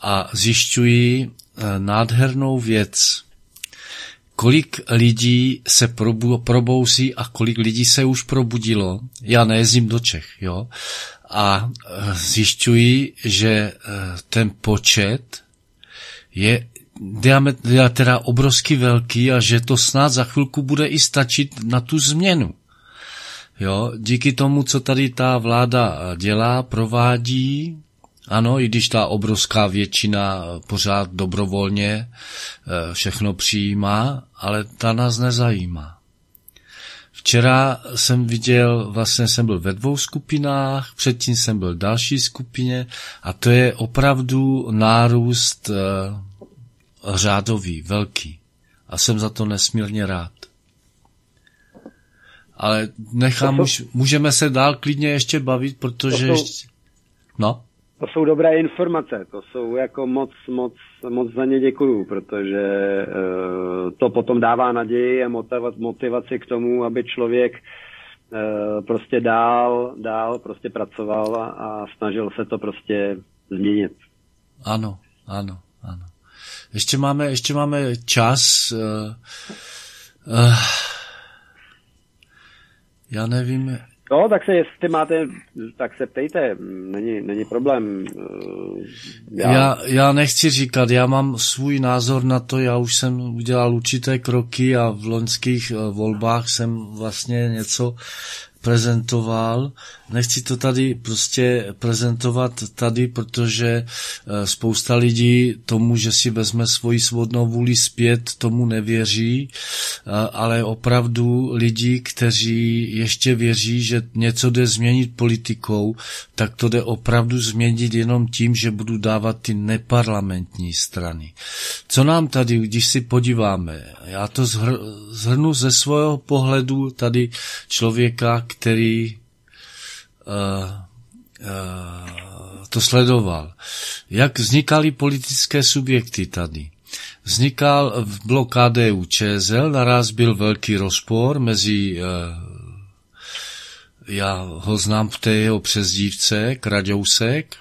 a zjišťuji eh, nádhernou věc. Kolik lidí se probouzí a kolik lidí se už probudilo. Já nejezdím do Čech, jo a e, zjišťují, že e, ten počet je teda obrovsky velký a že to snad za chvilku bude i stačit na tu změnu. Jo, díky tomu, co tady ta vláda dělá, provádí, ano, i když ta obrovská většina pořád dobrovolně e, všechno přijímá, ale ta nás nezajímá. Včera jsem viděl, vlastně jsem byl ve dvou skupinách, předtím jsem byl v další skupině a to je opravdu nárůst uh, řádový, velký. A jsem za to nesmírně rád. Ale nechám už, můžeme se dál klidně ještě bavit, protože ještě... No? To jsou dobré informace, to jsou jako moc, moc, moc za ně děkuju, protože uh, to potom dává naději a motivaci k tomu, aby člověk uh, prostě dál, dál prostě pracoval a, snažil se to prostě změnit. Ano, ano, ano. Ještě máme, ještě máme čas. Uh, já nevím, No, tak se, jestli máte, tak se ptejte, není, není problém. Já... já... Já nechci říkat, já mám svůj názor na to, já už jsem udělal určité kroky a v loňských eh, volbách jsem vlastně něco prezentoval. Nechci to tady prostě prezentovat tady, protože eh, spousta lidí tomu, že si vezme svoji svobodnou vůli zpět, tomu nevěří, eh, ale opravdu lidi, kteří ještě věří, že něco jde změnit politikou, tak to jde opravdu změnit jenom tím, že budu dávat ty neparlamentní strany. Co nám tady, když si podíváme, já to zhr, zhrnu ze svého pohledu tady člověka, který uh, uh, to sledoval. Jak vznikaly politické subjekty tady? Vznikal v blok KDU ČSL, naraz byl velký rozpor mezi, uh, já ho znám v té jeho přezdívce, Kraďousek,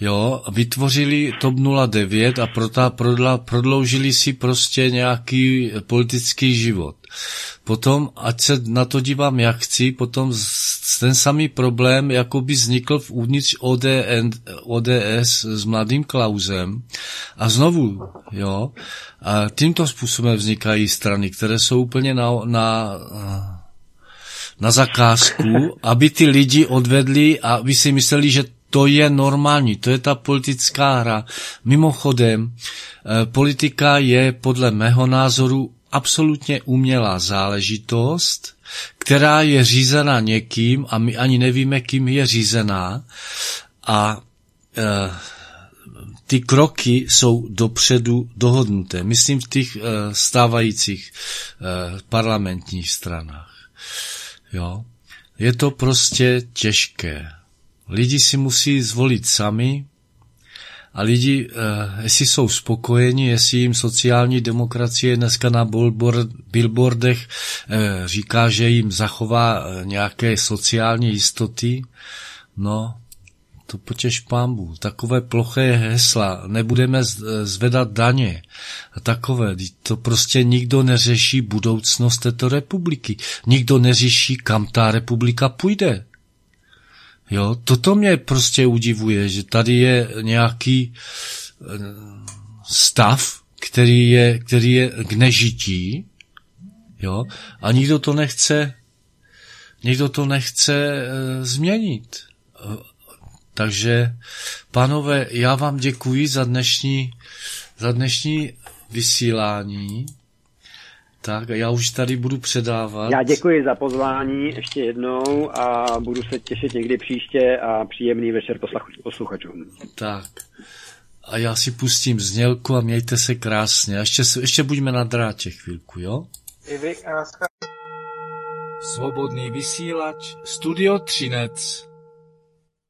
Jo, vytvořili TOP 09 a prota, prodla, prodloužili si prostě nějaký politický život. Potom, ať se na to dívám jak chci, potom ten samý problém jako by vznikl v uvnitř ODN, ODS s mladým Klausem. A znovu, jo, a tímto způsobem vznikají strany, které jsou úplně na, na, na zakázku, aby ty lidi odvedli a aby si mysleli, že to je normální, to je ta politická hra. Mimochodem, eh, politika je podle mého názoru absolutně umělá záležitost, která je řízená někým a my ani nevíme, kým je řízená. A e, ty kroky jsou dopředu dohodnuté. Myslím v těch e, stávajících e, parlamentních stranách. Jo? Je to prostě těžké. Lidi si musí zvolit sami a lidi, eh, jestli jsou spokojeni, jestli jim sociální demokracie dneska na billboardech eh, říká, že jim zachová eh, nějaké sociální jistoty, no, to potěž pámbu. Takové ploché hesla, nebudeme zvedat daně. Takové, to prostě nikdo neřeší budoucnost této republiky. Nikdo neřeší, kam ta republika půjde. Jo, toto mě prostě udivuje, že tady je nějaký eh, stav, který je, který je k nežití, jo, a nikdo to nechce, nikdo to nechce e, změnit. Takže, pánové, já vám děkuji za dnešní, za dnešní vysílání. Tak já už tady budu předávat. Já děkuji za pozvání ještě jednou a budu se těšit někdy příště a příjemný večer posluchačům. Tak. A já si pustím znělku a mějte se krásně. A ještě, ještě buďme na drátě chvilku, jo? I vy, Svobodný vysílač, Studio Třinec.